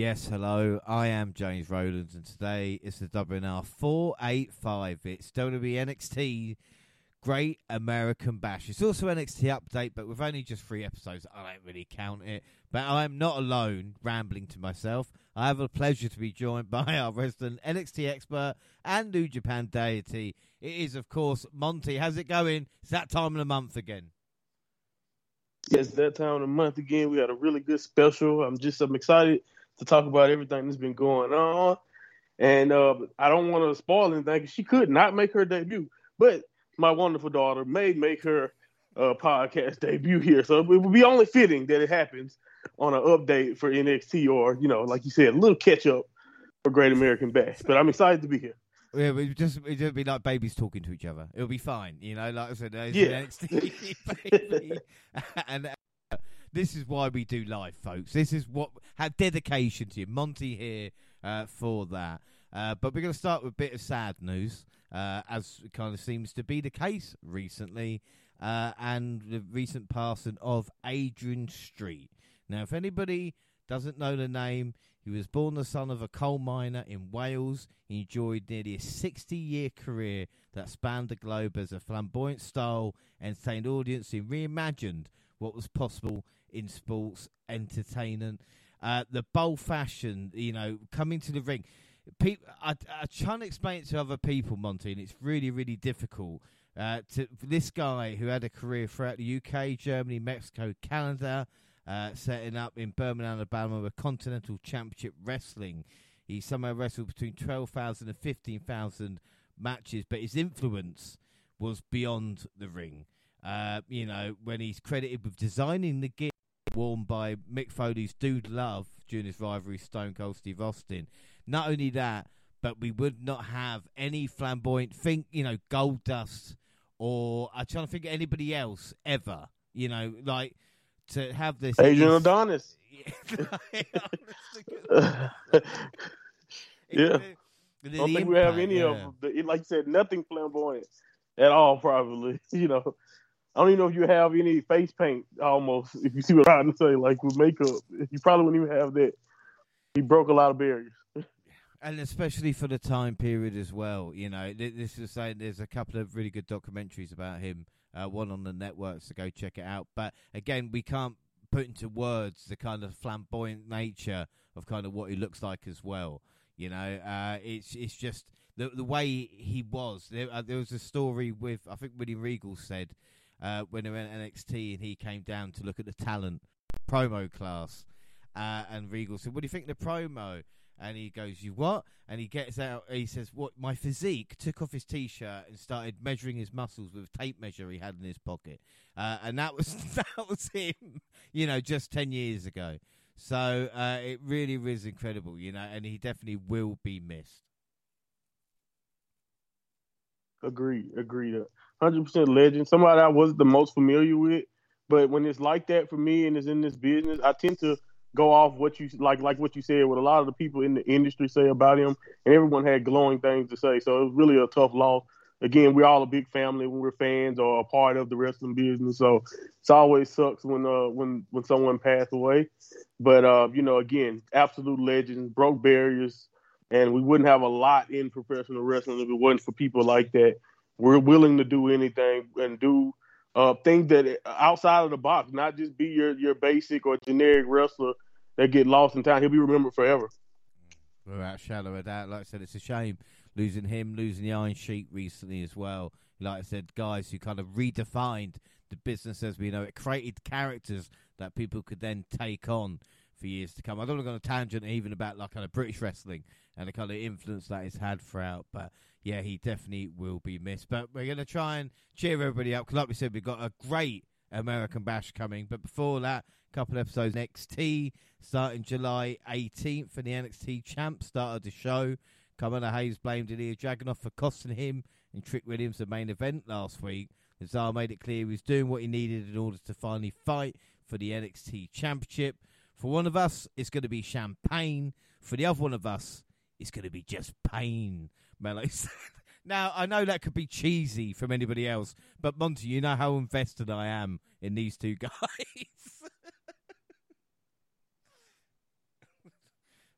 Yes, hello. I am James Rowlands, and today is the WNR 485. It's WWE NXT Great American Bash. It's also NXT Update, but with only just three episodes, I don't really count it. But I am not alone, rambling to myself. I have a pleasure to be joined by our resident NXT expert and New Japan deity. It is, of course, Monty. How's it going? It's that time of the month again. Yes, that time of the month again. We had a really good special. I'm just I'm excited to talk about everything that's been going on. And uh, I don't want to spoil anything. She could not make her debut, but my wonderful daughter may make her uh, podcast debut here. So it would be only fitting that it happens on an update for NXT or, you know, like you said, a little catch up for Great American Bash. But I'm excited to be here. Yeah, it just it just be like babies talking to each other. It'll be fine, you know. Like I said, yeah. NXT baby, and this is why we do live, folks. This is what have dedication to you. Monty here uh, for that. Uh, but we're going to start with a bit of sad news, uh, as kind of seems to be the case recently, uh, and the recent passing of Adrian Street. Now, if anybody doesn't know the name, he was born the son of a coal miner in Wales. He enjoyed nearly a 60 year career that spanned the globe as a flamboyant style, entertained audience, and reimagined what was possible in sports entertainment. Uh, the bold fashion, you know, coming to the ring. People, I, I try and explain it to other people, Monty, and it's really, really difficult. Uh, to this guy who had a career throughout the UK, Germany, Mexico, Canada, uh, setting up in Birmingham, Alabama, with Continental Championship Wrestling. He somehow wrestled between 12,000 and 15,000 matches, but his influence was beyond the ring. Uh, you know, when he's credited with designing the gear worn by Mick Foley's Dude Love during his rivalry Stone Cold Steve Austin. Not only that, but we would not have any flamboyant think, you know, Goldust or I'm trying to think of anybody else ever. You know, like to have this Adrian Adonis. yeah. I don't think we have any yeah. of them. Like you said, nothing flamboyant at all, probably. You know, I don't even know if you have any face paint almost, if you see what I'm trying to say, like with makeup. You probably wouldn't even have that. He broke a lot of barriers. and especially for the time period as well. You know, this is saying there's a couple of really good documentaries about him. Uh, one on the network, so go check it out. But again, we can't put into words the kind of flamboyant nature of kind of what he looks like as well. You know, uh, it's it's just the the way he was. There, uh, there was a story with I think William Regal said uh, when they went NXT and he came down to look at the talent promo class. Uh, and Regal said, "What do you think of the promo?" And he goes, "You what?" And he gets out. He says, "What? My physique." Took off his t-shirt and started measuring his muscles with a tape measure he had in his pocket. Uh, and that was that was him, you know, just ten years ago. So uh, it really is incredible, you know, and he definitely will be missed. Agreed, agreed hundred percent legend. Somebody I wasn't the most familiar with, but when it's like that for me and it's in this business, I tend to go off what you like, like what you said, what a lot of the people in the industry say about him, and everyone had glowing things to say. So it was really a tough loss. Again, we're all a big family when we're fans or a part of the wrestling business. So it's always sucks when uh when when someone passed away. But uh, you know, again, absolute legend, broke barriers, and we wouldn't have a lot in professional wrestling if it wasn't for people like that we're willing to do anything and do uh, things that outside of the box, not just be your your basic or generic wrestler that get lost in time. He'll be remembered forever. Without shadow of doubt, like I said, it's a shame losing him, losing the Iron Sheik recently as well. Like I said, guys who kind of redefined the business as we know it, created characters that people could then take on for years to come. I don't want to go on a tangent even about like kind of British wrestling and the kind of influence that he's had throughout, but yeah, he definitely will be missed. But we're going to try and cheer everybody up because, like we said, we've got a great American Bash coming. But before that, a couple episodes NXT starting July 18th, and the NXT champ started the show. Carmelo Hayes blamed Ilya Dragunov for costing him and Trick Williams the main event last week. Cesaro made it clear he was doing what he needed in order to finally fight for the NXT championship. For one of us, it's going to be champagne. For the other one of us, it's going to be just pain. Melo said. Now, I know that could be cheesy from anybody else, but Monty, you know how invested I am in these two guys.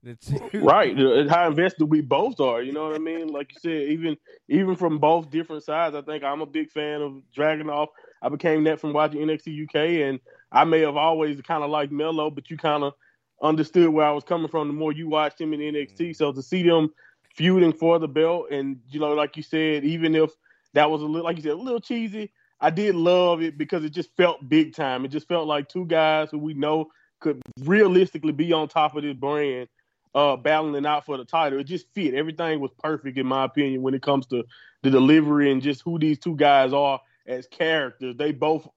Right, uh, how invested we both are. You know what I mean? Like you said, even even from both different sides, I think I'm a big fan of Dragunov. I became that from watching NXT UK, and I may have always kind of liked Melo, but you kind of understood where I was coming from the more you watched him in NXT. So to see them feuding for the belt, and you know, like you said, even if that was a little, like you said, a little cheesy, I did love it because it just felt big time. It just felt like two guys who we know could realistically be on top of this brand, uh, battling out for the title. It just fit. Everything was perfect in my opinion when it comes to the delivery and just who these two guys are as characters. They both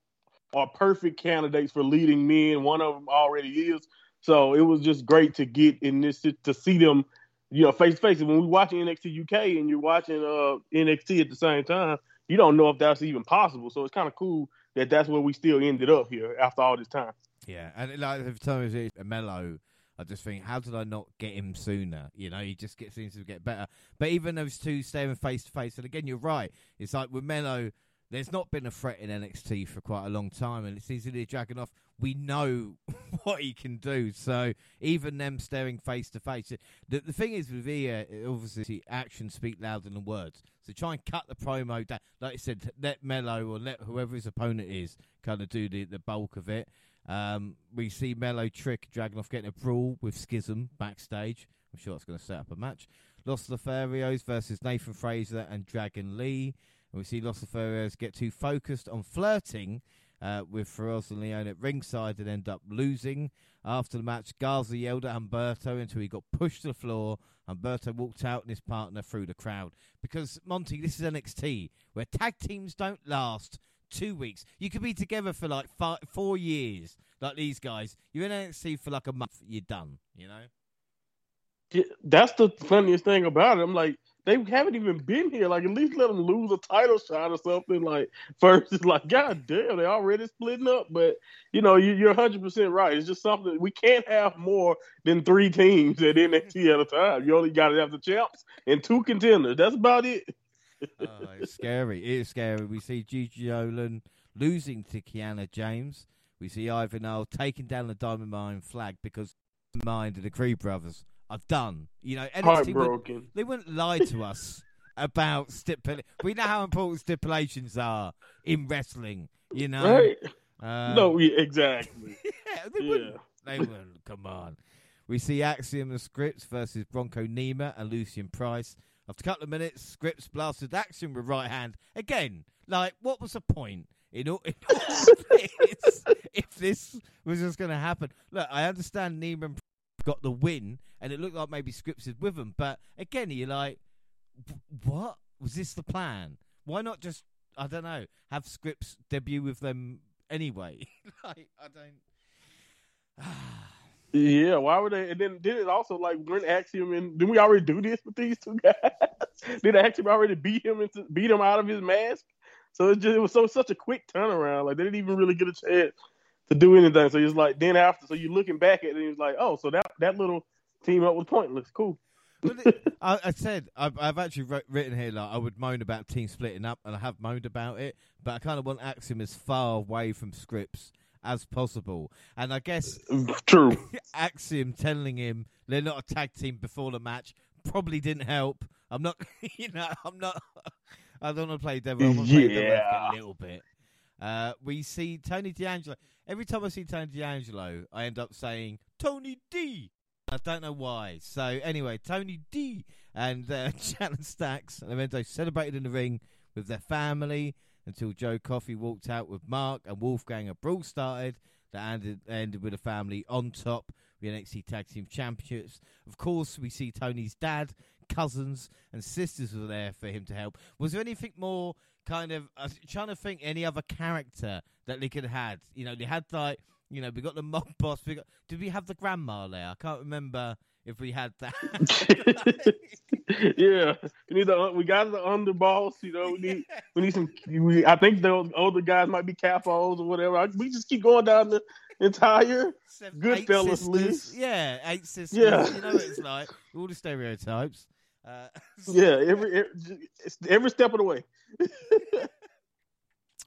are perfect candidates for leading men. One of them already is. So it was just great to get in this to see them, you know, face to face. And When we watching NXT UK and you're watching uh, NXT at the same time, you don't know if that's even possible. So it's kind of cool that that's where we still ended up here after all this time. Yeah, and like every time it's Melo, I just think, how did I not get him sooner? You know, he just gets seems to get better. But even those two staying face to face, and again, you're right. It's like with Melo, there's not been a threat in NXT for quite a long time, and it's easily Dragunov. We know what he can do, so even them staring face to face. The, the thing is with Ia, obviously, actions speak louder than words. So try and cut the promo down. Like I said, let Melo or let whoever his opponent is kind of do the, the bulk of it. Um, we see Melo trick Dragunov getting a brawl with Schism backstage. I'm sure that's going to set up a match. Los Lotharios versus Nathan Frazer and Dragon Lee. We see Los Lotharios get too focused on flirting uh, with Feroz and Leon at ringside and end up losing. After the match, Garza yelled at Humberto until he got pushed to the floor. Humberto walked out and his partner through the crowd. Because, Monty, this is NXT, where tag teams don't last two weeks. You could be together for like five, four years, like these guys. You're in NXT for like a month, you're done, you know? Yeah, that's the funniest thing about it. I'm like, they haven't even been here. Like, at least let them lose a title shot or something. Like, first, it's like, God damn, they already splitting up. But, you know, you, are 100% right. It's just something we can't have more than three teams at NXT at a time. You only got to have the champs and two contenders. That's about it. oh, it's scary. It is scary. We see Gigi Dolan losing to Kiana James. We see Ivan taking down the Diamond Mine flag because mind of the Creed brothers I've done. You know, NXT Heartbroken. Would, they wouldn't lie to us about stipulation. We know how important stipulations are in wrestling. You know, right? Um, no, yeah, exactly. yeah, they yeah. wouldn't. They wouldn't. Come on. We see Axiom and Scrypts versus Bronco Nima and Lucien Price. After a couple of minutes, Scrypts blasted Axiom with right hand. Again, like, what was the point? In all, in all this, if this was just going to happen, look, I understand Neiman got the win, and it looked like maybe Scrypts is with them. But again, you're like, what was this the plan? Why not just I don't know have Scrypts debut with them anyway? like I don't. yeah, why would they? And then did it also like when Axiom and did we already do this with these two guys? did Axiom already beat him into beat him out of his mask? So it just it was so such a quick turnaround. Like they didn't even really get a chance to do anything. So he's like, then after, so you're looking back at it, and he's like, oh, so that that little team up was pointless. Cool. I, I, said I've, I've actually wrote, written here like I would moan about team splitting up, and I have moaned about it, but I kind of want Axiom as far away from Scrypts as possible. And I guess true Axiom telling him they're not a tag team before the match probably didn't help. I'm not, you know, I'm not. I don't want to play devil. I'm yeah. a little bit. Uh, we see Tony D'Angelo. Every time I see Tony D'Angelo, I end up saying Tony D. I don't know why. So anyway, Tony D and uh, Channing Stacks and Evento celebrated in the ring with their family until Joe Coffey walked out with Mark and Wolfgang. A brawl started that ended, ended with a family on top. The NXT Tag Team Championships. Of course, we see Tony's dad, cousins, and sisters were there for him to help. Was there anything more kind of I was trying to think any other character that they could have had. You know, they had like you know, we got the mob boss. We got, did we have the grandma there? I can't remember if we had that. yeah, we need the we got the underboss. You know, we need we need some. We, I think those older guys might be capos or whatever. I, we just keep going down the entire Seven, Goodfellas list. Yeah, eight sisters. Yeah, you know what it's like. All the stereotypes. Uh, yeah, every, every every step of the way.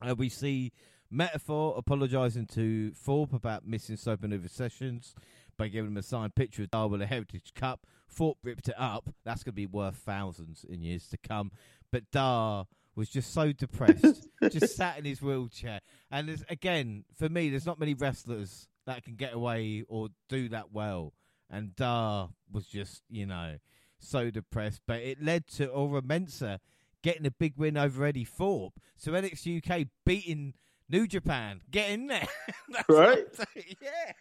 uh, we see Meta-Four apologising to Thorpe about missing Supernova sessions. by giving him a signed picture of Dar with a Heritage Cup. Thorpe ripped it up. That's going to be worth thousands in years to come. But Dar was just so depressed, just sat in his wheelchair. And there's, again, for me, there's not many wrestlers that can get away or do that well. And Dar was just, you know, so depressed. But it led to Oro Mensah getting a big win over Eddie Thorpe. So NXT UK beating New Japan. Get in there. right? yeah.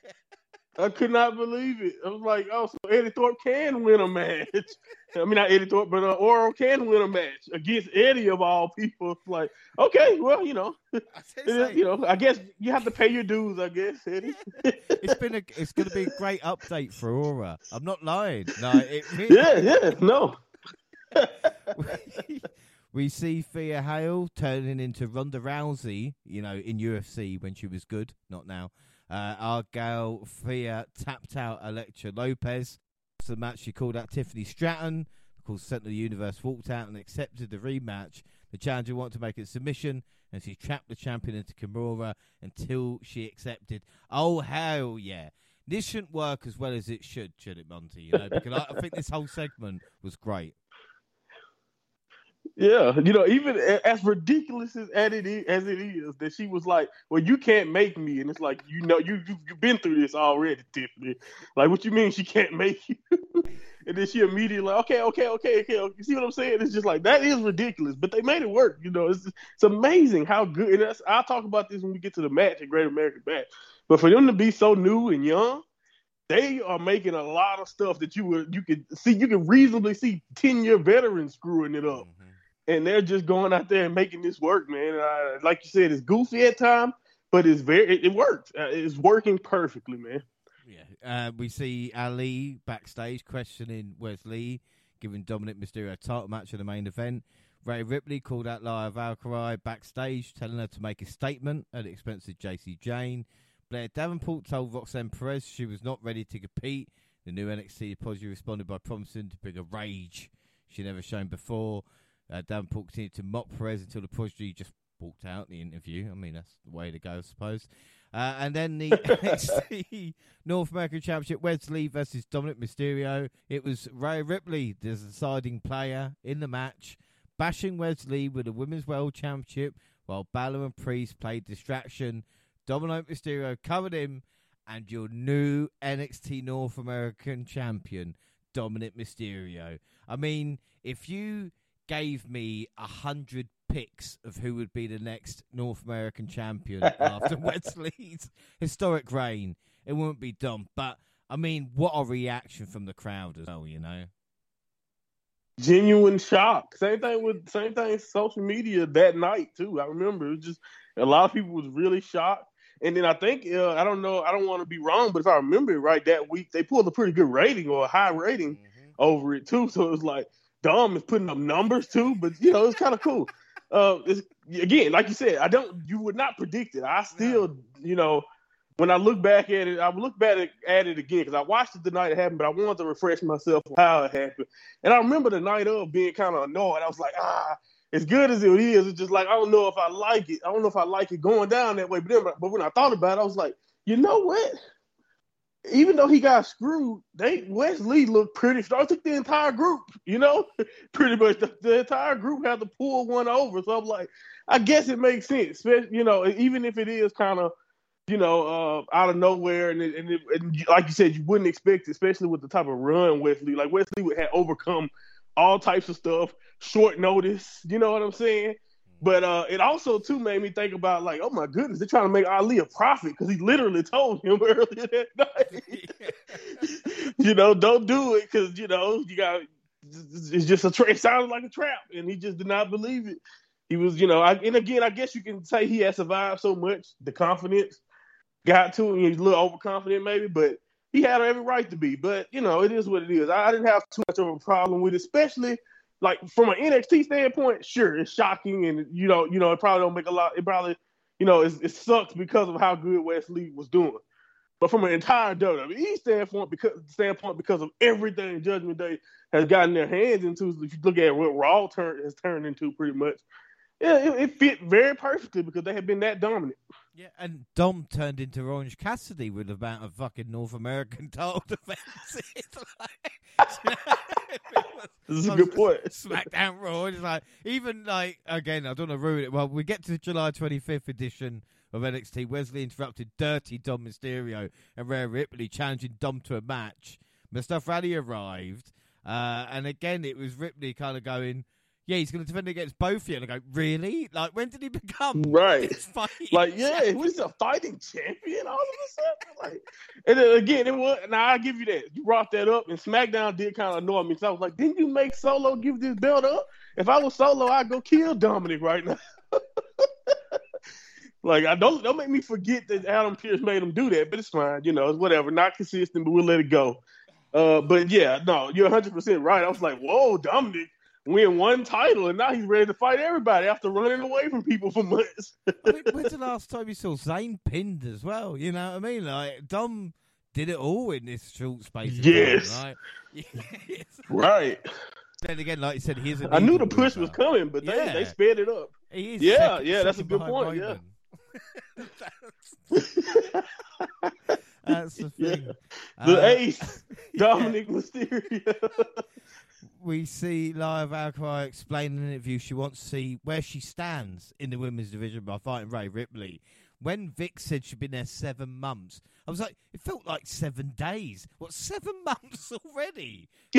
I could not believe it. I was like, oh, so Eddie Thorpe can win a match. I mean, not Eddie Thorpe, but uh, Oro can win a match against Eddie of all people. It's like, okay, well, you know, you know, I guess you have to pay your dues. I guess Eddie. it's been a, it's going to be a great update for Oro. I'm not lying. No, it really... yeah, yeah, no. we see Thea Hail turning into Ronda Rousey, you know, in UFC when she was good, not now. Uh, our gal tapped out Elektra Lopez. The match, she called out Tiffany Stratton. Of course, Universe walked out and accepted the rematch. The challenger wanted to make a submission, and she trapped the champion into Kimura until she accepted. Oh, hell yeah. This shouldn't work as well as it should, should it, Monty? You know, because I, I think this whole segment was great. Yeah, you know, even as ridiculous as it is, as it is, that she was like, "Well, you can't make me," and it's like, you know, you you have been through this already, Tiffany. Like, what you mean she can't make you? and then she immediately like, "Okay, okay, okay, okay." You see what I'm saying? It's just like that is ridiculous, but they made it work. You know, it's it's amazing how good. And that's, I'll talk about this when we get to the match at Great American Bash. But for them to be so new and young, they are making a lot of stuff that you would you could see you can reasonably see ten year veterans screwing it up. Mm-hmm and they're just going out there and making this work, man. Uh, like you said, it's goofy at times, but it's very it, it works. Uh, it's working perfectly, man. Yeah, uh, we see Ali backstage questioning Wes Lee, giving Dominic Mysterio a title match in the main event. Rhea Ripley called out Lyra Valkyrie backstage, telling her to make a statement at the expense of Jacy Jayne. Blair Davenport told Roxanne Perez she was not ready to compete. The new NXT apology responded by promising to bring a rage she never shown before. Uh, Davenport continued to mock Perez until the prodigy just walked out the interview. I mean, that's the way to go, I suppose. Uh, and then the NXT North American Championship, Wes Lee versus Dominic Mysterio. It was Rhea Ripley, the deciding player in the match, bashing Wes Lee with the Women's World Championship while Balor and Priest played distraction. Dominic Mysterio covered him, and your new NXT North American Champion, Dominic Mysterio. I mean, if you gave me a hundred picks of who would be the next North American champion after Wes Lee's historic reign, it wouldn't be dumb. But I mean, what a reaction from the crowd as well, you know. Genuine shock. Same thing with same thing social media that night too. I remember it was just a lot of people was really shocked. And then I think uh, I don't know, I don't want to be wrong, but if I remember it right, that week they pulled a pretty good rating or a high rating mm-hmm. over it too. So it was like Dom is putting up numbers too, but you know it's kind of cool. Uh, again, like you said, I don't. You would not predict it. I still, you know, when I look back at it, I look back at it again because I watched it the night it happened, but I wanted to refresh myself on how it happened. And I remember the night of being kind of annoyed. I was like, ah, as good as it is, it's just like I don't know if I like it. I don't know if I like it going down that way. But then, but when I thought about it, I was like, you know what? Even though he got screwed, they Wes Lee looked pretty strong. It took the entire group, you know, pretty much the, the, entire group had to pull one over. So I'm like, I guess it makes sense, you know, even if it is kind of, you know, uh, out of nowhere, and, it, and, it, and, like you said, you wouldn't expect, it, especially with the type of run Wes Lee, Like Wes Lee would have overcome all types of stuff, short notice. You know what I'm saying? But uh, it also too made me think about like, oh my goodness, they're trying to make Ali a prophet because he literally told him earlier that night, you know, don't do it because you know you got it's just a tra- it sounded like a trap, and he just did not believe it. He was, you know, I, and again, I guess you can say he has survived so much, the confidence got to him. He's a little overconfident maybe, but he had every right to be. But you know, it is what it is. I, I didn't have too much of a problem with it, especially like from an NXT standpoint, sure, it's shocking, and you know, you know, it probably don't make a lot. It probably, you know, it sucks because of how good Wes Lee was doing. But from an entire WWE standpoint, because standpoint, because of everything Judgment Day has gotten their hands into, if you look at what Raw turn has turned into, pretty much, yeah, it, it, fit very perfectly because they have been that dominant. Yeah, and Dom turned into Orange Cassidy with about a fucking North American title defense. It's like- This is a good point. SmackDown Raw. It's like even like again, I don't want to ruin it. Well, we get to the July 25th edition of NXT. Wes Lee interrupted Dirty Dom Mysterio and Rhea Ripley challenging Dom to a match. Mustafa Ali arrived, uh, and again it was Ripley kind of going. Yeah, he's going to defend against both of you. And I go, really? Like, when did he become Right. Like, yeah, he was a fighting champion all of a sudden. Like, and then again, it was. Now I give you that. You brought that up, and SmackDown did kind of annoy me. So I was like, didn't you make Solo give this belt up? If I was Solo, I'd go kill Dominic right now. like, I don't don't make me forget that Adam Pearce made him do that, but it's fine. You know, it's whatever. Not consistent, but we'll let it go. Uh, but yeah, no, you're 100 percent right. I was like, whoa, Dominic win one title, and now he's ready to fight everybody after running away from people for months. I mean, when's the last time you saw Zayn pinned as well? You know what I mean? Like Dom did it all in this short space. Yes. time, right? Yes. right. Then again, like you said, he's. a I knew the push was coming, but they, Yeah. they sped it up. He is Yeah, second- yeah, that's a good point, yeah. Roman. That's the Yeah. thing. The Uh, ace, Dominic Mysterio. We see Lyra Valkyrie explain in an interview she wants to see where she stands in the women's division by fighting Rhea Ripley. When Vic said she'd been there seven months, I was like, it felt like seven days. What, seven months already?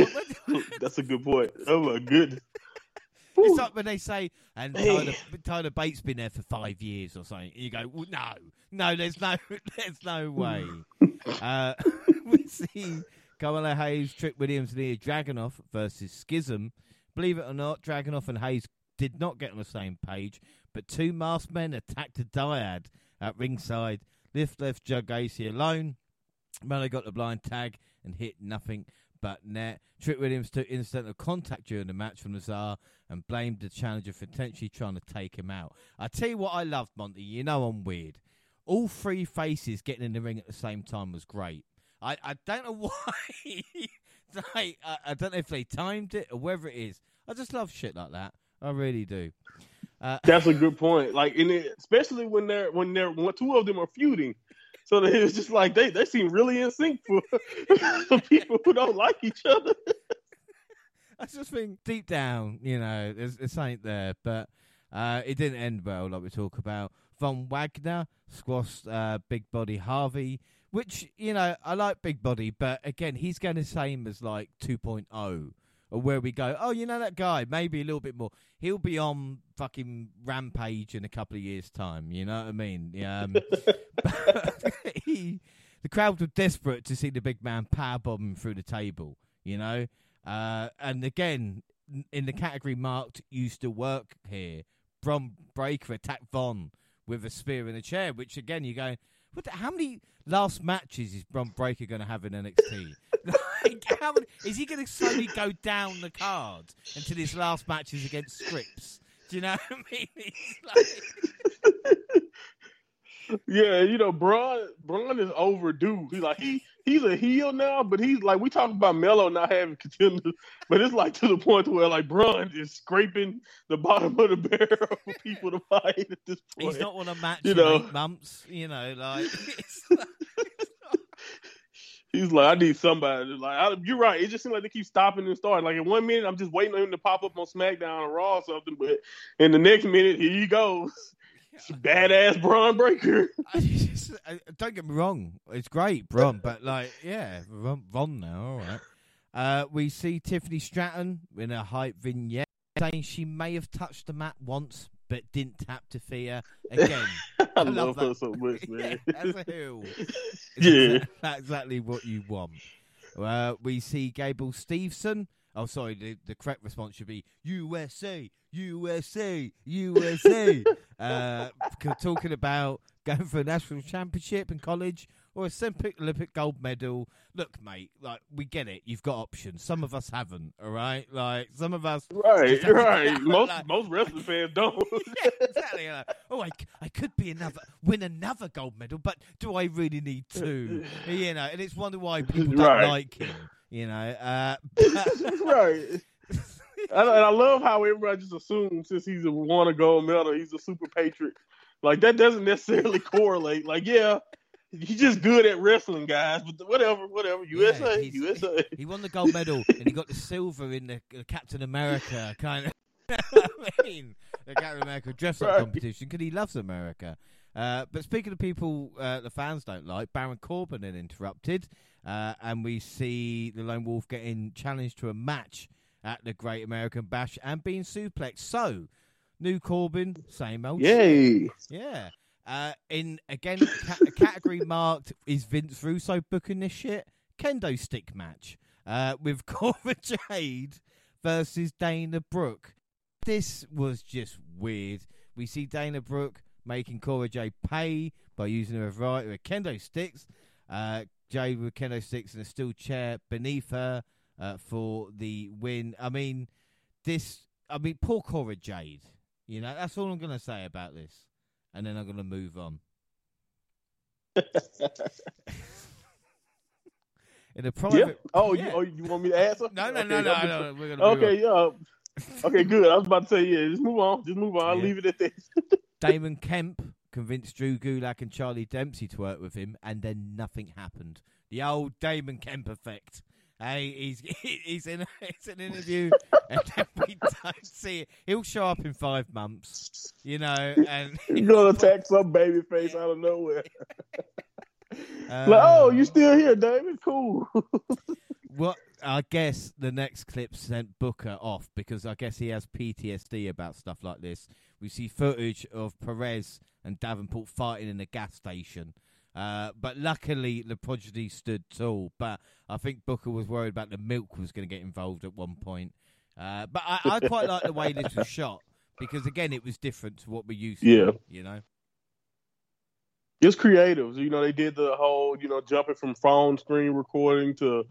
That's a good point. Oh my goodness. it's like when they say, and. Tyler, Tyler Bates been there for five years or something. And you go, well, no, no, there's no, there's no way. uh, we see Carmelo Hayes, Trick Williams, and Ilya Dragunov versus Schism. Believe it or not, Dragunov and Hayes did not get on the same page, but two masked men attacked a dyad at ringside. Lift left Joe Gacy alone. Melo got the blind tag and hit nothing but net. Trick Williams took incidental contact during the match from Lazar and blamed the challenger for potentially trying to take him out. I tell you what I loved, Monty. You know I'm weird. All three faces getting in the ring at the same time was great. I, I don't know why. like, I, I don't know if they timed it or whether it is. I just love shit like that. I really do. Uh, That's a good point. Like, in it, especially when they're when they're when two of them are feuding, so that it's just like they they seem really in sync for, for people who don't like each other. I just think deep down, you know, there's, this ain't there, but uh, it didn't end well, like we talk about. Von Wagner squashed uh, Big Body Harvey, which you know I like Big Body, but again, he's going the same as like 2.0, or where we go. Oh, you know that guy? Maybe a little bit more. He'll be on fucking Rampage in a couple of years' time. You know what I mean? Um, he, the crowd were desperate to see the big man powerbomb him through the table. You know. Uh, and again, in the category marked used to work here, Bron Breakker attacked Von with a spear in a chair, which again, you're going, what how many last matches is Bron Breakker going to have in NXT? like, how many, is he going to slowly go down the card until his last match is against Scrypts? Do you know what I mean? Like, Yeah, you know, Bron Bron is overdue. He's like he he's a heel now, but he's like we talk about Melo not having contenders, but it's like to the point where like Bron is scraping the bottom of the barrel for people to fight at this point. he's not won a match You know. months, you know, like. It's like He's like, I need somebody. Like, I, you're right. It just seems like they keep stopping and starting. Like, in one minute, I'm just waiting on him to pop up on SmackDown or Raw or something, but in the next minute, here he goes, badass Bron Breakker. I just, I, don't get me wrong, it's great, Bron, but like, yeah, Ron, Ron now, all right. Uh, we see Tiffany Stratton in a hype vignette saying she may have touched the mat once, but didn't tap to fear again. I, love love her that. so much, man. yeah, as a heel. Yeah. That's exactly what you want. Uh, we see Gable Steveson. Oh, sorry. The, the correct response should be USA, USA, USA. Uh, talking about going for a national championship in college or a Olympic, Olympic gold medal. Look, mate, like we get it. You've got options. Some of us haven't. All right, like some of us. Right, right. Most Like- most wrestling fans don't. yeah, exactly. Like, oh, I could be another win another gold medal, but do I really need two? You know, and it's wonder why people don't Right. like him. You know, uh, right. And and I love how everybody just assumes since he's a won a gold medal, he's a super patriot. Like that doesn't necessarily correlate. Like, yeah, he's just good at wrestling, guys. But whatever, whatever. USA, he's- USA. He won the gold medal and he got the silver in the uh, Captain America kind of. I mean, the Captain America dress up Right. competition because he loves America. Uh, but speaking of people uh, the fans don't like, Baron Corbin then interrupted, uh, and we see the Lone Wolf getting challenged to a match at the Great American Bash and being suplexed. So, new Corbin, same old. Yay. Yeah. Uh, in again, ca- a category marked is Vince Russo booking this shit kendo stick match uh, with Cora Jade versus Dana Brooke. This was just weird. We see Dana Brooke making Cora Jade pay by using a variety of kendo sticks. Uh, Jade with kendo sticks and a steel chair beneath her uh, for the win. I mean, this. I mean, poor Cora Jade. You know, that's all I'm going to say about this and then I'm going to move on. In a Yeah. private. Oh, Yeah. you oh you want me to answer? No, no, Okay, no, no. We're move Okay, yeah. Okay, good. I was about to say, yeah, just move on. Just move on. I'll Yeah. leave it at this. Damon Kemp convinced Drew Gulak and Charlie Dempsey to work with him, and then nothing happened. The old Damon Kemp effect. Hey, he's he's in it's an interview, and then we don't see it. He'll show up in five months, you know, and You're gonna attack some baby face out of nowhere. uh, like, oh, you still here, David? Cool. Well, I guess the next clip sent Booker off because I guess he has PTSD about stuff like this. We see footage of Perez and Davenport fighting in a gas station. Uh, but luckily, the prodigy stood tall. But I think Booker was worried about the milk was going to get involved at one point. Uh, but I, I quite like the way this was shot because, again, it was different to what we're used to. Yeah. You know? It's creative. You know, they did the whole, you know, jumping from phone screen recording to,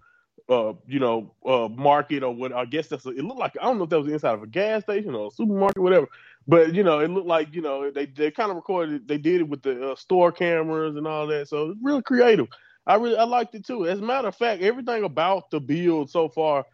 uh, you know, uh, market or what. I guess that's. A, it looked like I don't know if that was inside of a gas station or a supermarket, whatever. But you know, it looked like you know they they kind of recorded. They did it with the uh, store cameras and all that. So it's really creative. I really I liked it too. As a matter of fact, everything about the build so far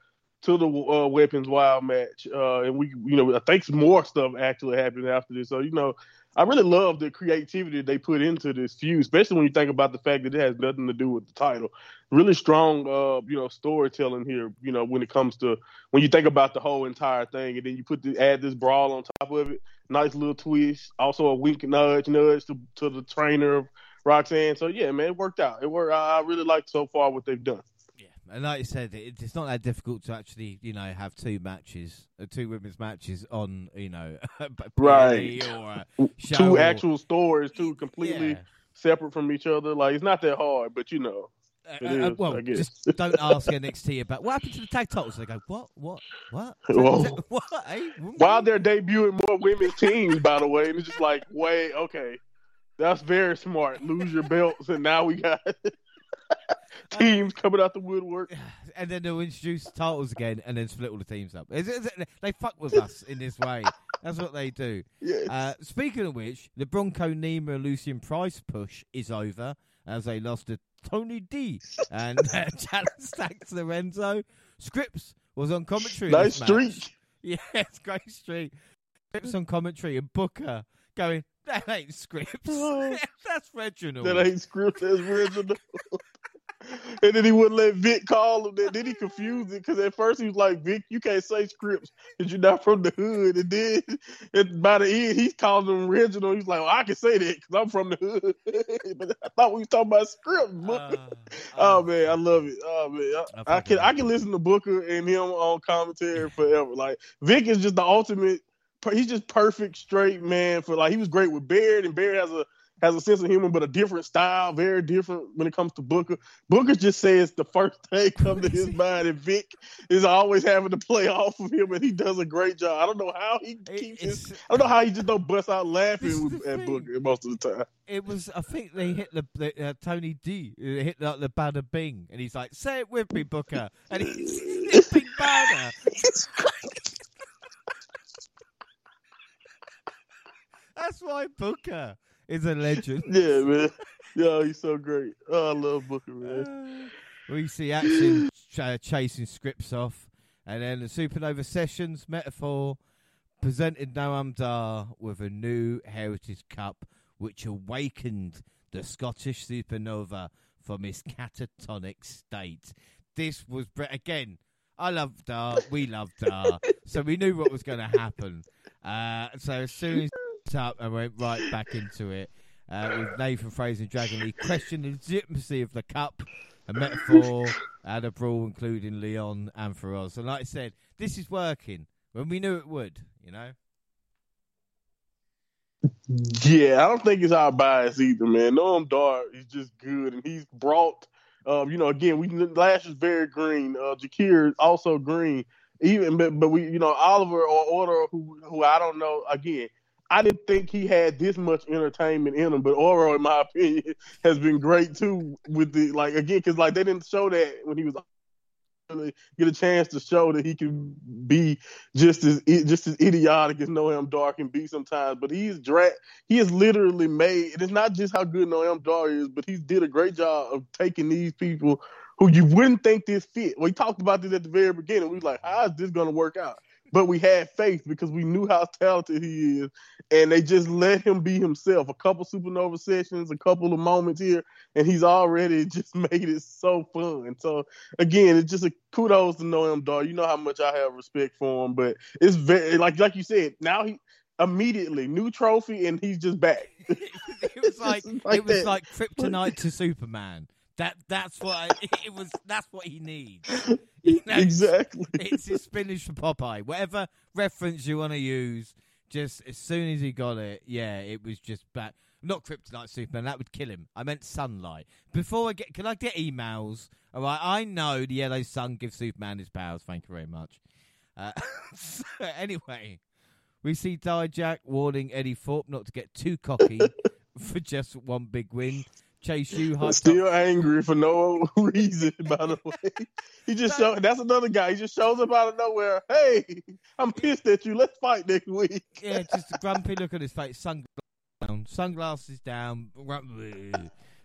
to the uh, weapons wild match, uh, and we you know I think some more stuff actually happened after this. So you know. I really love the creativity they put into this feud, especially when you think about the fact that it has nothing to do with the title. Really strong, uh, you know, storytelling here. You know, when it comes to when you think about the whole entire thing, and then you put the, add this brawl on top of it. Nice little twist. Also a wink, nudge, nudge to to the trainer of Roxanne. So yeah, man, it worked out. It worked. I, I really like so far what they've done. And like you said, it, it's not that difficult to actually, you know, have two matches, uh, two women's matches on, you know, Right. Or uh, Two or- actual stories, two completely Yeah. separate from each other. Like it's not that hard, but you know. Uh, It uh, is, well, just don't ask NXT about what happened to the tag titles. They go, what, what, what, Whoa. what? Eh? While they're debuting more women's teams, by the way, and it's just like, wait, okay, that's very smart. Lose your belts, and now we got teams coming out the woodwork. and then they'll introduce titles again, and then split all the teams up. Is it- they fuck with us in this way. That's what they do. Yeah. Uh, speaking of which, the Bronco Nima Lucien Price push is over as they lost to Tony D and uh, challenge Stacks Lorenzo. Scrypts was on commentary. nice streak. Yes, great streak. Scrypts on commentary and Booker going, that ain't Scrypts. Oh. That's Reginald. That ain't Scrypts. That's original. and then he wouldn't let Vic call him. Then, then he confused it because at first he was like, Vic, you can't say Scrypts because you're not from the hood. And then and by the end, he's calling him original. He's like, well, I can say that because I'm from the hood. but I thought we was talking about Scrypts. Uh, Oh uh, man, I love it. Oh man, I I, I can I can listen to Booker and him on commentary forever. Like Vic is just the ultimate. He's just perfect straight man for like he was great with Baird and Baird has a has a sense of humor but a different style, very different when it comes to Booker. Booker just says the first thing comes to his mind, and Vic is always having to play off of him, and he does a great job. I don't know how he keeps his. I don't know how he just don't bust out laughing with, at. Booker most of the time. it was I think they hit the, the uh, Tony D uh, hit like the bada bing and he's like say it with me Booker and he's sniffing bada that's why Booker is a legend Yeah, man. Yeah, he's so great. Oh, I love Booker, man. Uh, we see action ch- uh, chasing Scrypts off and then the Supernova Sessions Meta-Four presented Noam Dar with a new Heritage Cup which awakened the Scottish supernova from his catatonic state. This was again. I loved Dar. We loved Dar. so we knew what was going to happen. Uh, so as soon as up, and went right back into it uh, with Nathan Frazer and Dragon Lee questioned the legitimacy of the cup, a Meta-Four, and a brawl including Leon and Feroz. And like I said, this is working when we knew it would. You know. Yeah, I don't think it's our bias either, man. Noam Dar is just good, and he's brought. Um, you know, again, we Lash is very green. Uh, Jakir is also green. Even, but, but we, you know, Oliver or Order, who who I don't know. Again, I didn't think he had this much entertainment in him, but Oro, in my opinion, has been great too. With the like again, because like they didn't show that when he was get a chance to show that he can be just as just as idiotic as Noam Dar can be sometimes. But he's dra- he is literally made. It's not just how good Noam Dar is, but he's did a great job of taking these people who you wouldn't think this fit. We talked about this at the very beginning. We was like, how is this going to work out? But we had faith because we knew how talented he is, and they just let him be himself. A couple supernova sessions, a couple of moments here, and he's already just made it so fun. So again, it's just a kudos to Noam Dar. You know how much I have respect for him, but it's very like like you said. Now he immediately new trophy, and he's just back. it was like, like it was that. like kryptonite to Superman. That that's what I, it was. That's what he needs. You know, exactly. It's his spinach for Popeye. Whatever reference you want to use, just as soon as he got it, yeah, it was just back. Not kryptonite Superman. That would kill him. I meant sunlight. Before I get, can I get emails? All right. I know the yellow sun gives Superman his powers. Thank you very much. Uh, so anyway, we see Dijak warning Eddie Thorpe not to get too cocky for just one big win. Chase U. Still up. angry for no reason, by the way. He just show that's another guy. He just shows up out of nowhere. Hey, I'm pissed at you. Let's fight next week. yeah, just a grumpy look on his face. Sunglasses down. Sunglasses down.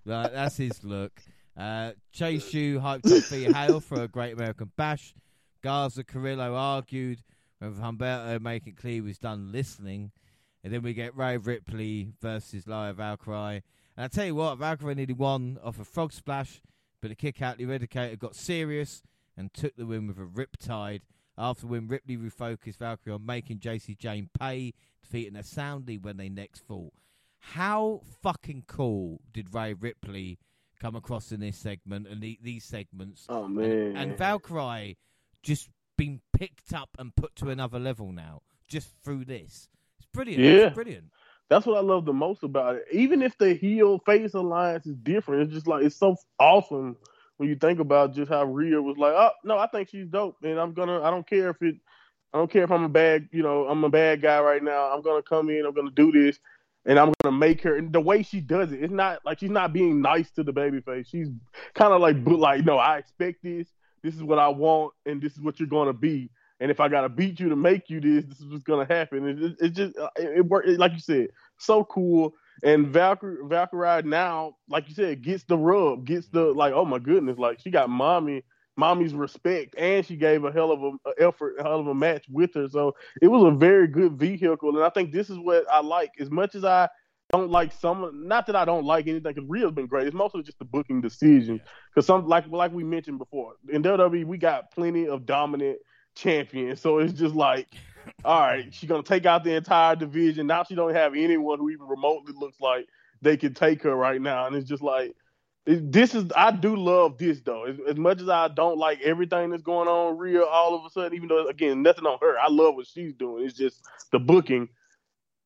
Like, that's his look. Uh, Chase U hyped up for Hail for a Great American Bash. Garza Carrillo argued with Humberto making clear he was done listening. And then we get Rhea Ripley versus Lyra Valkyrie. And I tell you what, Valkyrie nearly won off a frog splash, but the kick out the Eradicator got serious and took the win with a riptide. After the win, Ripley refocused Valkyrie on making Jacy Jayne pay, defeating her soundly when they next fought. How fucking cool did Rhea Ripley come across in this segment and the, these segments? Oh man! And, and Valkyrie just been picked up and put to another level now, just through this. It's brilliant. Yeah. It's brilliant. That's what I love the most about it. Even if the heel face alliance is different, it's just like it's so awesome when you think about just how Rhea was like, oh no, I think she's dope, and I'm gonna. I don't care if it. I don't care if I'm a bad, you know, I'm a bad guy right now. I'm gonna come in. I'm gonna do this, and I'm gonna make her. And the way she does it, it's not like she's not being nice to the baby face. She's kind of like, like, no, I expect this. This is what I want, and this is what you're gonna be. And if I gotta beat you to make you this, this is what's gonna happen. It, it just uh, it, it worked like you said, so cool. And Valkyrie, Valkyrie now, like you said, gets the rub, gets the like, oh my goodness, like she got mommy, mommy's respect, and she gave a hell of a, a effort, a hell of a match with her. So it was a very good vehicle, and I think this is what I like as much as I don't like some. Not that I don't like anything, because Rhea's been great. It's mostly just the booking decisions. Because some, like like we mentioned before, in WWE we got plenty of dominant champion. So it's just like, all right, she's gonna take out the entire division. Now she don't have anyone who even remotely looks like they can take her right now, and it's just like. this is I do love this though. As, as, much as I don't like everything that's going on real all of a sudden, even though again nothing on her. I love what she's doing. It's just the booking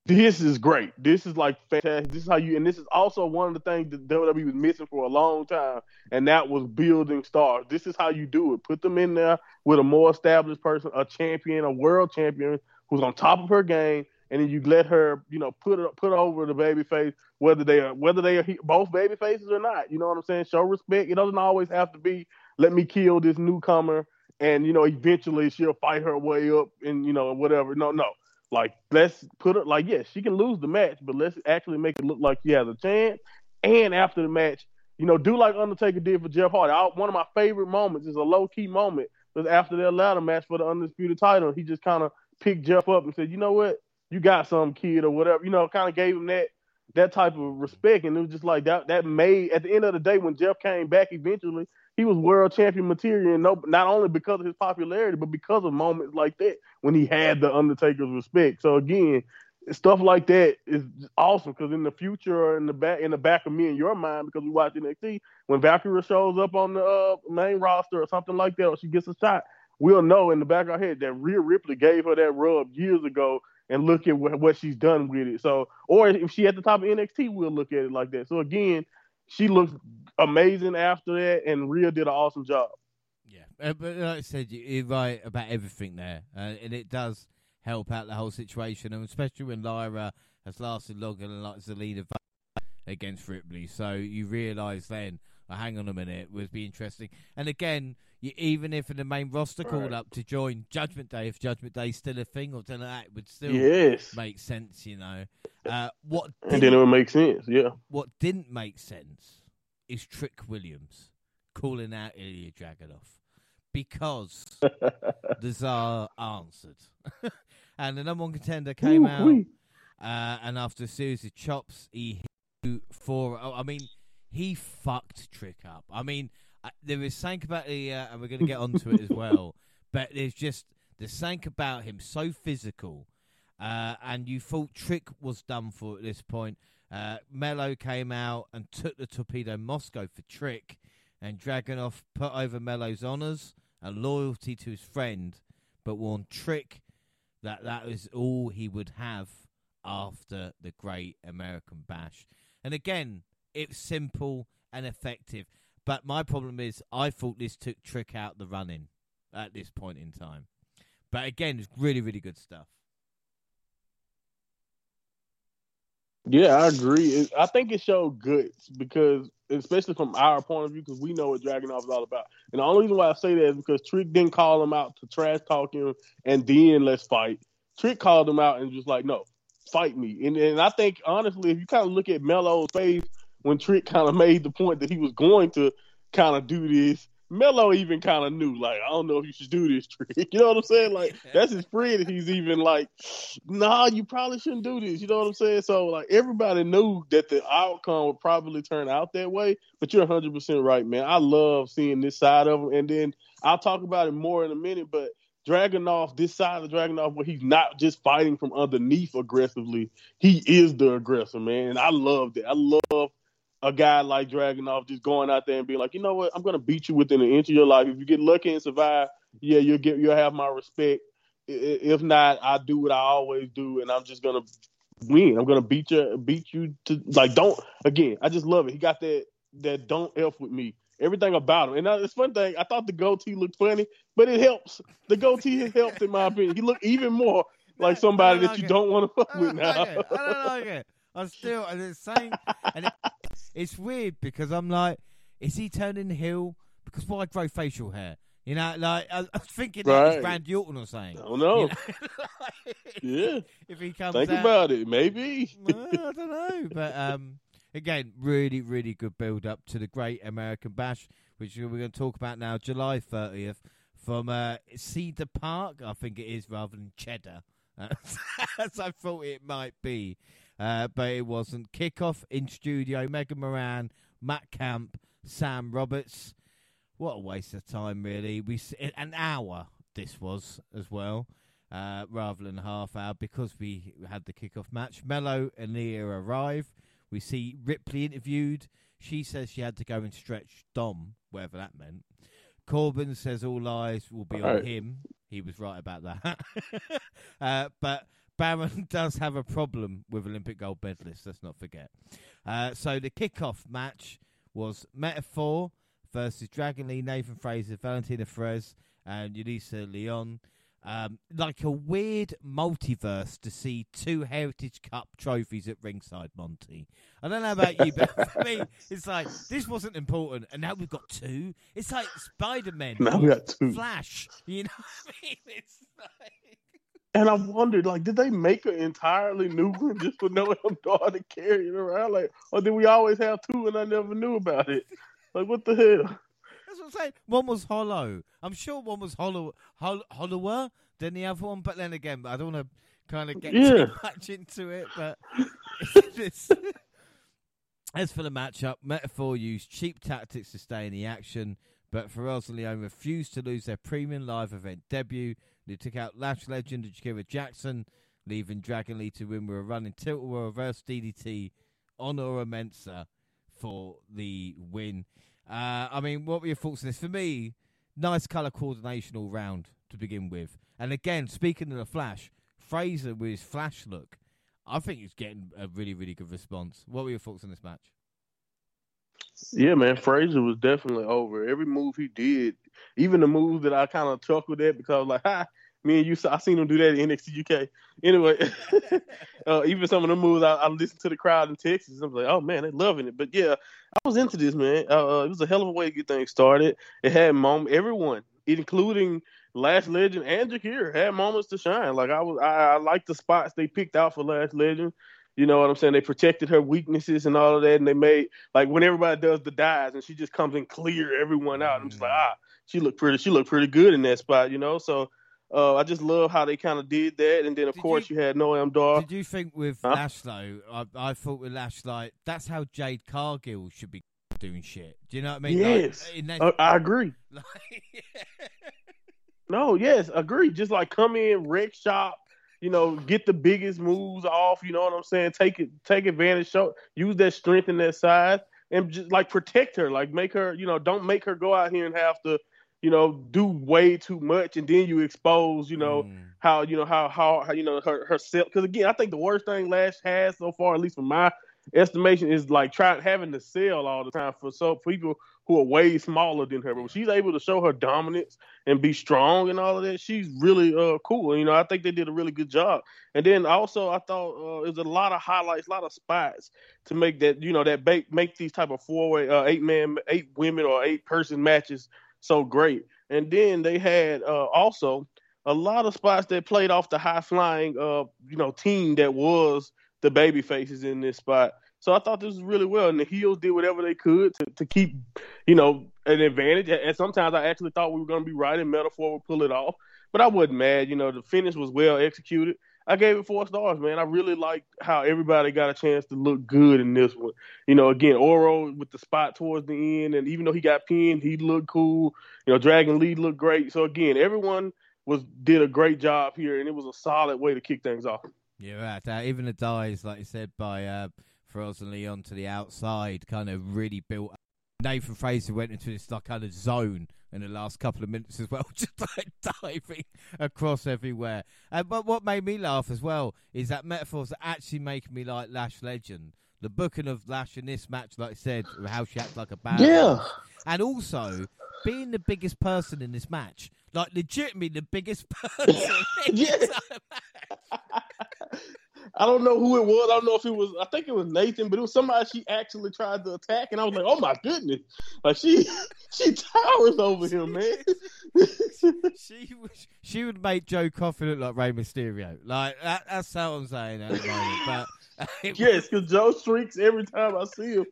this is great. This is like fantastic. This is how you, and this is also one of the things that WWE was missing for a long time, and that was building stars. This is how you do it. Put them in there with a more established person, a champion, a world champion who's on top of her game, and then you let her, you know, put put over the baby face, whether they are whether they are both baby faces or not. You know what I'm saying? Show respect. It doesn't always have to be let me kill this newcomer, and you know, eventually she'll fight her way up, and you know, whatever. No, no like, let's put it like, yes, she can lose the match, but let's actually make it look like she has a chance. And after the match, you know, do like Undertaker did for Jeff Hardy. I, one of my favorite moments is a low key moment was after their ladder match for the undisputed title. He just kind of picked Jeff up and said, "You know what? You got some kid or whatever." You know, kind of gave him that that type of respect, and it was just like that. That made at the end of the day when Jeff came back eventually, he was world champion material, and no, not only because of his popularity, but because of moments like that when he had the Undertaker's respect. So again, stuff like that is awesome because in the future or in the back in the back of me and your mind, because we watch NXT, when Valkyrie shows up on the uh, main roster or something like that, or she gets a shot, we'll know in the back of our head that Rhea Ripley gave her that rub years ago, and look at what, what she's done with it. So, or if she at the top of NXT, we'll look at it like that. So again, she looks amazing after that, and Rhea did an awesome job. Yeah, uh, but like I said, you're right about everything there, uh, and it does help out the whole situation, and especially when Lyra has lasted longer than like Zelina against Ripley. So you realise then, oh, hang on a minute, would be interesting. And again, you, even if in the main roster called up to join Judgment Day, if Judgment Day is still a thing or something like that, would still yes. make sense, you know. Uh, what and then it would make sense, yeah. What didn't make sense is Trick Williams calling out Ilya Dragunov because the Tsar answered. and the number one contender came Ooh, out, uh, and after a series of chops, he hit four. Oh, I mean, he fucked Trick up. I mean, uh, there is something about the, uh, and we're going to get onto it as well. But there's just there's something about him so physical, uh, and you thought Trick was done for at this point. Uh, Melo came out and took the torpedo Moscow for Trick, and Dragunov put over Melo's honours and loyalty to his friend, but warned Trick that that was all he would have after the Great American Bash. And again, it's simple and effective. But my problem is, I thought this took Trick out the running at this point in time. But again, it's really, really good stuff. Yeah, I agree. I think it showed good because, especially from our point of view, because we know what Dragunov is all about. And the only reason why I say that is because Trick didn't call him out to trash talk him and then let's fight. Trick called him out and just like, no, fight me. And and I think honestly, if you kind of look at Melo's face when Trick kind of made the point that he was going to kind of do this, Melo even kind of knew, like, I don't know if you should do this trick. You know what I'm saying? Like, that's his friend. He's even like, nah, you probably shouldn't do this. You know what I'm saying? So, like, everybody knew that the outcome would probably turn out that way. But you're 100% right, man. I love seeing this side of him. And then I'll talk about it more in a minute, but Dragunov this side of Dragunov where he's not just fighting from underneath aggressively. He is the aggressor, man. And I love that. I love a guy like Dragunov just going out there and being like, you know what, I'm gonna beat you within an inch of your life. If you get lucky and survive, yeah, you'll get you'll have my respect. If not, I do what I always do, and I'm just gonna win. I'm gonna beat you, beat you to like don't again. I just love it. He got that that don't f with me. Everything about him, and now, it's fun thing. I thought the goatee looked funny, but it helps. The goatee has helped in my opinion. He looked even more like somebody like that you it. don't want to fuck with now. Like I don't like it. I'm still and it's saying, and it, it's weird because I'm like, is he turning heel? Because why grow facial hair? You know, like I, was thinking right. that it's Randy Orton or something. I don't know. You know? like, yeah. If he comes, think out, about it. Maybe. well, I don't know, but um, again, really, really good build up to the Great American Bash, which we're going to talk about now, July 30th, from uh, Cedar Park, I think it is, rather than Cheddar, as I thought it might be uh, but it wasn't. Kickoff in studio, Megan Morant, Matt Camp, Sam Roberts. What a waste of time, really. We an hour this was as well, uh, rather than a half hour because we had the kickoff match. Melo and Nia arrive. We see Ripley interviewed. She says she had to go and stretch Dom, whatever that meant. Corbin says all eyes will be on him. He was right about that. uh, but Baron does have a problem with Olympic gold medalists, let's not forget. Uh, so the kickoff match was Meta-Four versus Dragon Lee, Nathan Frazer, Valentina Feroz, and Yulisa Leon. Um, like a weird multiverse to see two Heritage Cup trophies at ringside, Monty. I don't know about you, but for me, it's like this wasn't important, and now we've got two. It's like Spider Man, now we got two. Flash. You know what I mean? It's like and I wondered, like, did they make an entirely new one just for I'm daughter to carry it around? Like, or did we always have two and I never knew about it? Like, what the hell? That's what I'm saying. One was hollow. I'm sure one was hollow, hollow hollower than the other one. But then again, I don't want to kind of get yeah. too much into it. But it's, As for the matchup, Meta-Four used cheap tactics to stay in the action, but Feroz and Leon refused to lose their premium live event debut. They took out Lash legend Jakara Jackson, leaving Dragon Lee to win with a running tilt or reverse DDT on Oro Mensah for the win. Uh, I mean, what were your thoughts on this? For me, nice colour coordination all round to begin with. And again, speaking of the Flash, Frazer with his Flash look, I think he's getting a really, really good response. What were your thoughts on this match? Yeah, man, Frazer was definitely over. Every move he did, even the moves that I kind of chuckled at because like, ha, me and you, I seen him do that in NXT UK. Anyway, uh, even some of the moves, I, I listened to the crowd in Texas. I was like, oh man, they're loving it. But yeah, I was into this, man. Uh, uh, it was a hell of a way to get things started. It had moment, everyone, including Lash Legend and Jakir, had moments to shine. Like I was, I, I like the spots they picked out for Lash Legend. You know what I'm saying? They protected her weaknesses and all of that, and they made like when everybody does the dives and she just comes and clear everyone out. I'm just like, mm. ah, she looked pretty. She looked pretty good in that spot, you know. So uh, I just love how they kind of did that, and then of did course you, you, had Noam Dar. Did you think with huh? Lash though? I, I, thought with Lash like that's how Jade Cargill should be doing shit. Do you know what I mean? Yes, like, uh, I agree. Like, no, yes, agree. Just like come in, wreck shop, you know, get the biggest moves off. You know what I'm saying? Take it, take advantage, show, use that strength and that size, and just like protect her. Like make her, you know, don't make her go out here and have to, you know, do way too much, and then you expose, you know, mm. how you know how how, how you know her herself. Because again, I think the worst thing Lash has so far, at least from my estimation, is like trying having to sell all the time for so people who are way smaller than her. But she's able to show her dominance and be strong and all of that, she's really uh, cool. You know, I think they did a really good job. And then also, I thought uh, it was a lot of highlights, a lot of spots to make that you know that make, make these type of four way, uh, eight man, eight women or eight person matches so great. And then they had uh, also a lot of spots that played off the high flying, uh, you know, team that was the baby faces in this spot. So I thought this was really well, and the heels did whatever they could to, to keep, you know, an advantage. And sometimes I actually thought we were going to be right and Meta-Four would pull it off, but I wasn't mad. You know, the finish was well executed. I gave it four stars, man. I really like how everybody got a chance to look good in this one. You know, again, Oro with the spot towards the end, and even though he got pinned, he looked cool. You know, Dragon Lee looked great. So again, everyone was did a great job here, and it was a solid way to kick things off. Yeah, right. Uh, even the dies, like you said, by uh, And Leon to the outside, kind of really built. Nathan Frazer went into this like kind of zone in the last couple of minutes as well, just like diving across everywhere. Uh, but what made me laugh as well is that Meta-Fours actually making me like Lash Legend. The booking of Lash in this match, like I said, how she acts like a bad. Yeah. And also being the biggest person in this match, like legitimately the biggest person. yeah. I don't know who it was. I don't know if it was. I think it was Nathan, but it was somebody she actually tried to attack, and I was like, "Oh my goodness!" Like she, she towers over him, man. she she would make Joe Coffey look like Rey Mysterio. Like that, that's how I'm saying at the moment. But yes, because Joe shrieks every time I see him.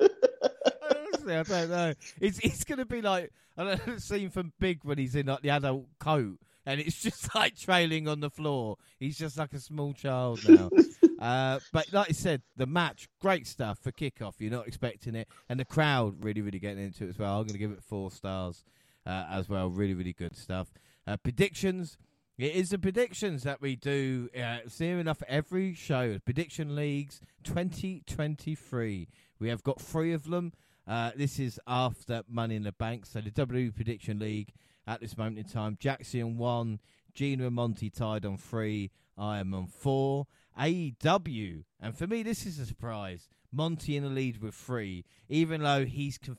Honestly, I don't know. It's it's gonna be like I don't know, scene from Big when he's in like the adult coat and it's just like trailing on the floor. He's just like a small child now. uh, but like I said, the match, great stuff for kickoff. You're not expecting it, and the crowd really, really getting into it as well. I'm going to give it four stars uh, as well. Really, really good stuff. Uh, predictions. It is the predictions that we do. Uh, near enough every show. Prediction leagues 2023. We have got three of them. Uh, this is after Money in the Bank. So the W Prediction League at this moment in time. Jackson on one, Gina and Monty tied on three. I am on four. AEW, and for me, this is a surprise. Monty in the lead with three, even though he's conf-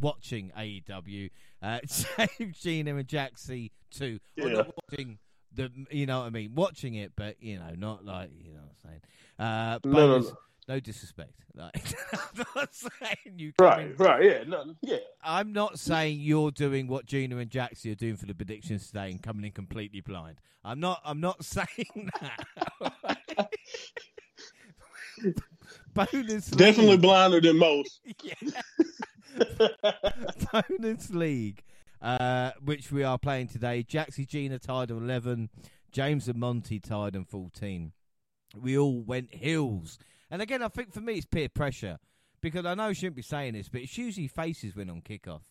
watching AEW. Uh, Gina and Jaxie two. Yeah. Well, not watching the, you know what I mean, watching it, but you know, not like you know what I'm saying. Uh, no, no, no. No disrespect. Like, I'm not saying you. Right, right, yeah, no, yeah. I'm not saying you're doing what Gina and Jaxie are doing for the predictions today and coming in completely blind. I'm not. I'm not saying that. Bonus definitely league. blinder than most. Bonus league, uh, which we are playing today. Jaxie Gina tied on eleven. James and Monty tied on fourteen. We all went hills and again, I think for me, it's peer pressure. because I know I shouldn't be saying this, but it's usually faces win on kickoff.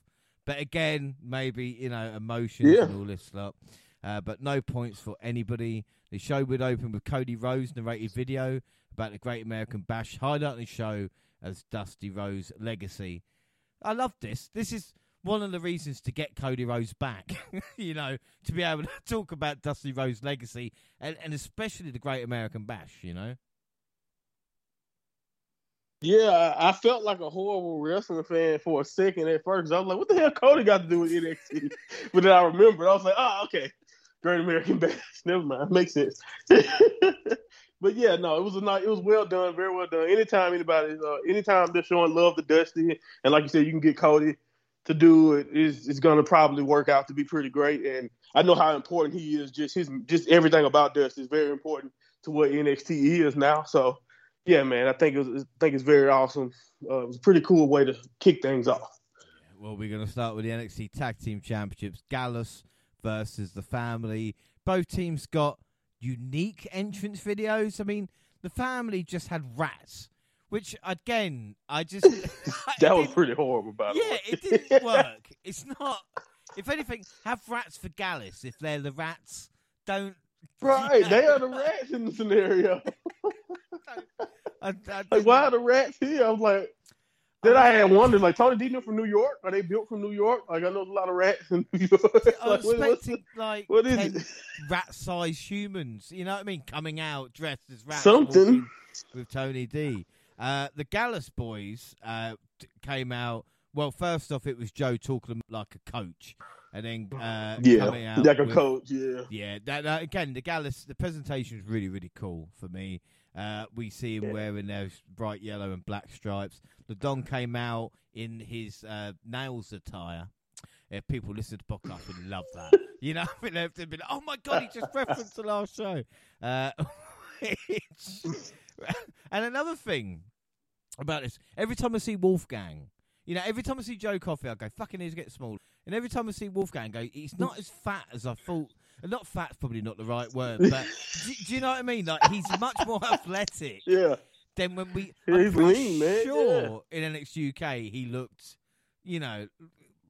But again, maybe you know emotions Yeah. and all this stuff. Uh, but no points for anybody. The show would open with Cody Rhodes narrated video about the Great American Bash, highlighting the show as Dusty Rhodes legacy. I love this. This is one of the reasons to get Cody Rhodes back. you know, to be able to talk about Dusty Rhodes legacy and, and especially the Great American Bash. You know. Yeah, I felt like a horrible wrestling fan for a second at first. I was like, "What the hell Cody got to do with NXT?" but then I remembered. I was like, "Oh, okay, Great American Bash. Never mind, makes sense." but yeah, no, it was a nice, it was well done, very well done. Anytime anybody, uh, anytime they're showing love to Dusty, and like you said, you can get Cody to do it, is is going to probably work out to be pretty great. And I know how important he is. Just his, just everything about Dusty is very important to what NXT is now. So yeah, man, I think it was, I think it's very awesome. Uh, it was a pretty cool way to kick things off. Well, we're going to start with the NXT Tag Team Championships. Gallus versus the Family. Both teams got unique entrance videos. I mean, the Family just had rats, which again, I just That was pretty horrible, by the Yeah, way. it didn't work. It's not. If anything, have rats for Gallus. If they're the rats, don't. right, they are the rats in the scenario. I, I Like, why are the rats here? I was like, then I had wondered, like, Tony Dean from New York? Are they built from New York? Like, I know there's a lot of rats in New York. I like, was what- what's expecting like what is 10 it? rat-sized humans. You know what I mean? Coming out dressed as rats. Something. with Tony D. Uh, the Gallus boys uh, came out. Well, first off, it was Joe talking like a coach, and then uh, coming Yeah, out like a with- coach, yeah. Yeah, that, that again, the Gallus, the presentation was really, really cool for me. Uh, we see him Yeah. wearing those bright yellow and black stripes. The Don came out in his uh, nails attire. If people listen to the podcast, would love that. You know, I mean, they'd be like, "Oh my god, he just referenced the last show." Uh, and another thing about this, every time I see Wolfgang, you know, every time I see Joe Coffey, I go, "Fucking, he's getting small." And every time I see Wolfgang, I go, "He's not as fat as I thought." Not fat's probably not the right word, but do, do you know what I mean? Like he's much more athletic Yeah. than when we. Yeah, he's lean, man, Sure, in NXT UK, he looked, you know,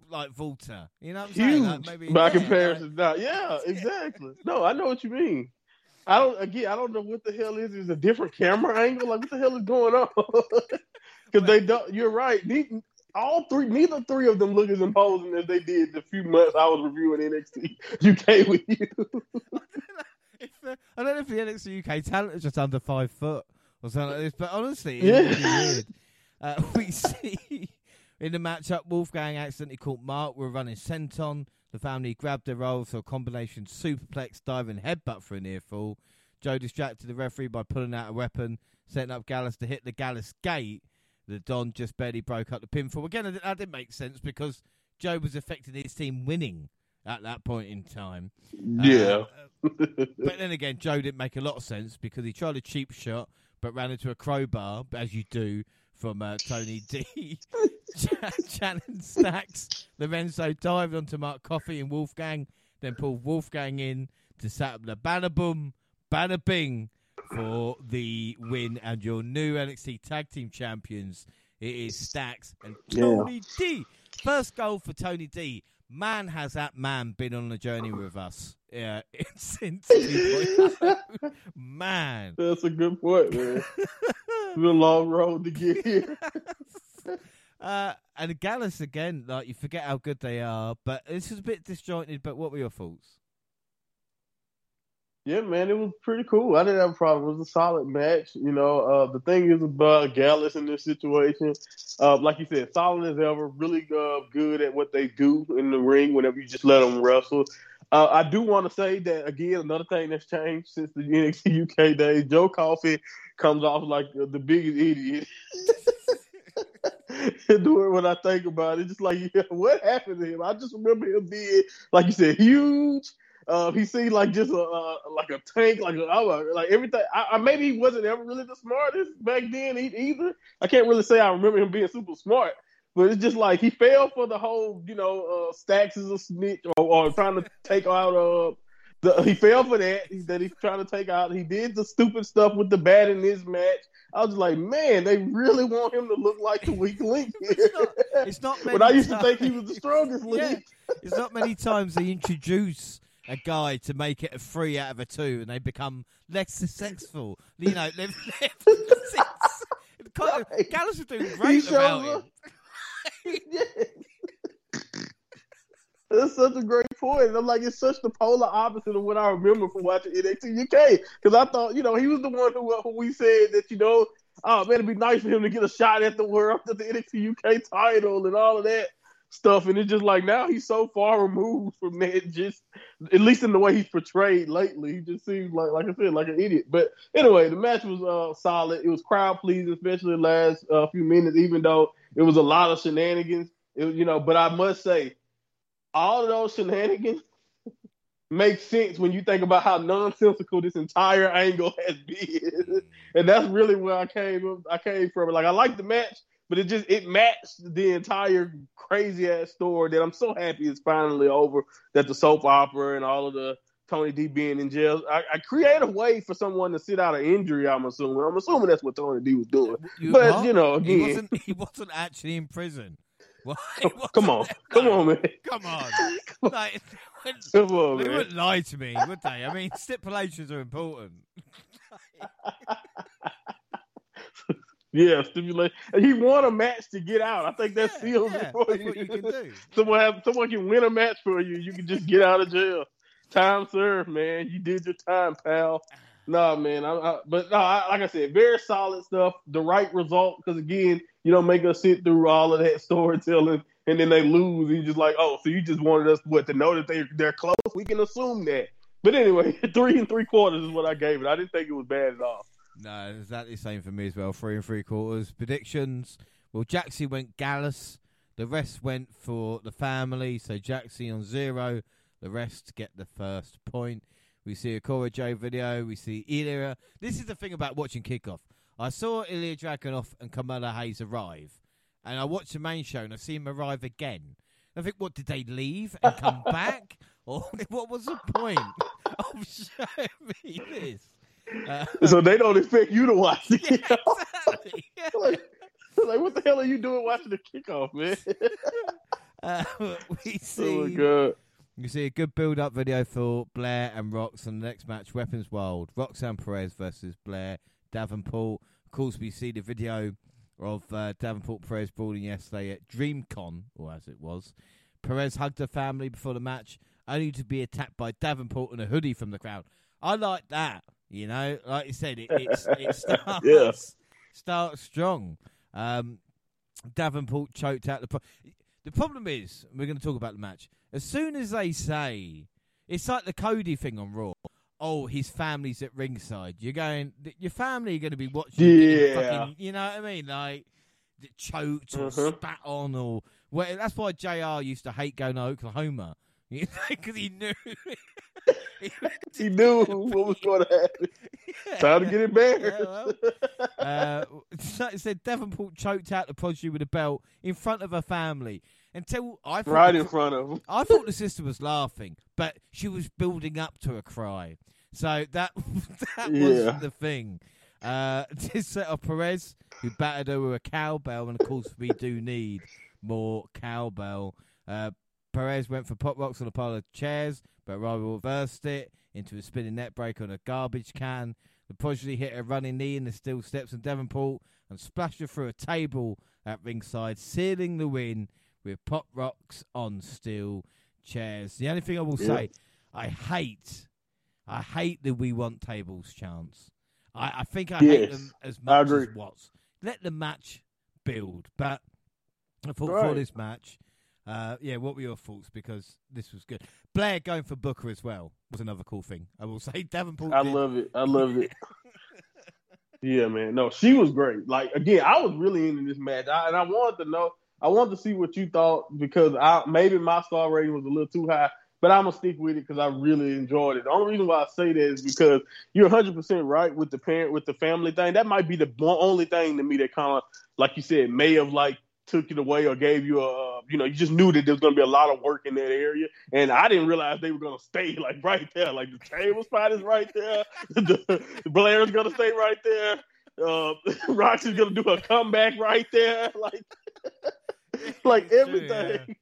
like Volta. You know what I'm saying? Huge Like, maybe by yeah, comparison. now. Yeah, exactly. No, I know what you mean. I don't again. I don't know what the hell is. Is a different camera angle? Like what the hell is going on? Because they don't. You're right. All three, neither three of them look as imposing as they did the few months I was reviewing NXT UK with you. I don't know if the NXT UK talent is just under five foot or something like this, but honestly, it's Yeah. weird. Uh, we see in the matchup, Wolfgang accidentally caught Mark. We're running senton. The family grabbed their rolls for a combination superplex, diving headbutt for a near fall. Joe distracted the referee by pulling out a weapon, setting up Gallus to hit the Gallus gate. The Don just barely broke up the pinfall. Again, that that didn't make sense because Joe was affecting his team winning at that point in time. Yeah. Uh, but then again, Joe didn't make a lot of sense because he tried a cheap shot but ran into a crowbar, as you do from uh, Tony D. Channing Stacks, Lorenzo dived onto Mark Coffey and Wolfgang, then pulled Wolfgang in to set up the banner boom, banner bing for the win and your new NXT Tag Team Champions. It is Stacks and Yeah. Tony D. First goal for Tony D. Man, has that man been on a journey with us? Yeah, since 2.0. man. That's a good point, man. it's been a long road to get here. Uh, and Gallus again, like you forget how good they are, but this is a bit disjointed. But what were your thoughts? Yeah, man, it was pretty cool. I didn't have a problem. It was a solid match. You know, uh, the thing is about Gallus in this situation, uh, like you said, solid as ever, really uh, good at what they do in the ring whenever you just let them wrestle. Uh, I do want to say that, again, another thing that's changed since the NXT UK days, Joe Coffey comes off like the biggest idiot. Doing what I think about it, just like yeah, what happened to him. I just remember him being, like you said, huge. Uh, he seemed like just a uh, like a tank, like a, like everything. I, I maybe he wasn't ever really the smartest back then either. I can't really say I remember him being super smart, but it's just like he fell for the whole, you know, uh, Stacks is a snitch or, or trying to take out uh The, he fell for that. That he's trying to take out. He did the stupid stuff with the bat in this match. I was like, man, they really want him to look like the weak link. It's not, it's not but I used times. to think he was the strongest Yeah. link. It's not many times they introduce a guy to make it a three out of a two, and they become less successful. You know, they've, they've, it's kind of, Right. Gallus was doing He great shows about up. it. Yeah. That's such a great point. I'm like, it's such the polar opposite of what I remember from watching NXT UK. Because I thought, you know, he was the one who, who we said that, you know, oh man, it'd be nice for him to get a shot at the world, at the NXT UK title and all of that stuff. And it's just like now he's so far removed from that. Just at least in the way he's portrayed lately, he just seems like, like I said, like an idiot. But anyway, the match was uh, solid. It was crowd pleasing, especially the last uh, few minutes, even though it was a lot of shenanigans. It, you know, but I must say, all of those shenanigans make sense when you think about how nonsensical this entire angle has been. and that's really where I came I came from. Like I like the match, but it just it matched the entire crazy ass story that I'm so happy it's finally over. That the soap opera and all of the Tony D being in jail. I, I create a way for someone to sit out an injury. I'm assuming. I'm assuming that's what Tony D was doing. You- But what? you know, he again, wasn't. He wasn't actually in prison. He come on, come No, on, man, come on. Like, they wouldn't- come on, they man. wouldn't lie to me, would they? I mean, stipulations are important. Yeah, stimulate. And he won a match to get out. I think that Yeah, seals yeah, it for that's you. what you can do. someone have someone can win a match for you. You can just get out of jail. Time served, man. You did your time, pal. No, man. I, I, but no, I, like I said, very solid stuff. The right result, because again, you don't make us sit through all of that storytelling, and then they lose. And you just like, oh, so you just wanted us what to know that they they're close. We can assume that. But anyway, three and three quarters is what I gave it. I didn't think it was bad at all. No, exactly the same for me as well. Three and three quarters. Predictions. Well, Jaxie went Gallus. The rest went for the family. So Jaxie on zero. The rest get the first point. We see a Cora Jade video. We see Ilya. This is the thing about watching kickoff. I saw Ilya Dragunov and Carmelo Hayes arrive, and I watched the main show and I see him arrive again. I think, what did they leave and come back, or what was the point of showing me this? Uh, So they don't expect you to watch yeah, exactly. Yeah. like, like, what the hell are you doing watching the kickoff, man? Uh, we see oh you see a good build up video for Blair and Rox on the next match, Weapons Wild. Roxanne Perez versus Blair Davenport. Of course, we see the video of uh, Davenport Perez brawling yesterday at DreamCon, or as it was. Perez hugged her family before the match, only to be attacked by Davenport in a hoodie from the crowd. I like that, you know. Like you said, it it's, it starts Yeah. starts strong. Um, Davenport choked out the. Pro- the problem is, we're going to talk about the match. As soon as they say, it's like the Cody thing on Raw. Oh, his family's at ringside. You're going, your family are going to be watching. you Yeah. fucking- you know what I mean? Like choked or Mhm. spat on or. Well, that's why Jr. used to hate going to Oklahoma because he knew. He knew what was going to happen. Time to get embarrassed. Yeah, well, uh, said Davenport choked out the prodigy with a belt in front of her family until I thought right the, in front of him. I thought the sister was laughing, but she was building up to a cry. So that that Yeah. was the thing. Uh, this set of Perez, who battered her with a cowbell, and of course we do need more cowbell. Uh, Perez went for pop rocks on a pile of chairs, but Rival reversed it into a spinning net break on a garbage can. The prodigy hit a running knee in the steel steps of Davenport and splashed her through a table at ringside, sealing the win with pop rocks on steel chairs. The only thing I will Yeah. say, I hate, I hate the we want tables chance. I, I think I hate them as much as. Watts. Let the match build, but I thought for this match, uh, yeah, what were your thoughts? Because this was good. Blair going for Booker as well was another cool thing. I will say Davenport. I did- love it. I loved it. Yeah, man. No, she was great. Like again, I was really into this match, I, and I wanted to know. I wanted to see what you thought because I maybe my star rating was a little too high, but I'm gonna stick with it because I really enjoyed it. The only reason why I say that is because you're 100 percent right with the parent with the family thing. That might be the only thing to me that kind of, like you said, may have like took it away or gave you a you know, you just knew that there was going to be a lot of work in that area, and I didn't realize they were going to stay like right there. Like the table spot is right there, the, the Blair's going to stay right there. Uh, Roxy's going to do a comeback right there, like like everything.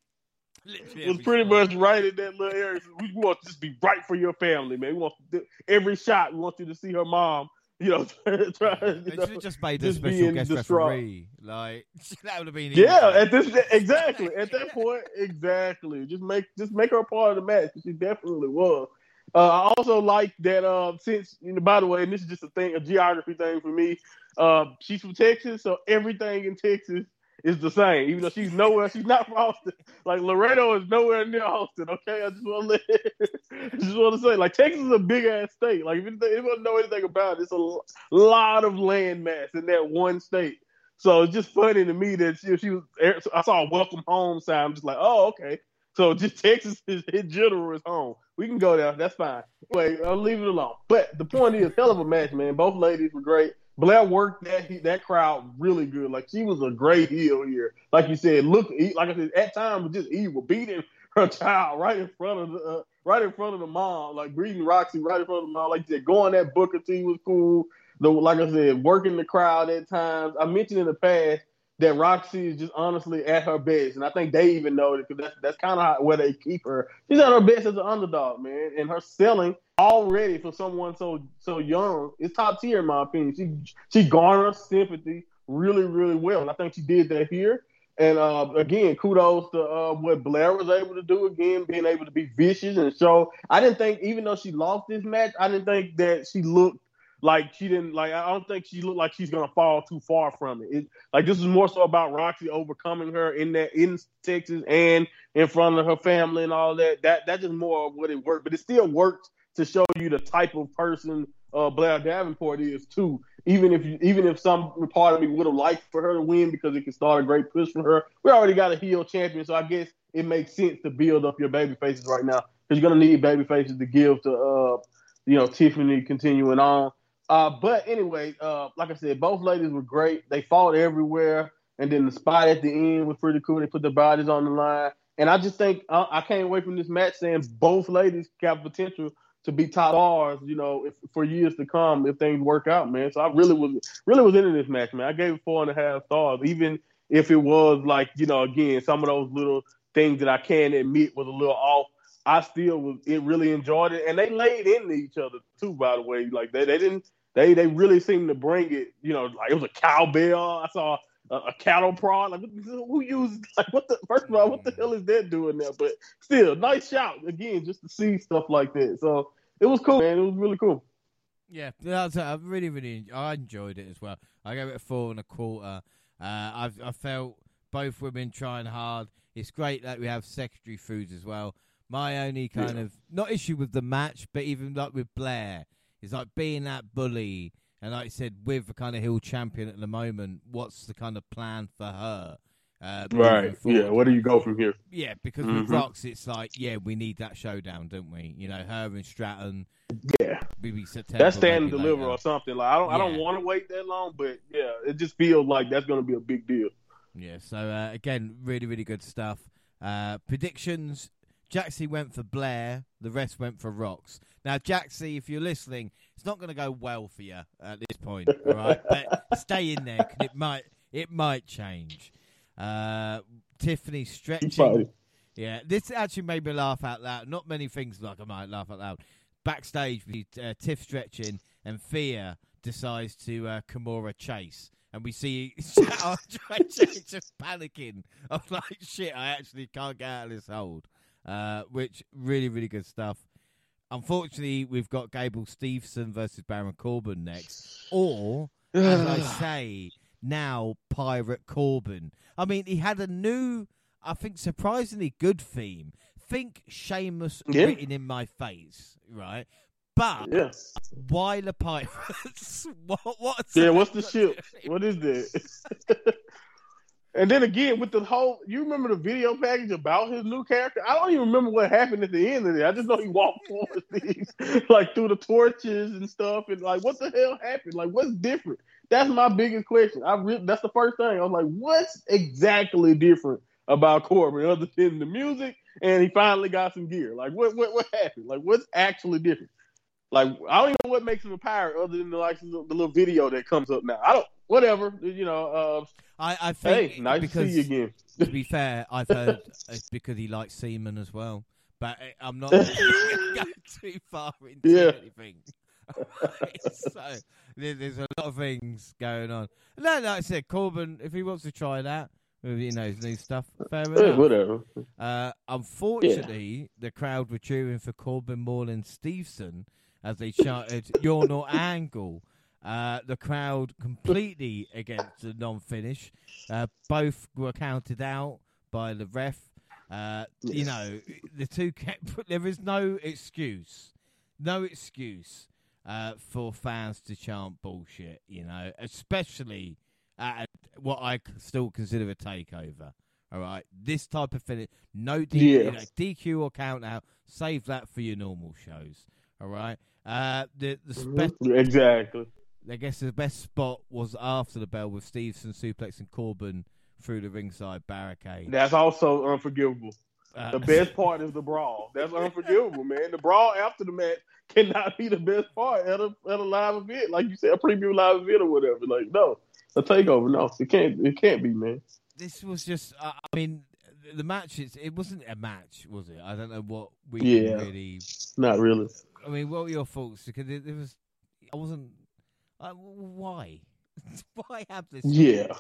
It was pretty much right in that little area. We want to just be right for your family, man. We want to, every shot. We want you to see her mom you know, try, you know, just made a special guest distraught. referee. Like that would have been yeah. At this exactly at that point, exactly. Just make just make her part of the match. She definitely was. Uh, I also like that. Uh, since you know, by the way, and this is just a thing, a geography thing for me. Uh, she's from Texas, so everything in Texas is the same, even though she's nowhere. She's not from Austin. Like Laredo is nowhere near Austin. Okay, I just want to just want to say, like Texas is a big ass state. Like if you don't know anything about it, it's a lot of land mass in that one state. So it's just funny to me that she, she was. Er, I saw a welcome home sign. I'm just like, oh, okay. So just Texas is, in general is home. We can go there. That's fine. Wait, I'll leave it alone. But the point is, hell of a match, man. Both ladies were great. Blair worked that that crowd really good. Like she was a great heel here. Like you said, look, like I said, at times just evil, beating her child right in front of the uh, right in front of the mom, like breathing Roxy right in front of the mom. Like you said, going that Booker T was cool. The like I said, working the crowd at times. I mentioned in the past that Roxy is just honestly at her best, and I think they even know it because that's that's kind of where they keep her. She's at her best as an underdog, man, and her selling already for someone so so young is top tier in my opinion. She she garners sympathy really really well, and I think she did that here. And uh, again, kudos to uh, what Blair was able to do again, being able to be vicious and show. I didn't think, even though she lost this match, I didn't think that she looked like she didn't like. I don't think she looked like she's gonna fall too far from it. it. Like this is more so about Roxy overcoming her in that in Texas and in front of her family and all that. That that's just more of what it worked, but it still worked to show you the type of person uh, Blair Davenport is too. Even if you, even if some part of me would have liked for her to win because it could start a great push for her, we already got a heel champion, so I guess it makes sense to build up your baby faces right now because you're gonna need baby faces to give to uh, you know Tiffany continuing on. Uh, but anyway, uh, like I said, both ladies were great. They fought everywhere, and then the spot at the end was pretty cool. They put their bodies on the line, and I just think uh, I can't wait from this match saying both ladies have potential to be top stars, you know, if, for years to come if things work out, man. So I really was really was into this match, man. I gave it four and a half stars, even if it was like, you know, again, some of those little things that I can admit was a little off. I still was it really enjoyed it, and they laid into each other too. By the way, like they they didn't they they really seemed to bring it. You know, like it was a cowbell. I saw a, a cattle prod. Like who used like what the first of all, what the hell is that doing there? But still, nice shout again, just to see stuff like that. So it was cool, man. It was really cool. Yeah, that's I really, really, I enjoyed it as well. I gave it a four and a quarter. Uh, I I felt both women trying hard. It's great that we have secondary foods as well. My only kind yeah. of not issue with the match, but even like with Blair, is like being that bully. And like I said, with the kind of hill champion at the moment, what's the kind of plan for her? Uh, right. Yeah. Where do you go from here? Yeah, because mm-hmm. with Rox, it's like, yeah, we need that showdown, don't we? You know, her and Stratton. Yeah. Maybe September. That's stand and deliver later. or something. Like I don't, yeah. I don't want to wait that long, but yeah, it just feels like that's going to be a big deal. Yeah. So uh, again, really, really good stuff. Uh, predictions. Jaxie went for Blair. The rest went for Rox. Now, Jaxie, if you're listening, it's not going to go well for you at this point, all right? but stay in there because it might, it might change. Uh, Tiffany stretching. Yeah, this actually made me laugh out loud. Not many things like I might laugh out loud. Backstage, uh, Tiff stretching and Thea decides to uh, Kimura chase. And we see just panicking. I'm like, shit, I actually can't get out of this hold. Uh, which really, really good stuff. Unfortunately, we've got Gable Steveson versus Baron Corbin next. Or, as I say, now Pirate Corbin. I mean, he had a new, I think, surprisingly good theme. Think Sheamus yeah. written in my face, right? But yeah. why the pirates? what? What's yeah, what's the ship? What is that? and then again, with the whole, you remember the video package about his new character? I don't even remember what happened at the end of it. I just know he walked towards these, like through the torches and stuff, and like, what the hell happened? Like, what's different? That's my biggest question. I re- that's the first thing. I was like, what's exactly different about Corbin other than the music and he finally got some gear. Like what what what happened? Like what's actually different? Like I don't even know what makes him a pirate other than the like the little video that comes up now. I don't whatever you know. Uh, I I think hey, nice because, to see you again. to be fair, I've heard it's because he likes semen as well. But eh, I'm not going go too far into Yeah. anything. so there's a lot of things going on. No, like I said, Corbin, if he wants to try that, with, you know, his new stuff, fair enough. whatever. Uh, unfortunately, the crowd were cheering for Corbin more than Stevenson as they shouted, "You're not Angle." Uh, the crowd completely against the non-finish. Uh, both were counted out by the ref. Uh, You know, the two kept. There is no excuse, no excuse uh, for fans to chant bullshit. You know, especially at what I still consider a takeover. All right, this type of finish, no D- Yeah. you know, DQ or count out. Save that for your normal shows. All right. Uh, the the spe- Mhm. Exactly. I guess the best spot was after the bell with Stevenson suplexing Corbin through the ringside barricade. That's also unforgivable. Uh, The best part is the brawl. That's unforgivable, man. The brawl after the match cannot be the best part at a at a live event, like you said, a preview live event or whatever. Like, no, a takeover. No, it can't. It can't be, man. this was just. Uh, I mean, the match. It's, it wasn't a match, was it? I don't know what we Yeah. really. Not really. I mean, what were your thoughts? Because it, it was. I wasn't. Uh, why? why have this? Yeah.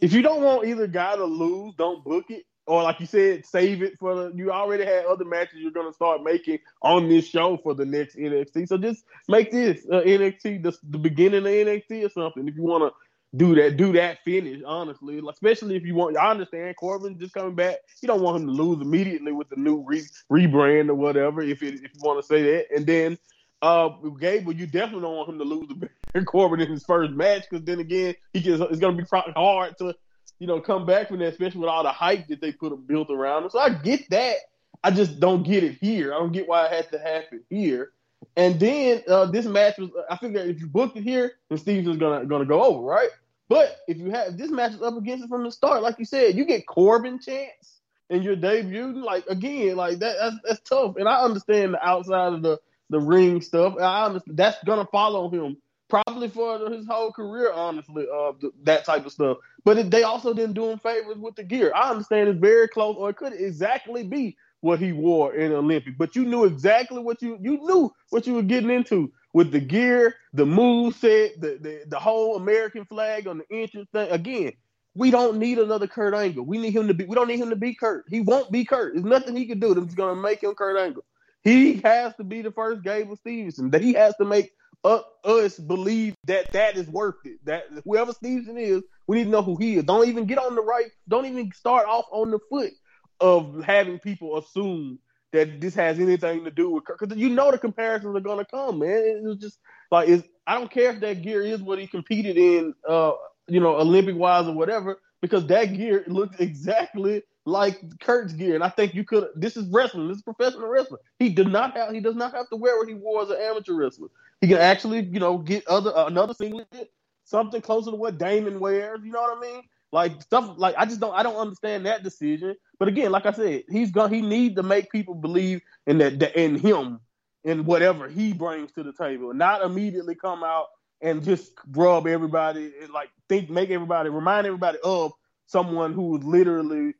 If you don't want either guy to lose, don't book it. Or like you said, save it for the. You already had other matches you're gonna start making on this show for the next NXT. So just make this uh, NXT the, the beginning of NXT or something. If you want to do that, do that finish. Honestly, Like, especially if you want. I understand Corbin just coming back. You don't want him to lose immediately with the new re, rebrand or whatever. If it, if you want to say that, and then uh, Gable, you definitely don't want him to lose to Corbin in his first match because then again, he gets it's going to be hard to you know come back from that, especially with all the hype that they put built around him. So I get that. I just don't get it here. I don't get why it had to happen here. And then uh, this match was. I think that if you booked it here, then Stevenson's gonna gonna go over, right? But if you have this match is up against it from the start, like you said, you get Corbin chance in your debut. Like again, like that that's, that's tough. And I understand the outside of the the ring stuff. I understand that's gonna follow him probably for his whole career. Honestly, uh, th- that type of stuff. But it, they also didn't do him favors with the gear. I understand it's very close, or it could exactly be what he wore in Olympic. But you knew exactly what you you knew what you were getting into with the gear, the move set, the the, the whole American flag on the entrance thing. Again, we don't need another Kurt Angle. We need him to be. We don't need him to be Kurt. He won't be Kurt. There's nothing he can do that's gonna make him Kurt Angle. He has to be the first Gable Stevenson. That he has to make us believe that that is worth it. That whoever Stevenson is, we need to know who he is. Don't even get on the right. Don't even start off on the foot of having people assume that this has anything to do with. Because you know the comparisons are gonna come, man. It was just like it's, I don't care if that gear is what he competed in, uh, you know, Olympic wise or whatever, because that gear looks exactly like Kurt's gear. And I think you could. This is wrestling. This is professional wrestling. He did not have. He does not have to wear what he wore as an amateur wrestler. He can actually, you know, get other uh, another singlet, something closer to what Damon wears. You know what I mean? Like stuff like I just don't. I don't understand that decision. But again, like I said, he's gonna. He need to make people believe in that, that in him and whatever he brings to the table, not immediately come out and just rub everybody and like think, make everybody remind everybody of someone who is literally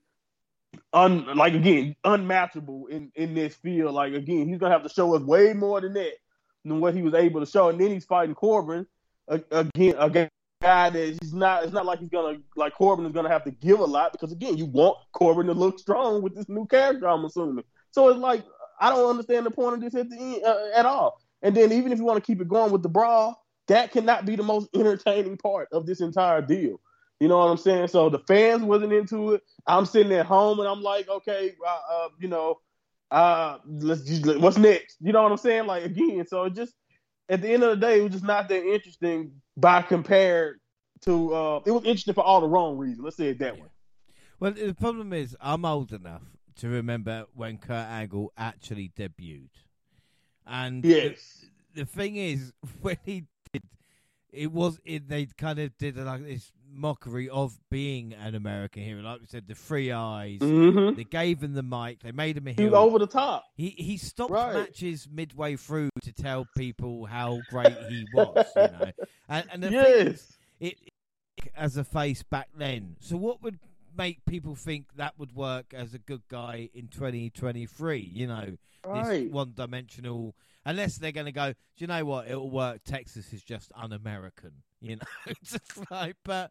un like again unmatchable in in this field. Like again, he's gonna have to show us way more than that than what he was able to show. And then he's fighting Corbin again again, guy that he's not. It's not like he's gonna like Corbin is gonna have to give a lot because again, you want Corbin to look strong with this new character. I'm assuming. So it's like I don't understand the point of this at the end uh, at all. And then even if you want to keep it going with the brawl, that cannot be the most entertaining part of this entire deal. You know what I'm saying? So the fans wasn't into it. I'm sitting at home and I'm like, okay, uh, uh, you know, uh, let's just, what's next? You know what I'm saying? Like again, so it just at the end of the day, it was just not that interesting by compared to. Uh, it was interesting for all the wrong reasons. Let's say it that way. Well, the problem is, I'm old enough to remember when Kurt Angle actually debuted, and Yes. the, the thing is, when he did, it was it, they kind of did like this mockery of being an American hero. Like we said, the free eyes. hmm They gave him the mic. They made him a He over the top. He he stopped Right. matches midway through to tell people how great he was. You know, and, and the thing is, Yes. it as a face back then. So what would make people think that would work as a good guy in 2023? You know, Right. this one-dimensional. Unless they're going to go, do you know what? It'll work. Texas is just un-American. You know, it's just like. But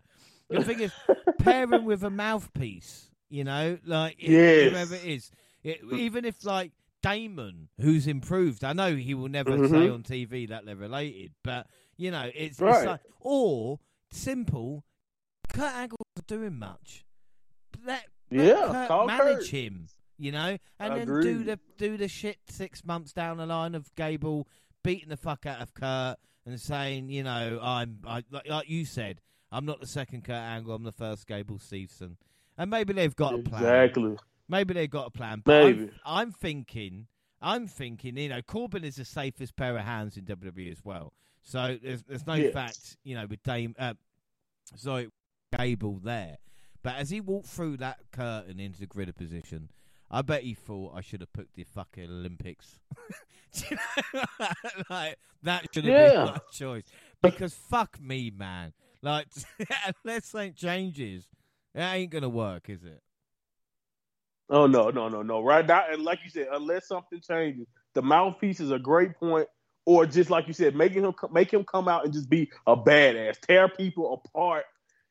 the thing is, pairing with a mouthpiece. You know, like Yes. whoever it is, it, even if like Damon, who's improved. I know he will never Mhm. say on TV that they're related, but you know, it's, it's Right. like or simple. Kurt Angle's not doing much. Let, Yeah, Kurt manage Kurt. him. You know, and then do the do the shit six months down the line of Gable beating the fuck out of Kurt and saying, you know, I'm I, like, like you said, I'm not the second Kurt Angle, I'm the first Gable Steveson, and maybe they've got a plan. Exactly. Maybe they've got a plan. But I'm- I'm, thinking, I'm thinking, you know, Corbin is the safest pair of hands in WWE as well. So there's there's no Yes. fact, you know, with Dame, uh, sorry, Gable there. But as he walked through that curtain into the gritter position, I bet he thought I should have put the fucking Olympics. You know? like that should have been Yeah. my choice because fuck me, man. Like unless something changes, it ain't gonna work, is it? Oh no, no, no, no. Right now, and like you said, unless something changes, the mouthpiece is a great point. Or just like you said, making him make him come out and just be a badass, tear people apart,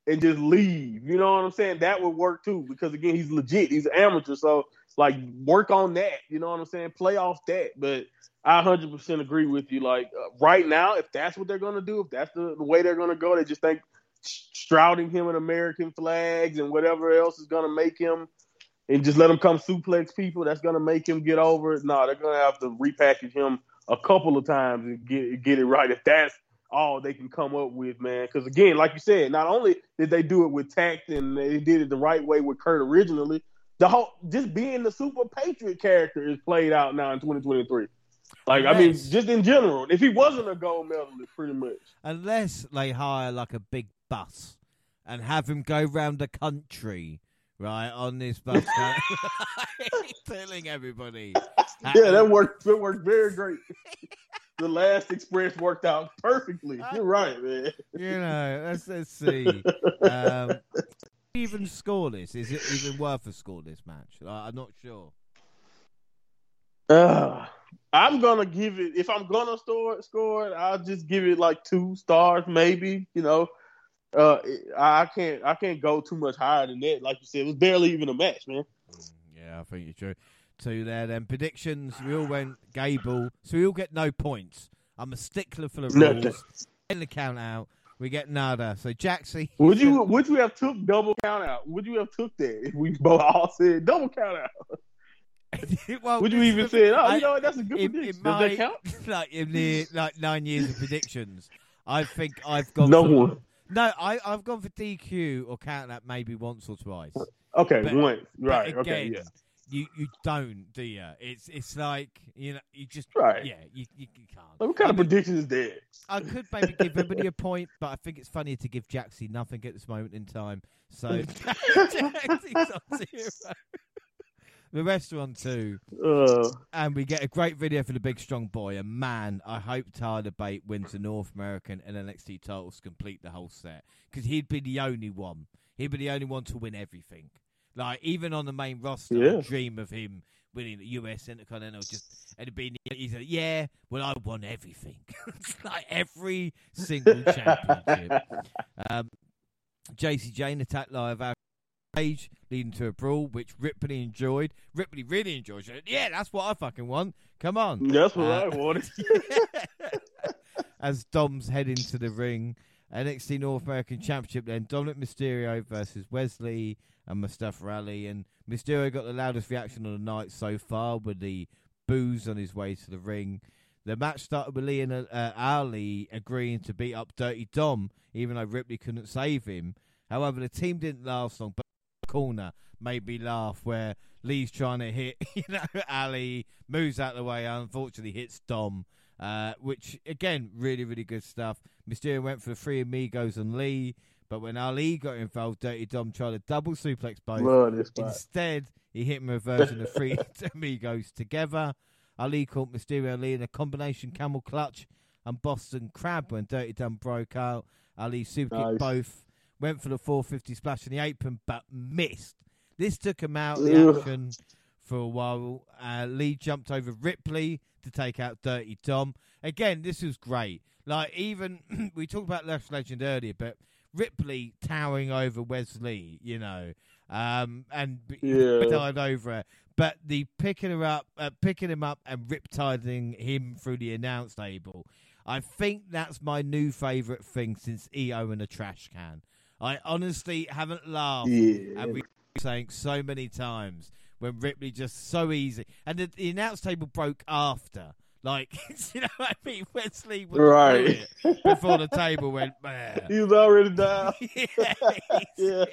and just leave. You know what I'm saying? That would work too, because again, he's legit. He's an amateur, so like work on that. You know what I'm saying? Play off that. But I 100% agree with you. Like uh, right now, if that's what they're gonna do, if that's the, the way they're gonna go, they just think shrouding him in American flags and whatever else is gonna make him and just let him come suplex people. That's gonna make him get over it. No, they're gonna have to repackage him a couple of times and get get it right. If that's all they can come up with, man. Because again, like you said, not only did they do it with tact and they did it the right way with Kurt originally, the whole just being the super patriot character is played out now in 2023. Like I mean, just in general, if he wasn't a gold medalist, pretty much. unless they hire like a big bus and have him go round the country, right, on this bus, telling everybody. Yeah, that worked. That worked very great. the last express worked out perfectly. You're right, man. You know, let's let's see. Um, even scoreless? Is it even worth a scoreless match? I- I'm not sure. Uh, I'm gonna give it. If I'm gonna score score it, I'll just give it like two stars, maybe. You know, uh, I I can't I can't go too much higher than that. Like you said, it was barely even a match, man. Yeah, I think you're true. Two there then. Predictions. We all went Gable, so we all get no points. I'm a stickler for the Nothing. rules. In the count out, we get nada. So Jaxie. Would you would you have took double count out? Would you have took that if we both all said double count out? well, Would you even say, oh, I- you know? That's a good it, prediction. it Does might, that count? like in the like nine years of predictions, I think I've gone. No for, one. No, I I've gone for DQ or count that maybe once or twice. Okay, But- once. But Right. again, okay. Yeah. You you don't, do you? It's it's like you know you just Right. yeah you you, you can't. Like, what kind I of mean, prediction is that? I could maybe give everybody a point, but I think it's funnier to give Jaxie nothing at this moment in time. So Jaxie's on zero. The rest are on two. And we get a great video for the big strong boy. And man, I hope Tyler Bate wins the North American and NXT titles complete the whole set. Because he'd be the only one. He'd be the only one to win everything. Like, even on the main roster, I Yeah. dream of him winning the US Intercontinental. Just, and it'd be, he's like, yeah, well, I won everything. like every single championship. Um, Jacy Jayne attacked live out page, leading to a brawl, which Ripley enjoyed. Ripley really enjoyed it. Yeah, that's what I fucking want. Come on. That's what Uh, I wanted. As Dom's heading into the ring, NXT North American Championship. Then Dominic Mysterio versus Wes Lee and Mustafa Ali, and Mysterio got the loudest reaction of the night so far with the booze on his way to the ring. The match started with Lee and uh, Ali agreeing to beat up Dirty Dom, even though Ripley couldn't save him. However, the team didn't last long. But corner made me laugh where Lee's trying to hit, you know, Ali moves out of the way, unfortunately hits Dom. Uh, which again, really, really good stuff. Mysterio went for the three amigos on Lee, But when Ali got involved, Dirty Dom tried to double suplex both. Instead, he hit him with a version of three amigos together. Ali caught Mysterio Ali in a combination camel clutch and Boston Crab when Dirty Dom broke out. Ali super kicked Nice. both, went for the 450 splash in the apron, but missed. This took him out of the action for a while. Uh, Lee jumped over Ripley to take out Dirty Dom. Again, this was great. Like even we talked about Lash Legend earlier, but Ripley towering over Wes Lee, you know, um, and Yeah. died over her. But the picking her up, uh, picking him up, and riptiding him through the announce table. I think that's my new favourite thing since EO and a trash can. I honestly haven't laughed Yeah. and we saying so many times when Ripley just so easy, and the, the announce table broke after. Like, you know what I mean? Wes Lee was Right. before the table went. "Bah." He was already down. yeah, Yeah.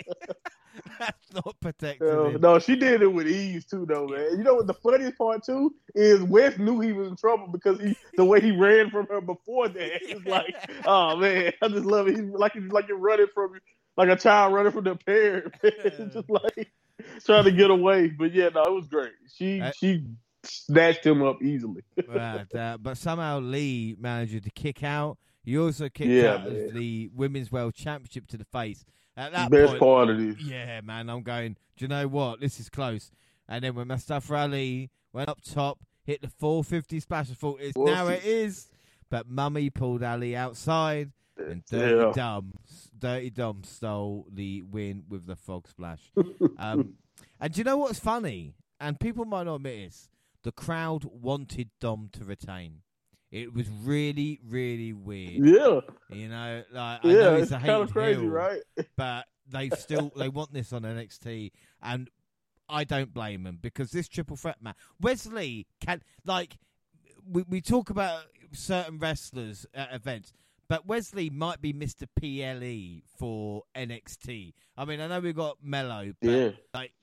that's not protecting No, him. no, she did it with ease too, though, man. You know what the funniest part too is? Wes knew he was in trouble because he the way he ran from her before that. It's like, oh man, I just love it. He's like he's like you're running from like a child running from their parent, man. just like trying to get away. But yeah, no, it was great. She Uh, she snatched him up easily. but, uh, but somehow Lee managed to kick out. He also kicked Yeah, out man. the Women's World Championship to the face. At that Best point, part of this. yeah, man, I'm going, do you know what? This is close. And then when Mustafa Ali went up top, hit the 450 splash, I thought, it's now it is. But Mummy pulled Ali outside, and Dirty Yeah. Dom, Dirty Dom stole the win with the frog splash. um, and do you know what's funny? And people might not admit this. The crowd wanted Dom to retain. It was really, really weird. Yeah, You know, like I yeah, know it's he's a kind of crazy, heel, right? but they still they want this on NXT, and I don't blame them because this triple threat match, Wes Lee can like we we talk about certain wrestlers at events, but Wes Lee might be Mister PLE for NXT. I mean, I know we've got Melo, but Yeah. like,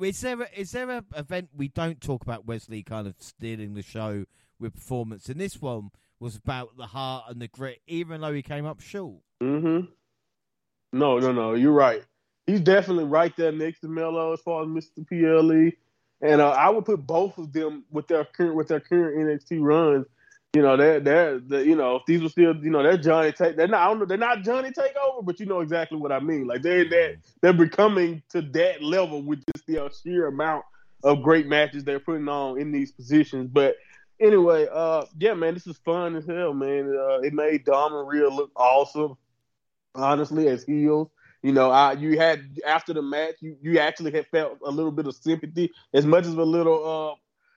is there a, is there a event we don't talk about Wes Lee kind of stealing the show with performance? And this one was about the heart and the grit, even though he came up short. Mm-hmm. No, no, no. You're right. He's definitely right there next to Melo as far as Mr. PLE, and uh, I would put both of them with their current with their current NXT runs. You know, they're they're the, you know if these were still you know they're Johnny take they're not I don't know they're not Johnny Takeover, but you know exactly what I mean. Like they're that they're becoming to that level with just the sheer amount of great matches they're putting on in these positions. But anyway, uh, yeah, man, this is fun as hell, man. Uh, it made Dom and Rhea look awesome honestly, as heels. You know, I you had after the match, you you actually had felt a little bit of sympathy, as much as a little uh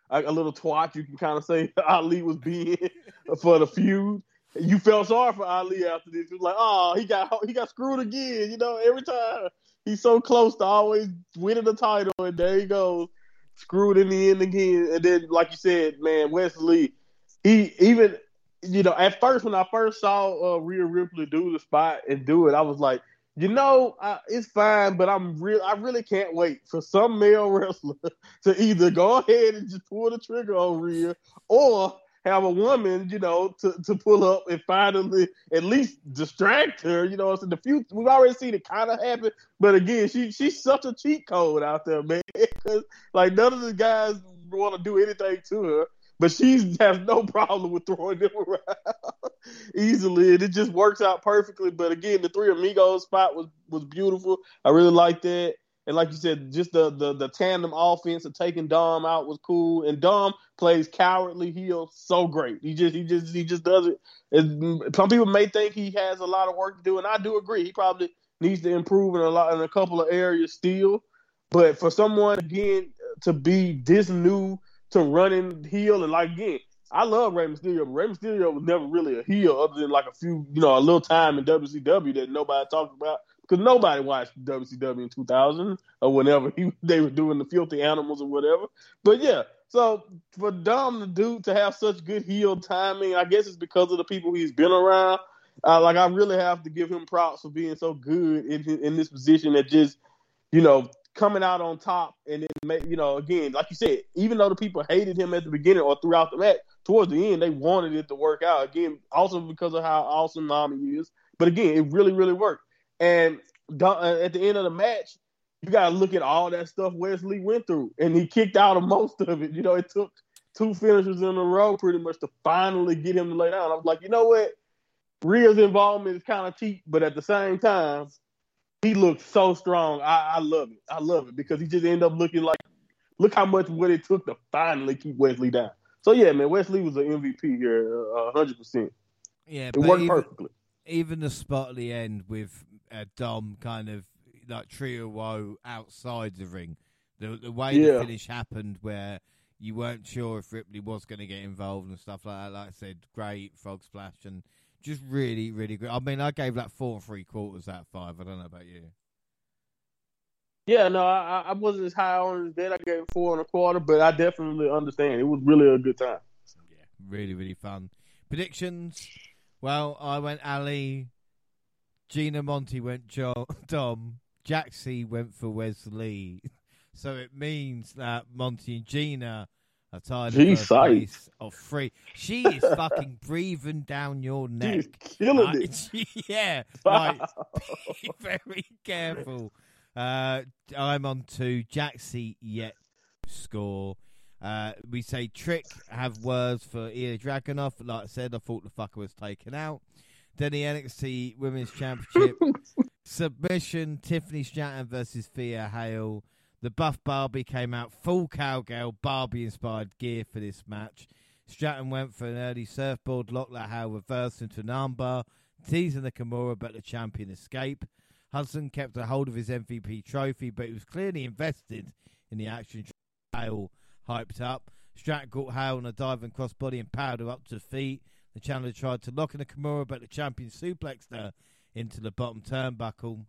a, little twat you can kind of say Ali was being for the feud. You felt sorry for Ali after this. It was like, oh, he got he got screwed again. You know, every time he's so close to always winning the title, and there he goes, screwed in the end again. And then, like you said, man, Wes Lee, he even you know, at first when I first saw uh, Rhea Ripley do the spot and do it, I was like, you know, I, it's fine, but I'm real. I really can't wait for some male wrestler to either go ahead and just pull the trigger on Rhea, or have a woman, you know, to, to pull up and finally at least distract her. You know, in the future. We've already seen it kind of happen, but again, she she's such a cheat code out there, man. Because like none of the guys want to do anything to her but she has no problem with throwing them around easily, and it just works out perfectly. But again, the three amigos spot was was beautiful. I really liked that, and like you said, just the the, the tandem offense of taking Dom out was cool. And Dom plays cowardly heel so great. He just he just he just does it. And some people may think he has a lot of work to do, and I do agree. He probably needs to improve in a lot in a couple of areas still. But for someone again to be this new to running heel and like again, I love Rey Mysterio, but Rey Mysterio was never really a heel other than like a few, you know, a little time in WCW that nobody talked about because nobody watched WCW in 2000 or whenever he, they were doing the filthy animals or whatever. But yeah, so for Dom the dude to have such good heel timing, I guess it's because of the people he's been around. Uh, like I really have to give him props for being so good in in this position that just, you know, coming out on top and then you know again like you said even though the people hated him at the beginning or throughout the match towards the end they wanted it to work out again also because of how awesome Nami is but again it really really worked And uh, at the end of the match, you got to look at all that stuff Wes Lee went through, and he kicked out of most of it. You know, it took two finishers in a row pretty much to finally get him to lay down. I was like, you know what? Rhea's involvement is kind of cheap, but at the same time, he looked so strong. I, I, love it. I love it because he just ended up looking like, look how much what it took to finally keep Wes Lee down. So yeah, man, Wes Lee was an MVP here, uh, hundred percent. Yeah, it worked even, perfectly. Even the spot at the end with uh, Dom kind of like trio woe outside the ring, the the way yeah. the finish happened where you weren't sure if Ripley was going to get involved and stuff like that. Like I said, great frog splash and just really, really good. I mean, I gave that four and three quarters out of five. I don't know about you. Yeah, no, I, I wasn't as high on it as I gave four and a quarter, but I definitely understand. It was really a good time. Yeah, really, really fun. Predictions? Well, I went Ali. Gina Monty went John, Dom. Jaxie went for Wes Lee. So it means that Monty and Gina in first place of three. She is fucking breathing down your neck. She's killing it. yeah, like be very careful. Uh, I'm on two. Jaxie yet score. Uh, we say Trick have words for Ilya Dragunov. Like I said, I thought the fucker was taken out. Then the NXT Women's Championship submission: Tiffany Stratton versus Thea Hail. The Buff Barbie came out full cowgirl Barbie inspired gear for this match. Stratton went for an early surfboard lock that Hail reversed into an armbar, teasing the Kimura, but the champion escaped. Hudson kept a hold of his MVP trophy, but he was clearly invested in the action. Hail hyped up. Stratton caught Hail on a diving crossbody and powered her up to feet. The challenger tried to lock in the Kimura, but the champion suplexed her into the bottom turnbuckle.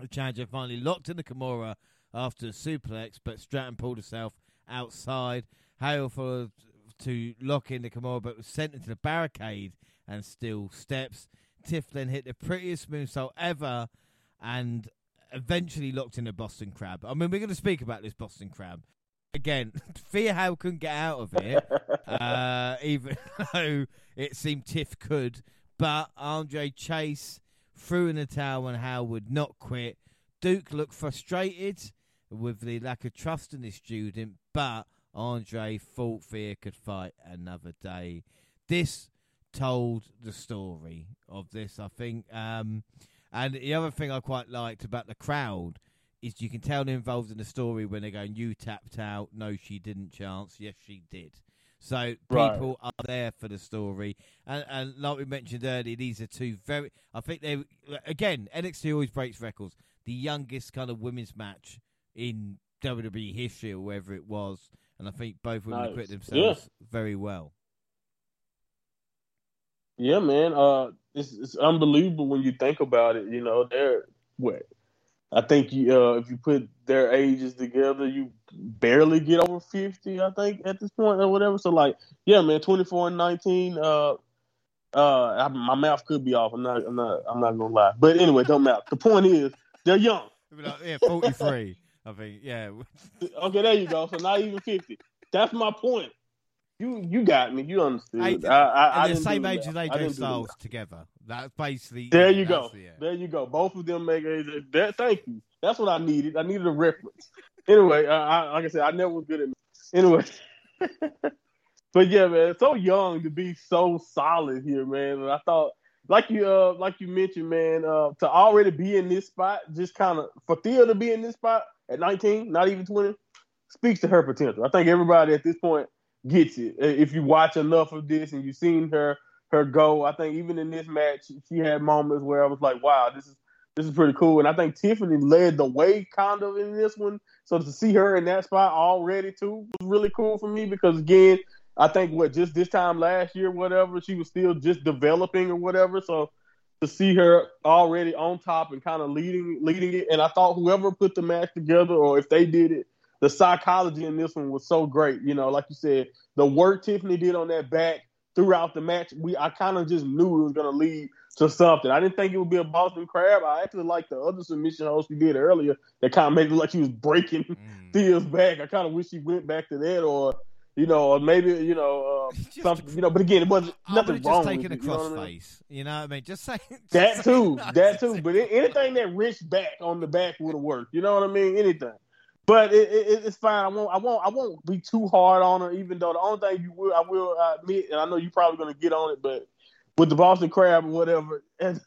The challenger finally locked in the Kimura after the suplex, but Stratton pulled herself outside. Hail followed to lock in the Kimura, but was sent into the barricade and still steps. Tiff then hit the prettiest moonsault ever and eventually locked in a Boston Crab. I mean, we're going to speak about this Boston Crab. Again, Thea Hail couldn't get out of it, uh, even though it seemed Tiff could. But Andre Chase threw in the towel and Hail would not quit. Duke looked frustrated with the lack of trust in this student, but Andre thought Thea could fight another day. This told the story of this, I think. Um, and the other thing I quite liked about the crowd is you can tell they're involved in the story when they're going, "You tapped out." No, she didn't. Chance. Yes, she did. So people right. are there for the story, and, and like we mentioned earlier, these are two very. I think they again NXT always breaks records. The youngest kind of women's match in WWE history or wherever it was, and I think both women nice. acquitted themselves yeah. very well. Yeah, man. Uh, it's, it's unbelievable when you think about it. You know, they're what I think you, uh, if you put their ages together, you barely get over fifty. I think at this point or whatever. So like, yeah, man, twenty four and nineteen. Uh, uh, I, my mouth could be off. I'm not. I'm not. I'm not gonna lie. But anyway, don't matter. The point is, they're young. yeah, forty three. I think, yeah. okay, there you go. So not even fifty. That's my point. You you got me. You understood. I, I, and the same age as AJ Styles together. That's basically. There you go. The, yeah. There you go. Both of them make a. That, thank you. That's what I needed. I needed a reference. Anyway, I, like I said, I never was good at. Anyway. but yeah, man, so young to be so solid here, man. And I thought, like you, uh, like you mentioned, man, uh, to already be in this spot, just kind of for Thea to be in this spot at 19, not even 20, speaks to her potential. I think everybody at this point gets it. Uh, if you watch enough of this and you've seen her her go, I think even in this match, she had moments where I was like, wow, this is this is pretty cool. And I think Tiffany led the way kind of in this one. So to see her in that spot already too was really cool for me because again, I think what just this time last year, whatever, she was still just developing or whatever. So to see her already on top and kind of leading leading it, and I thought whoever put the match together or if they did it, the psychology in this one was so great. You know, like you said, the work Tiffany did on that back throughout the match, we I kind of just knew it was going to lead to something. I didn't think it would be a Boston Crab. I actually like the other submission host we did earlier that kind of made it look like she was breaking mm. Thea's back. I kind of wish she went back to that or you know, or maybe you know uh, Just- something, you know. But again, it wasn't I nothing wrong just with a it, you know what I mean? You know what I mean? Just say That too, that too. But a- anything that rich back on the back would have worked. You know what I mean? Anything. But it, it, it's fine. I won't. I won't. I won't be too hard on her. Even though the only thing you will, I will admit, and I know you're probably gonna get on it, but with the Boston Crab or whatever, and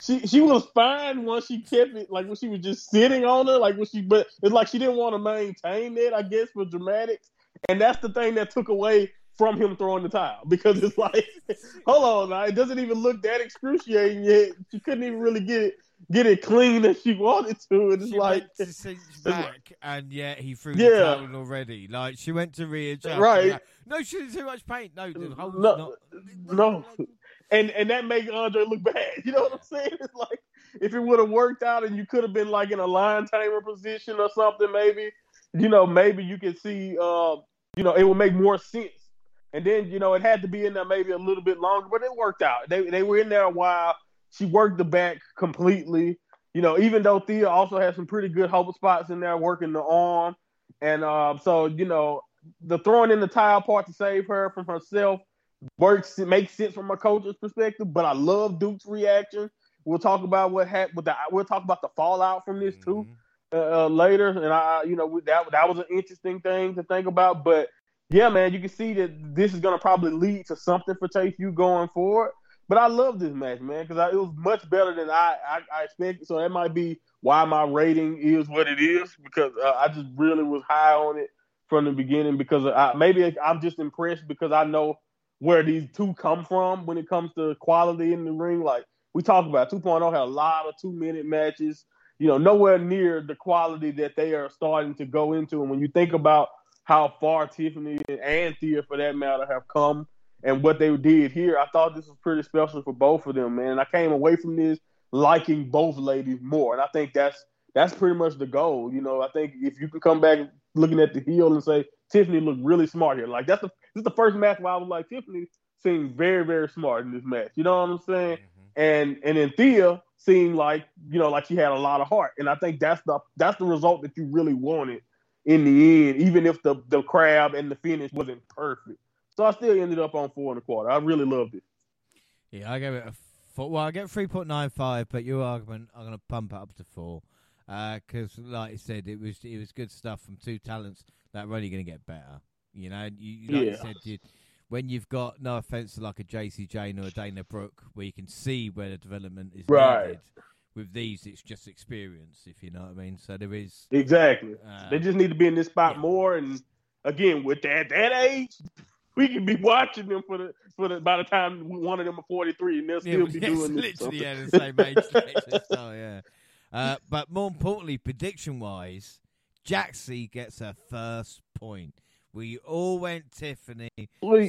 she she was fine once she kept it, like when she was just sitting on her, like when she. But it's like she didn't want to maintain it, I guess, for dramatics, and that's the thing that took away from him throwing the towel because it's like, hold on, now it doesn't even look that excruciating yet. She couldn't even really get it get it clean as she wanted to, and it's She like. to cinch back, and yet he threw Yeah. the towel already. Like she went to readjust. Right. like, No, she didn't too much paint. No, No, not. no. and and that makes Andre look bad. You know what I'm saying? It's like if it would have worked out and you could have been like in a Lion Tamer position or something, maybe you know, maybe you can see, uh, you know, it would make more sense. And then you know, it had to be in there maybe a little bit longer, but it worked out. They they were in there a while. She worked the back completely. You know, even though Thea also had some pretty good hope spots in there, working the arm, and uh, so you know, the throwing in the towel part to save her from herself works it makes sense from a coach's perspective. But I love Duke's reaction. We'll talk about what happened. We'll talk about the fallout from this too Mhm. Uh, later. And I, you know, that that was an interesting thing to think about. But yeah, man, you can see that this is gonna probably lead to something for Chase U going forward. But I love this match, man, because it was much better than I, I, I expected. So that might be why my rating is what it is because uh, I just really was high on it from the beginning. Because I, maybe I'm just impressed because I know where these two come from when it comes to quality in the ring. Like we talked about, 2.0 had a lot of two minute matches. You know, nowhere near the quality that they are starting to go into. And when you think about how far Tiffany and Thea, for that matter, have come and what they did here, I thought this was pretty special for both of them, man. And I came away from this liking both ladies more. And I think that's that's pretty much the goal. You know, I think if you can come back looking at the heel and say Tiffany looked really smart here, like that's the this is the first match where I was like Tiffany seemed very very smart in this match. You know what I'm saying? Mm-hmm. And and then Thea seemed like you know like she had a lot of heart, and I think that's the that's the result that you really wanted in the end, even if the the crab and the finish wasn't perfect. So I still ended up on four and a quarter. I really loved it. Yeah, I gave it a four. Well, I get three point nine five, but your argument, I'm going to pump it up to four uh, because, like I said, it was it was good stuff from two talents that are only going to get better. You know, you, you- like you Yeah. said, you, when you've got no offense to like a Jacy Jayne or a Dana Brooke, where you can see where the development is Right. needed. With these, it's just experience, if you know what I mean. So there is. Exactly. Uh, They just need to be in this spot yeah. more. And again, with that that age, we can be watching them for the for the by the time one of them are forty three, and they'll still be yes, doing literally yeah, the same age. so yeah. Uh, but more importantly, prediction wise, Jaxie gets her first point. We all went Tiffany,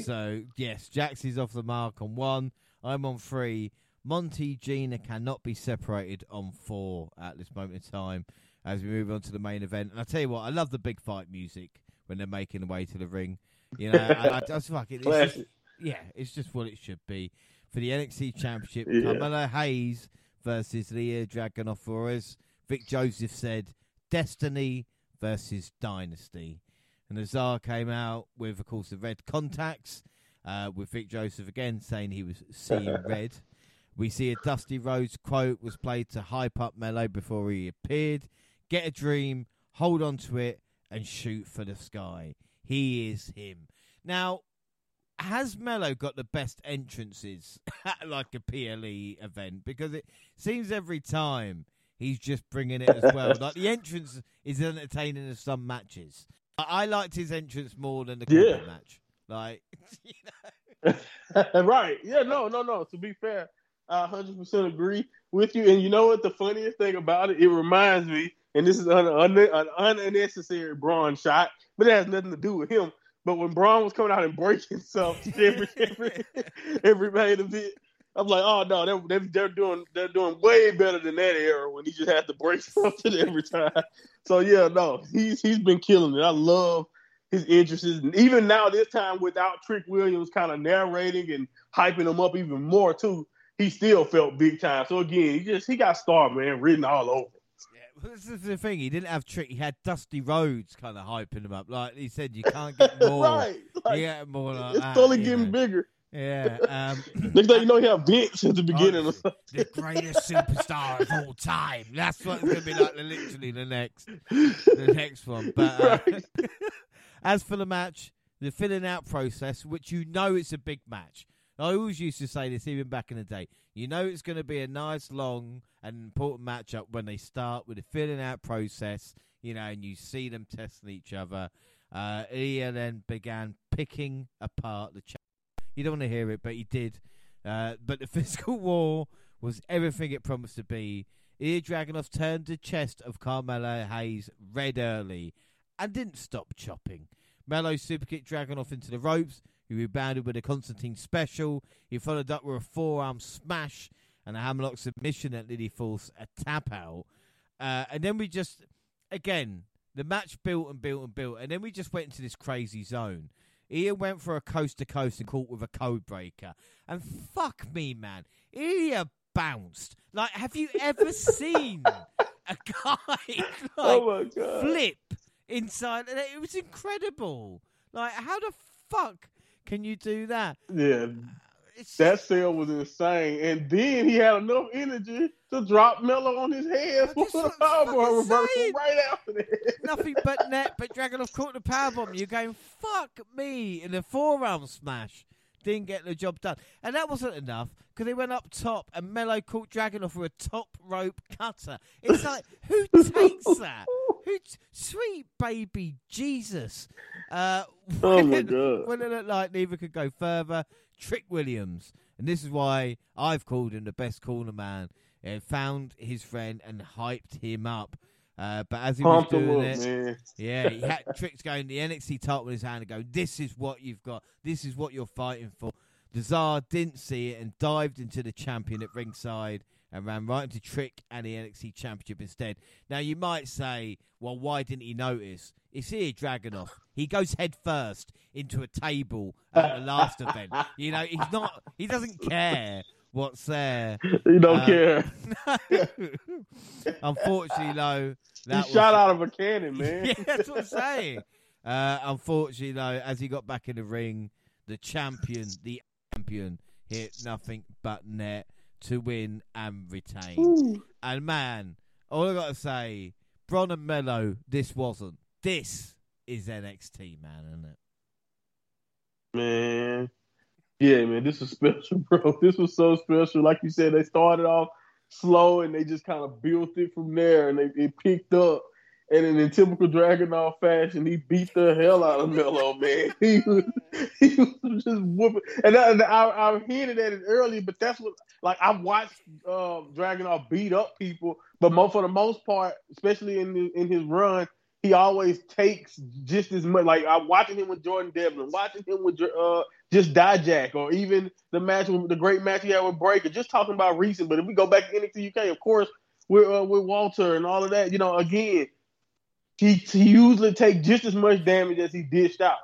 so yes, Jaxie's off the mark on one. I'm on three. Monty Gina cannot be separated on four at this moment in time as we move on to the main event. And I tell you what, I love the big fight music when they're making the way to the ring. You know, I, I just fuck it. It's just, yeah, it's just what it should be for the NXT Championship. Yeah. Carmelo Hayes versus Ilya Dragunov Flores. Vic Joseph said Destiny versus Dynasty, and the Tsar came out with, of course, the red contacts. Uh, with Vic Joseph again saying he was seeing red. We see a Dusty Rhodes quote was played to hype up Melo before he appeared. Get a dream, hold on to it, and shoot for the sky. He is him. Now, has Melo got the best entrances at like a PLE event? Because it seems every time he's just bringing it as well. like the entrance is entertaining as some matches. I, liked his entrance more than the Yeah. Match. Like, you know, right. Yeah, no, no, no. To be fair, I 100% agree with you. And you know what the funniest thing about it? It reminds me, and this is an, un- an unnecessary Braun shot, but it has nothing to do with him. But when Braun was coming out and breaking stuff every every every main event, I'm like, oh no, they're, they're they're doing they're doing way better than that era when he just had to break something every time. So yeah, no, he's he's been killing it. I love his interests, and even now this time without Trick Williams kind of narrating and hyping him up even more too, he still felt big time. So again, he just he got star man written all over. Yeah, this is the thing. He didn't have Trick. He had Dusty Rhodes kind of hyping him up. Like he said, you can't get more. right. Like, you get more like it's that, you getting know. bigger. Yeah. Um, Next thing you know, you have Vince at the beginning. honestly, the greatest superstar of all time. That's what it's going to be like. Literally the next, the next one. But uh, as for the match, the filling out process, which you know it's a big match. I always used to say this even back in the day. You know it's going to be a nice, long, and important matchup when they start with the filling out process. You know, and you see them testing each other. Uh, Ilya then began picking apart the. You don't want to hear it, but he did. Uh, but the physical war was everything it promised to be. Ilya Dragunov turned the chest of Carmelo Hayes red early and didn't stop chopping. Melo superkicked Dragunov into the ropes. He rebounded with a Constantine special. He followed up with a forearm smash and a hammerlock submission that nearly forced a tap out. Uh, and then we just, again, the match built and built and built. And then we just went into this crazy zone. Ilya went for a coast to coast and caught with a code breaker. And fuck me, man. Ilya bounced. Like, have you ever seen a guy like oh flip inside? It was incredible. Like, how the fuck can you do that? Yeah, It's that sale was insane. And then he had enough energy to drop Melo on his head for the powerbomb reversal saying. right after that. nothing but net. But Dragunov caught the powerbomb. You're going fuck me in a forearm smash. Didn't get the job done, and that wasn't enough because they went up top and Melo caught Dragunov for a top rope cutter. It's like who takes that? Who? T- sweet baby Jesus. Uh, Oh my God. When it looked like neither could go further, Trick Williams, and this is why I've called him the best corner man. Uh, found his friend and hyped him up. Uh, but as he was doing it, man. yeah, he had Trick's going the NXT title in his hand and go, This is what you've got. This is what you're fighting for. The Tsar didn't see it and dived into the champion at ringside and ran right into Trick and the NXT championship instead. Now you might say, Well, why didn't he notice? It's here, Dragunov. He goes head first into a table at the last event. You know, he's not he doesn't care what's there. He don't Uh, care. Unfortunately, though, He was shot out of a cannon, man. yeah, that's what I'm saying. Uh, unfortunately, though, as he got back in the ring, the champion, the champion, hit nothing but net to win and retain. Ooh. And man, all I got to say, Bron and Melo, this wasn't. This is NXT, man, isn't it? Man. Yeah, man, this was special, bro. This was so special. Like you said, they started off slow and they just kind of built it from there and they it picked up. And in typical Dragunov fashion, he beat the hell out of Melo, man. He was, he was just whooping. And I, and I, I hinted at it earlier, but that's what, like, I've watched uh, Dragunov beat up people, but for the most part, especially in the, in his run, he always takes just as much. Like I'm watching him with Jordan Devlin, watching him with uh just Dijak, or even the match with the great match he had with Breakker. Just talking about recent, but if we go back to NXT UK, of course, with uh, with Walter and all of that, you know, again, he, he usually take just as much damage as he dished out.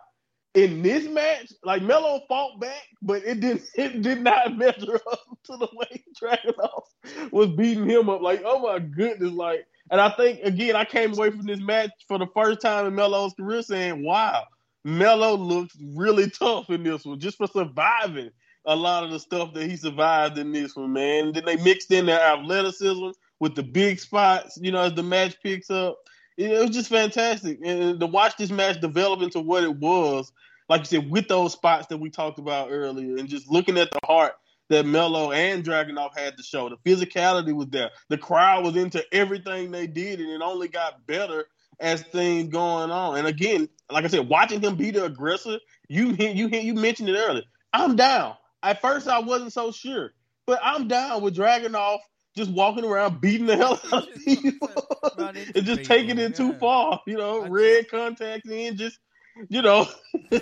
In this match, like Melo fought back, but it didn't it did not measure up to the way Dragunov was beating him up. Like, oh my goodness, like and I think again, I came away from this match for the first time in Melo's career saying, "Wow, Melo looks really tough in this one, just for surviving a lot of the stuff that he survived in this one, man." And then they mixed in their athleticism with the big spots, you know, as the match picks up. It, it was just fantastic, and to watch this match develop into what it was, like you said, with those spots that we talked about earlier, and just looking at the heart that Melo and Dragunov had to show. The physicality was there. The crowd was into everything they did, and it only got better as things going on. And again, like I said, watching him be the aggressor, you you you mentioned it earlier. I'm down. At first, I wasn't so sure, but I'm down with Dragunov just walking around beating the hell out of people and just people, taking it too far. You know, I red contacts in, just you know.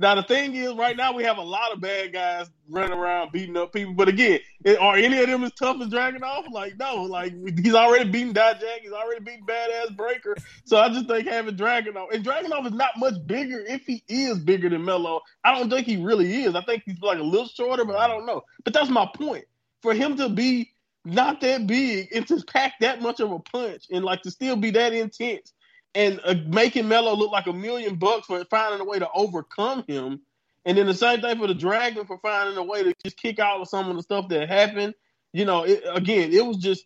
Now the thing is, right now we have a lot of bad guys running around beating up people. But again, are any of them as tough as Dragunov? Like no, like he's already beaten Dijak, he's already beaten Badass Breakker. So I just think having Dragunov and Dragunov is not much bigger. If he is bigger than Melo, I don't think he really is. I think he's like a little shorter, but I don't know. But that's my point. For him to be not that big and to pack that much of a punch and like to still be that intense and uh, making Melo look like a million bucks for finding a way to overcome him. And then the same thing for the Dragon for finding a way to just kick out of some of the stuff that happened. You know, it, again, it was just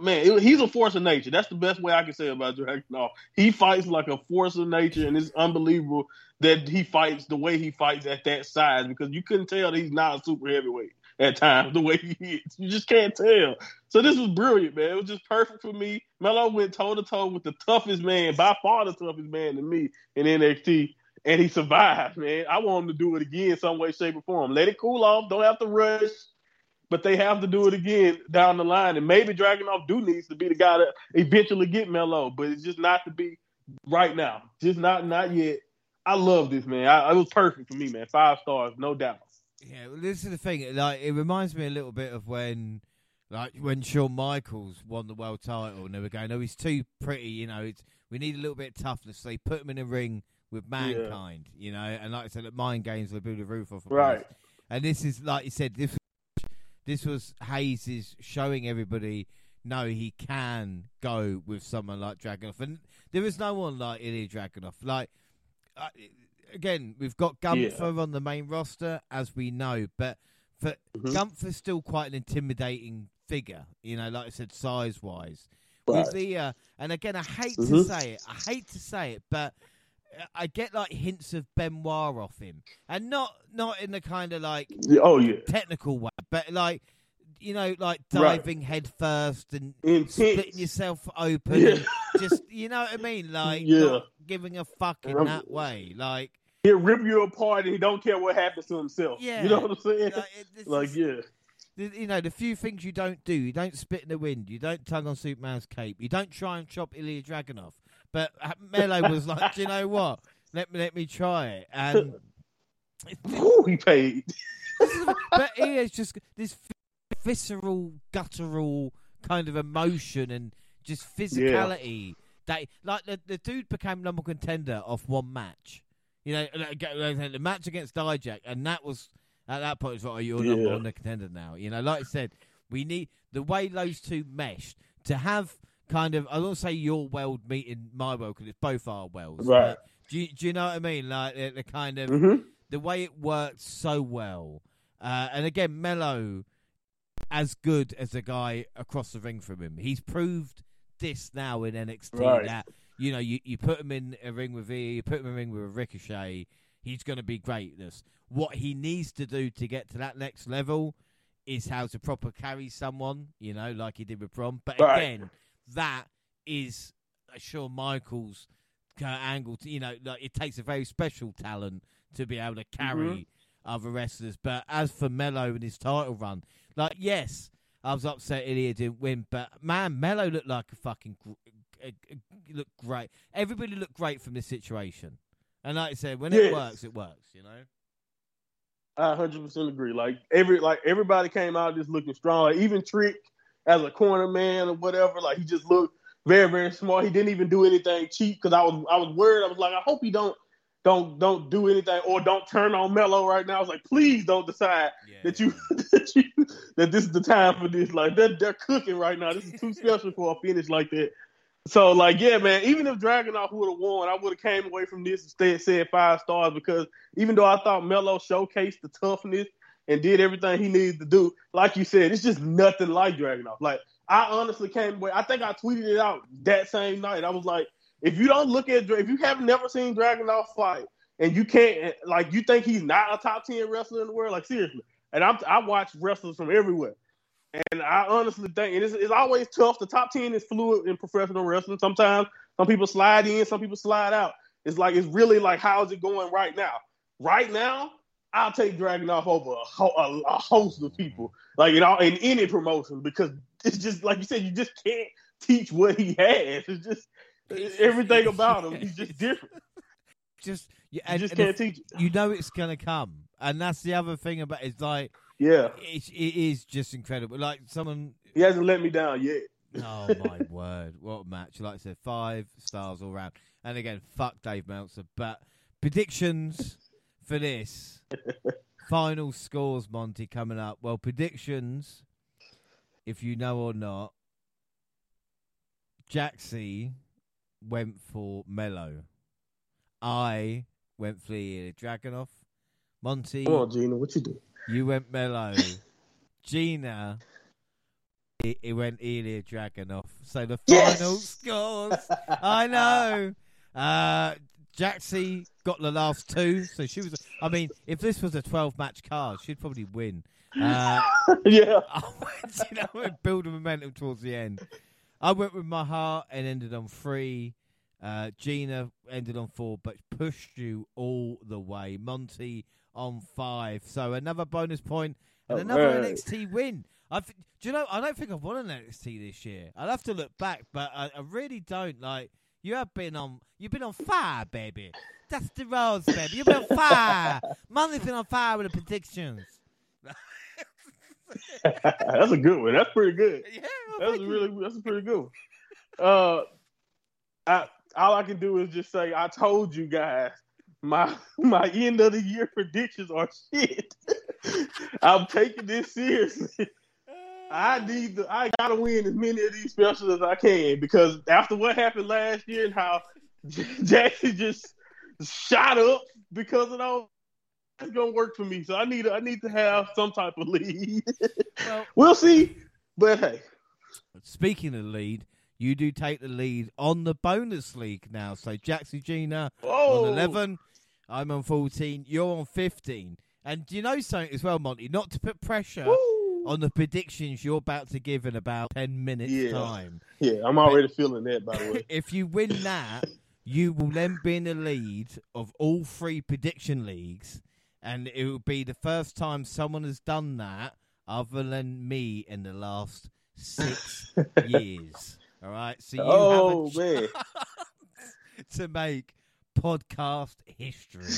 man, it, he's a force of nature. That's the best way I can say about Dragunov. He fights like a force of nature, and it's unbelievable that he fights the way he fights at that size because you couldn't tell that he's not a super heavyweight at times the way he is. You just can't tell. So this was brilliant, man. It was just perfect for me. Melo went toe to toe with the toughest man, by far the toughest man to me in NXT. And he survived, man. I want him to do it again some way, shape, or form. Let it cool off. Don't have to rush but they have to do it again down the line. And maybe Dragunov do needs to be the guy to eventually get Melo, but it's just not to be right now. Just not not yet. I love this man. I, it was perfect for me, man. Five stars, no doubt. Yeah, well, this is the thing. Like, it reminds me a little bit of when, like, when Shawn Michaels won the world title, and they were going, "Oh, he's too pretty." You know, it's we need a little bit of toughness. So they put him in a ring with mankind. Yeah. You know, and like I said, mind games will build a roof off. right. And this is like you said. This this was Hayes is showing everybody no, he can go with someone like Dragunov, and there is no one like Ilya Dragunov. Like uh, again, we've got Gunther yeah. on the main roster, as we know, but for mm-hmm. Gunther's still quite an intimidating figure. You know, like I said, size wise. Right. With the uh, and again, I hate mm-hmm. to say it, I hate to say it, but I get like hints of Benoit off him, and not not in the kind of like oh yeah technical way, but like you know like diving right. head first and Intense. splitting yourself open, yeah. just you know what I mean, like yeah. giving a fuck in that way, like he'll rip you apart and he don't care what happens to himself. Yeah, you know what I'm saying? Like, like yeah. You know the few things you don't do. You don't spit in the wind. You don't tug on Superman's cape. You don't try and chop Ilya Dragunov. But uh, Melo was like, "Do you know what? Let me let me try it." And Ooh, he paid. but he is just this visceral, guttural kind of emotion and just physicality. Yeah. That like the the dude became number contender off one match. You know, the match against Dijak, and that was at that point. It's like, oh, you're yeah. number one contender now. You know, like I said, we need the way those two meshed to have kind of I don't say your world meeting my world because it's both our worlds. Right. Do you, do you know what I mean? Like the, the kind of mm-hmm. the way it worked so well. Uh, and again, Melo, as good as the guy across the ring from him. He's proved this now in NXT right. that you know you, you put him in a ring with E, you put him in a ring with a Ricochet, he's going to be greatness. What he needs to do to get to that next level is how to proper carry someone, you know, like he did with Bron. But right. again, that is Shawn Michaels uh, angle. To, you know, like it takes a very special talent to be able to carry mm-hmm. other wrestlers. But as for Melo and his title run, like yes, I was upset Ilya didn't win, but man, Melo looked like a fucking gr- looked great. Everybody looked great from this situation. And like I said, when yes. it works, it works. You know. I hundred percent agree. Like every like everybody came out just looking strong. Like, even Trick as a corner man or whatever. Like he just looked very very smart. He didn't even do anything cheap because I was I was worried. I was like, I hope he don't don't don't do anything or don't turn on Melo right now. I was like, please don't decide yeah. that you that you that this is the time for this. Like they're they're cooking right now. This is too special for a finish like that. So like yeah, man. Even if Dragunov would have won, I would have came away from this and said five stars because even though I thought Melo showcased the toughness and did everything he needed to do. Like you said, it's just nothing like Dragunov. Like I honestly came away. I think I tweeted it out that same night. I was like, if you don't look at if you have never seen Dragunov fight and you can't like you think he's not a top ten wrestler in the world, like seriously. And I'm I watch wrestlers from everywhere. And I honestly think and it's, it's always tough. The top ten is fluid in professional wrestling. Sometimes some people slide in, some people slide out. It's like it's really like how's it going right now? Right now, I'll take Dragunov over a, ho- a, a, host of people, like you know, in any promotion, because it's just like you said, you just can't teach what he has. It's just everything about him. He's just different. Just yeah, and, you just can't teach it. You know it's gonna come, and that's the other thing about it's like yeah, it, it is just incredible. Like someone, he hasn't let me down yet. oh my word, what a match! Like I said, five stars all round. And again, fuck Dave Meltzer, but predictions for this. Final scores, Monty, coming up. Well, predictions. if you know or not, Jaxie went for Melo. I went for the Dragunov. Monty, Come on, Gina, what you do? you went Melo. Gina, it, it went Ilya Dragunov. So the Yes! final scores. I know. Uh, Jaxie got the last two, so she was. I mean, if this was a twelve-match card, she'd probably win. Uh, yeah. I went, you know, build a momentum towards the end. I went with my heart and ended on three. Uh, Gina ended on four, but pushed you all the way. Monty on five, so another bonus point and Oh, another. NXT win. I th- do you know? I don't think I've won an NXT this year. I'll have to look back, but I, I really don't. Like you have been on, you've been on fire, baby. That's the rose, baby. You've been on fire. Monty's been on fire with the predictions. that's a good one. That's pretty good. Yeah, That's a really that's a pretty good one. Uh, I all I can do is just say I told you guys my my end of the year predictions are shit. I'm taking this seriously. I need to, I gotta win as many of these specials as I can because after what happened last year and how Jackson just shot up because of those, it's gonna work for me. So I need I need to have some type of lead. Well, we'll see, but hey, Speaking of lead, you do take the lead on the bonus league now. So Jaxie Gina oh, on 11, I'm on 14, you're on 15. And do you know something as well, Monty? Not to put pressure Woo. on the predictions you're about to give in about 10 minutes' Yeah. time. Yeah, I'm already feeling that. By the way, if you win that, you will then be in the lead of all three prediction leagues. And it will be the first time someone has done that other than me in the last six years. All right. So you oh have a man, to make podcast history.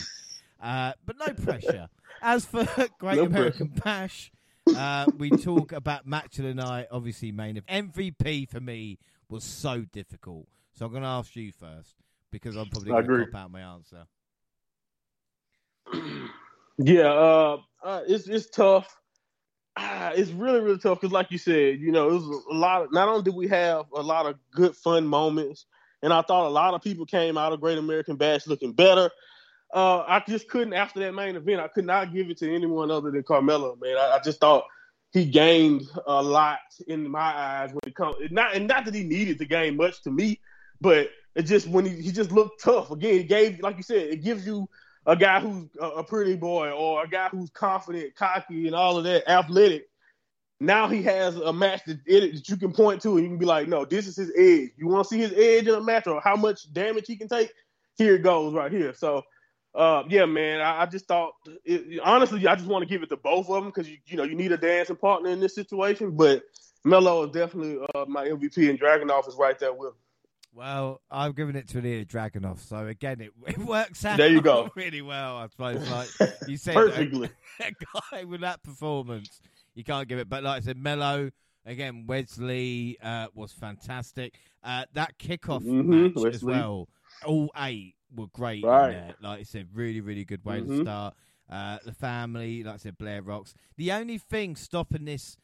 Uh, but no pressure. As for Great No American Bash, uh, we talk about match of the night. Obviously, main event. MVP for me was so difficult. So I'm going to ask you first because I'm probably going to agree. cop out my answer. yeah, uh, uh, it's it's tough. Ah, it's really really tough because, like you said, you know, it was a lot. Of, not only did we have a lot of good fun moments, and I thought a lot of people came out of Great American Bash looking better. Uh, I just couldn't after that main event. I could not give it to anyone other than Carmelo. Man, I, I just thought he gained a lot in my eyes when it comes. Not and not that he needed to gain much to me, but it just when he, he just looked tough. Again, he gave like you said, it gives you a guy who's a, pretty boy or a guy who's confident, cocky, and all of that, athletic. Now he has a match that, that you can point to, and you can be like, "No, this is his edge. You want to see his edge in a match or how much damage he can take? Here it goes, right here." So, uh, yeah, man, I, I just thought, it, honestly, I just want to give it to both of them because you, you know you need a dancing partner in this situation. But Melo is definitely uh, my MVP, and Dragunov is right there with him. Well, I've given it to Ilya Dragunov, so again, it, it works out There you go. really well, I suppose. Like you said, Perfectly. a guy with that performance, you can't give it. But like I said, Melo again, Wes Lee uh, was fantastic. Uh, that kickoff Mhm, match as well, all eight were great. Right. In there. Like I said, really, really good way to Mhm. start. Uh, the family, like I said, Blair Rocks. The only thing stopping this,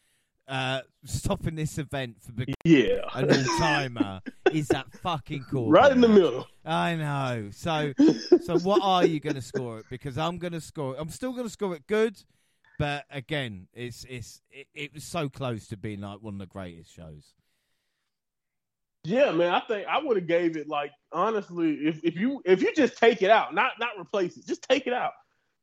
uh, stopping this event for becoming Yeah. an all timer is that fucking cool. Right in the middle. I know. So, so what are you going to score it? Because I'm going to score it. I'm still going to score it good, but again, it's it's it, it was so close to being like one of the greatest shows. Yeah, man, I think I would have gave it like honestly, if, if you if you just take it out, not not replace it, just take it out,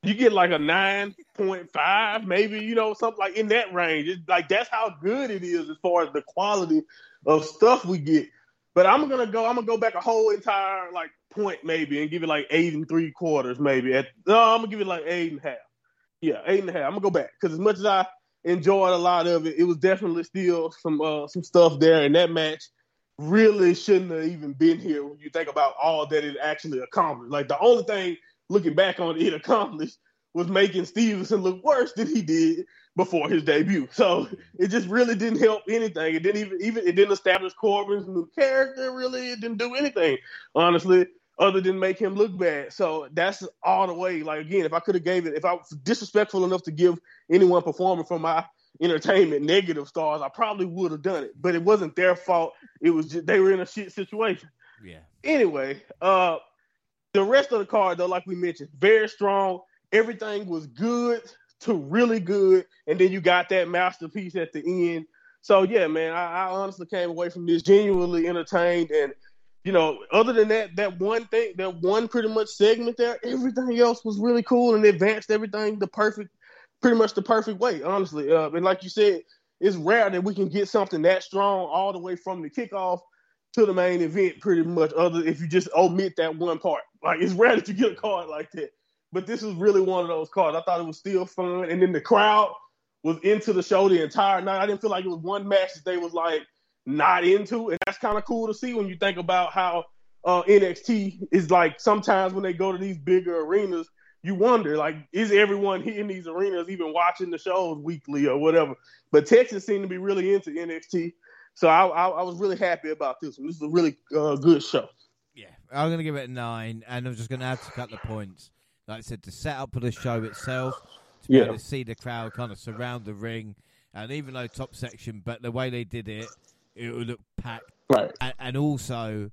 you get like a nine point five, maybe you know something like in that range. It's like that's how good it is as far as the quality of stuff we get. But I'm gonna go. I'm gonna go back a whole entire like point maybe and give it like eight and three quarters maybe. At, no, I'm gonna give it like eight and a half. Yeah, eight and a half. I'm gonna go back because as much as I enjoyed a lot of it, it was definitely still some uh, some stuff there in that match really shouldn't have even been here when you think about all that it actually accomplished. Like the only thing looking back on it accomplished was making Steveson look worse than he did before his debut. So it just really didn't help anything. It didn't even even it didn't establish Corbin's new character. Really, it didn't do anything, honestly, other than make him look bad. So that's all the way. Like again, if I could have gave it, if I was disrespectful enough to give anyone performing from my entertainment negative stars, I probably would have done it. But it wasn't their fault. It was just they were in a shit situation. Yeah. Anyway, uh the rest of the card though, like we mentioned, very strong. Everything was good to really good, and then you got that masterpiece at the end. So yeah, man, I, I honestly came away from this genuinely entertained, and you know, other than that, that one thing, that one pretty much segment there, everything else was really cool and advanced everything the perfect, pretty much the perfect way, honestly. Uh, and like you said, it's rare that we can get something that strong all the way from the kickoff to the main event, pretty much. Other if you just omit that one part, like it's rare that you get a card like that. But this is really one of those cards. I thought it was still fun, and then the crowd was into the show the entire night. I didn't feel like it was one match that they was like not into, and that's kind of cool to see when you think about how uh, NXT is like. Sometimes when they go to these bigger arenas, you wonder like, is everyone in these arenas even watching the shows weekly or whatever? But Texas seemed to be really into NXT, so I, I, I was really happy about this one. This is a really uh, good show. I'm going to give it a nine, and I'm just going to add a couple of points. Like I said, the setup for the show itself, to be Yeah. able to see the crowd kind of surround the ring, and even though top section, but the way they did it, it would look packed. Right. And, and also,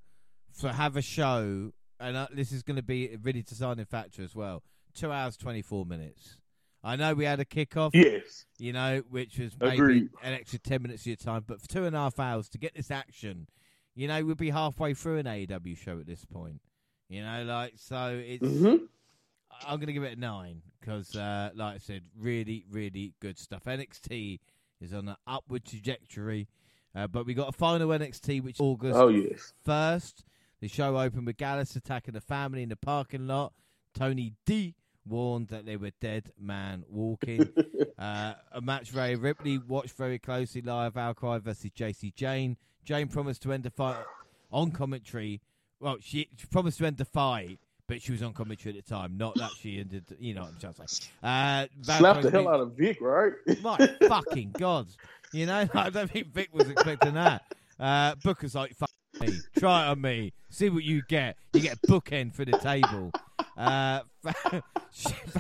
for have a show, and uh, this is going to be a really deciding factor as well. Two hours twenty four minutes. I know we had a kickoff, Yes. you know, which was maybe Agreed. an extra 10 minutes of your time. But for two and a half hours to get this action, you know, we'd be halfway through an AEW show at this point. You know, like, so it's. Mm-hmm. I'm going to give it a nine because, uh, like I said, really, really good stuff. NXT is on an upward trajectory. Uh, but we got a final NXT, which is August Oh yes. first. The show opened with Gallus attacking the family in the parking lot. Tony D warned that they were dead man walking. uh, a match Rhea Ripley watched very closely live Outcry versus Jacy Jayne. Jayne promised to end the fight on commentary. Well, she, she promised to end the fight, but she was on commentary at the time. Not that she ended, you know what I'm trying to say. Uh, Slap the hell out of Vic, right? my fucking god! You know, I don't think Vic was expecting that. Uh, Booker's like, "Fuck me, try it on me, see what you get." You get a bookend for the table. Uh,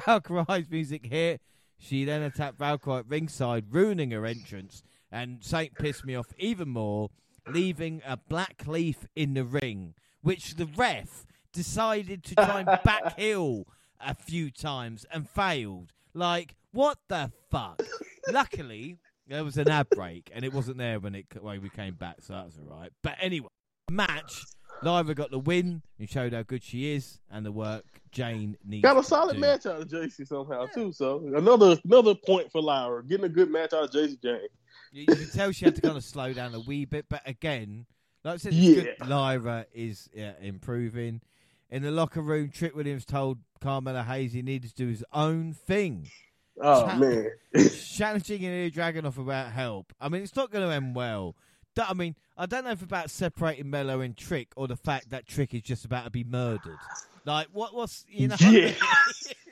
Valkyrie's music hit. She then attacked Valkyrie at ringside, ruining her entrance, and Saint pissed me off even more, leaving a black leaf in the ring, which the ref decided to try and backheel a few times and failed. Like, what the fuck? Luckily, there was an ad break, and it wasn't there when it when we came back, so that was all right. But anyway, match. Lyra got the win and showed how good she is and the work Jayne needs. Got a to solid do. match out of Jacy somehow too. So another another point for Lyra, getting a good match out of Jacy Jayne. You, you can tell she had to kind of slow down a wee bit, but again, like I said, it's good. Lyra is yeah, improving. In the locker room, Trick Williams told Carmelo Hayes he needed to do his own thing. Oh Chat- man, challenging Ilya Dragunov about help. I mean, it's not going to end well. I mean, I don't know if about separating Melo and Trick or the fact that Trick is just about to be murdered. Like, what? What's you know? Yeah.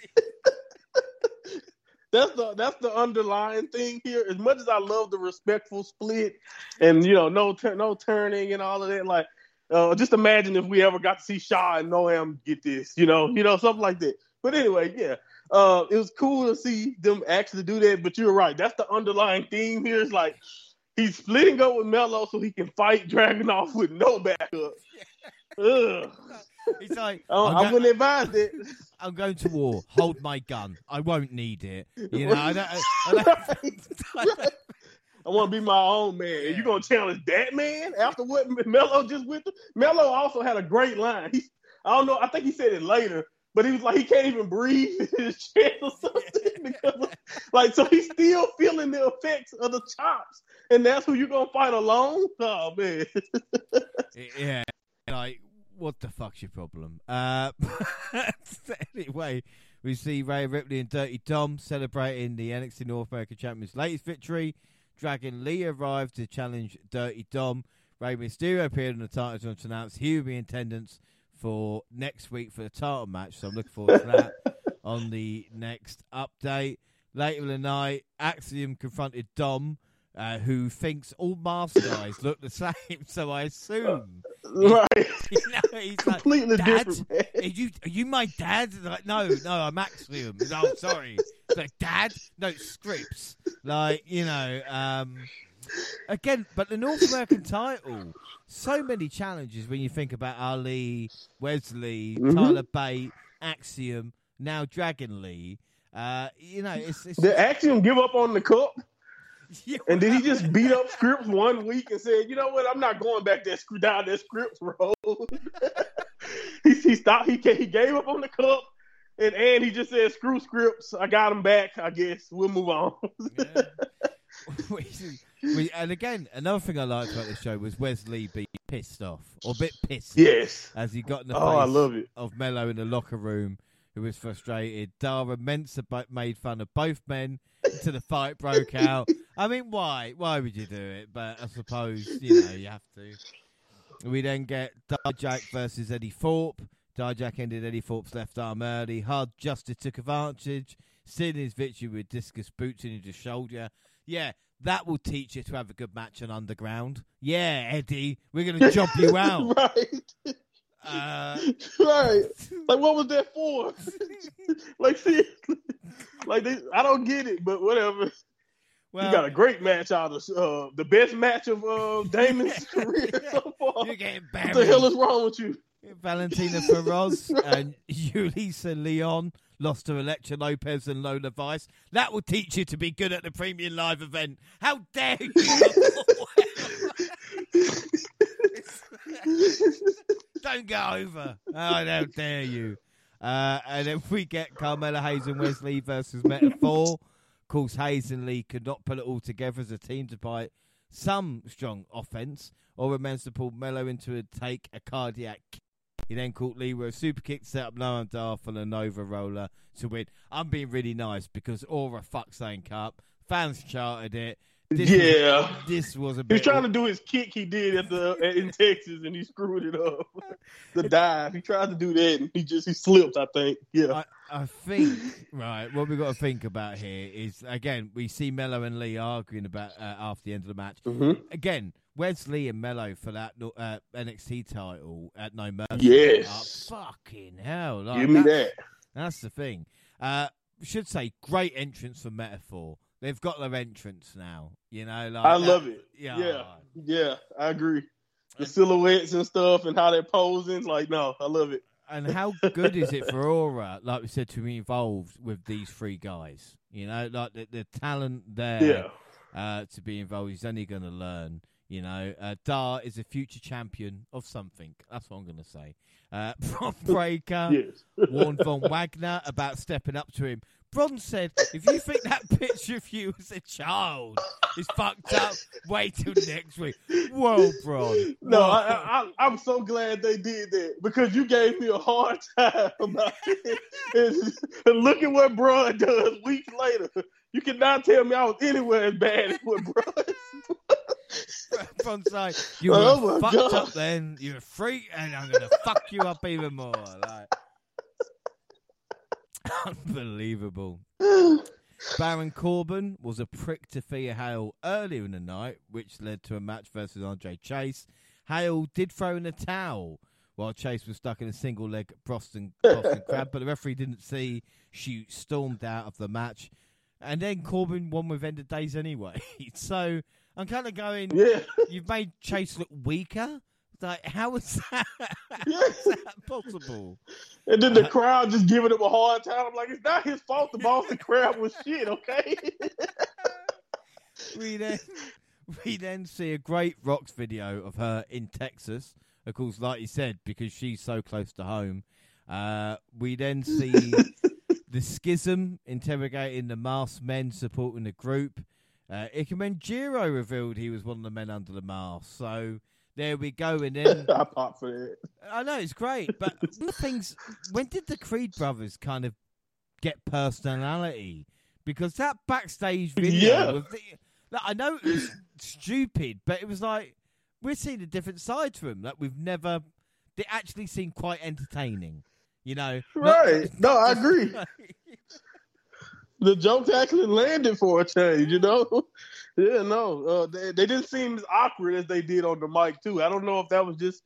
that's the that's the underlying thing here. As much as I love the respectful split and you know no no turning and all of that, like uh, just imagine if we ever got to see Shaw and Noam get this, you know, you know something like that. But anyway, yeah, uh, it was cool to see them actually do that. But you're right, that's the underlying theme here. Is like he's splitting up with Melo so he can fight Dragunov with no backup. Ugh. It's like oh, I, I'm I go- wouldn't advise it. I'm going to war. Hold my gun. I won't need it. You know, I don't. I don't, I don't- I want to be my own man. And you gonna challenge that man after what Melo just went through? Melo also had a great line. He, I don't know. I think he said it later, but he was like he can't even breathe in his chest or something because, of- like, so he's still feeling the effects of the chops, and that's who you're gonna fight alone? Oh man, yeah. Like, what the fuck's your problem? Uh, anyway, we see Rhea Ripley and Dirty Dom celebrating the NXT North American Champion's latest victory. Dragon Lee arrived to challenge Dirty Dom. Rey Mysterio appeared on the title to announce he will be in attendance for next week for the title match. So I'm looking forward to that on the next update. Later in the night, Axiom confronted Dom, uh, who thinks all mask guys look the same. So I assume right. You know, he's like, Completely Dad, different. Man. Are you are you my dad? Like, no, no, I'm Axiom. Oh, sorry. It's like, dad? No, Scrypts. Like, you know, um, again, but the North American title, so many challenges when you think about Ali, Wes Lee, Mhm. Tyler Bate, Axiom, now Dragon Lee. Uh, you know, it's, it's Did Axiom give up on the cup? And did he just beat up Scrypts one week and said, "You know what? I'm not going back that screw down that Scrypts road." he, he stopped. He he gave up on the cup, and and he just said, "Screw Scrypts. I got him back. I guess we'll move on." Yeah. We- we- and again, another thing I liked about the show was Wes Lee being pissed off or a bit pissed yes. as he got in the Oh, I face love it. of Melo in the locker room, who was frustrated. Oro Mensah bo- made fun of both men until the fight broke out. I mean, why? Why would you do it? But I suppose you know you have to. We then get Dijak versus Eddie Thorpe. Dijak ended Eddie Thorpe's left arm early. Hard Justice took advantage, sealing his victory with discus boots into his shoulder. Yeah, that will teach you to have a good match on Underground. Yeah, Eddie, we're going to job you out. right. Uh, right. Like, what was that for? like, seriously. Like, they, I don't get it, but whatever. Well, you got a great match out of uh, the best match of uh, Damon's career so far. you're getting What the hell is wrong with you? Valentina Feroz and Yulisa Leon lost to Electra Lopez and Lola Vice. That will teach you to be good at the premium live event. How dare you? Don't go over. I Oh, how dare you? Uh, and if we get Carmelo Hayes and Wes Lee versus Meta-Four. Course, Hayes and Lee could not pull it all together as a team to fight some strong offense, or remains to pull Melo into a take a cardiac kick. He then caught Lee with a super kick, set up Noam Dar for the Nova roller to win. I'm being really nice because Oro fuck saying cup. Fans charted it. This yeah. Was, this was a He bit. was trying to do his kick he did at the in Texas and he screwed it up. the dive. He tried to do that and he just he slipped, I think. Yeah. I, think right. What we've got to think about here is again we see Melo and Lee arguing about uh, after the end of the match. mm-hmm. Again, where's Lee and Melo for that uh, NXT title at No Mercy? Yes. Oh, fucking hell! Like, Give me that. That's the thing. Uh, should say great entrance for Meta-Four. They've got their entrance now. You know, like I that- love it. Yeah, Yeah. Yeah, I agree. The silhouettes and stuff and how they're posing, like no, I love it. And how good is it for Oro, like we said, to be involved with these three guys? You know, like the, the talent there Yeah. uh, to be involved. He's only going to learn. You know, uh, Dar is a future champion of something. That's what I'm going to say. Uh, Breakker Yes. warned Von Wagner about stepping up to him. Bron said, "If you think that picture of you as a child is fucked up, wait till next week." Whoa, Bron. No, Whoa. I, I, I'm so glad they did that because you gave me a hard time. And, and look at what Bron does weeks later. You cannot tell me I was anywhere as bad as what Bron. Bron's like, "You Oh were my fucked God. up then. You're a freak, and I'm gonna fuck you up even more." Like, unbelievable. Baron Corbin was a prick to Thea Hail earlier in the night, which led to a match versus Andre Chase. Hail did throw in a towel while Chase was stuck in a single leg Boston, Boston crab, but the referee didn't see. She stormed out of the match. And then Corbin won with end of days anyway. so I'm kind of going, Yeah. you've made Chase look weaker? Like, how is that, how is that possible? And then the crowd just giving him a hard time. I'm like, it's not his fault the Boston crowd was shit, okay? we then we then see a great Rox video of her in Texas. Of course, like you said, because she's so close to home. Uh, we then see the schism interrogating the masked men supporting the group. Uh, Ikemen Jiro revealed he was one of the men under the mask. So there we go. And then I pop for that. I know it's great, but one of the things when did the Creed brothers kind of get personality? Because that backstage video, Yeah. the, like, I know it was stupid, but it was like we're seeing a different side to him that we've never. They actually seem quite entertaining, you know. Not- Right. No, I agree. The jokes actually landed for a change, you know? Yeah, no. Uh, they, they didn't seem as awkward as they did on the mic, too. I don't know if that was just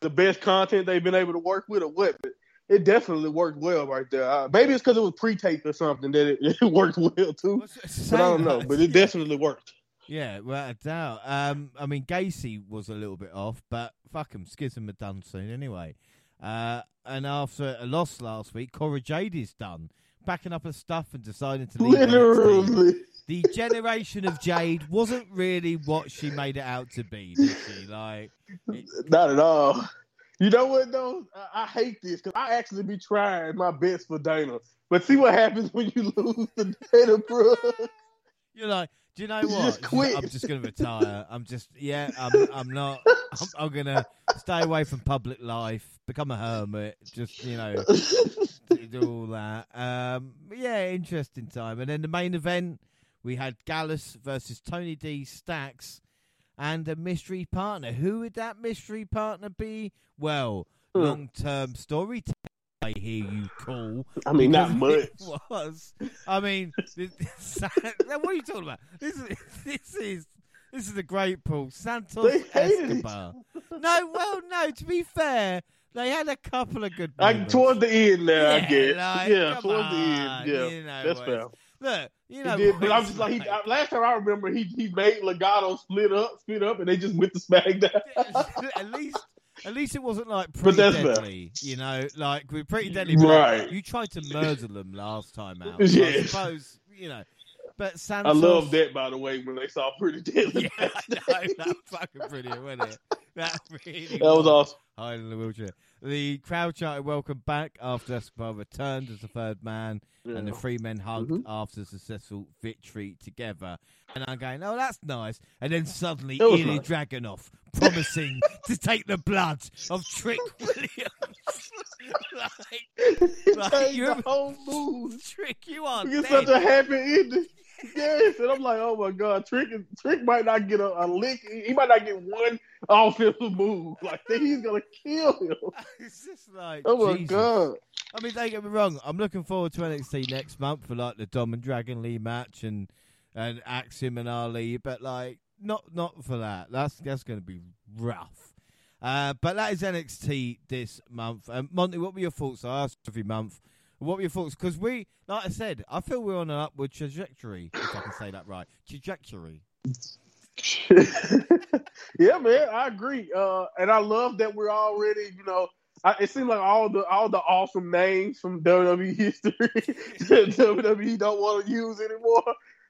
the best content they've been able to work with or what. But it definitely worked well right there. Uh, maybe it's because it was pre-taped or something that it, it worked well too. Well, But I don't know. But it definitely worked. Yeah, without a doubt. Um, I mean, Gacy was a little bit off, but fuck him, Schism are done soon anyway. Uh, and after a loss last week, Cora Jade is done, packing up her stuff and deciding to leave. NXT. The generation of Jade wasn't really what she made it out to be, did she? Like, Not at all. You know what though? I, I hate this because I actually be trying my best for Dana, but see what happens when you lose to Dana Brooke. you're like, do you know what? just quit. I'm just going to retire. I'm just, yeah, I'm, I'm not. I'm, I'm going to stay away from public life, become a hermit, just, you know, do all that. Um, yeah, interesting time. And then the main event, we had Gallus versus Tony D Stacks and a mystery partner. Who would that mystery partner be? Well, Hmm. long term storytelling. I hear you call. I mean, not much. It was. I mean, this, what are you talking about? This is this is this is a great pool. Santos Escobar. No, well, no. To be fair, they had a couple of good. Like towards the end there, I Yeah, guess. like, yeah, towards the end. Yeah, you know that's fair. Look, you know, did, but I'm just like, he, last time I remember, he he made Legado split up, split up, and they just went to SmackDown. at least. At least it wasn't like pretty fair. deadly, you know. Like with pretty deadly, but, Right. you tried to murder them last time out. Yeah. I suppose you know. But Sam. I love that, by the way, when they saw Pretty Deadly. Yeah, I know, that was fucking brilliant, wasn't it? That really that was awesome. Hiding in the wheelchair. The crowd shouted "Welcome back" after Escobar returned as the third man, and the three men hugged Mhm. after a successful victory together. And I'm going, "Oh, that's nice." And then suddenly, Ilya nice. Dragunov promising to take the blood of Trick Williams. like, Like, you're- the whole mood. Trick, you are dead. such a happy ending. Yes, and I'm like, oh my god, Trick is, Trick might not get a, a lick. He might not get one offensive move. Like he's gonna kill him. it's just like, Oh my Jesus. god. I mean, don't get me wrong. I'm looking forward to NXT next month for like the Dom and Dragon Lee match and and Axiom and Ali, but like not not for that. That's that's going to be rough. Uh, but that is NXT this month. Um, Monty, what were your thoughts? I ask every month. What were your thoughts? Because we, like I said, I feel we're on an upward trajectory. If I can say that right, trajectory. yeah, man, I agree. Uh, and I love that we're already, you know, I, it seems like all the all the awesome names from WWE history WWE don't want to use anymore.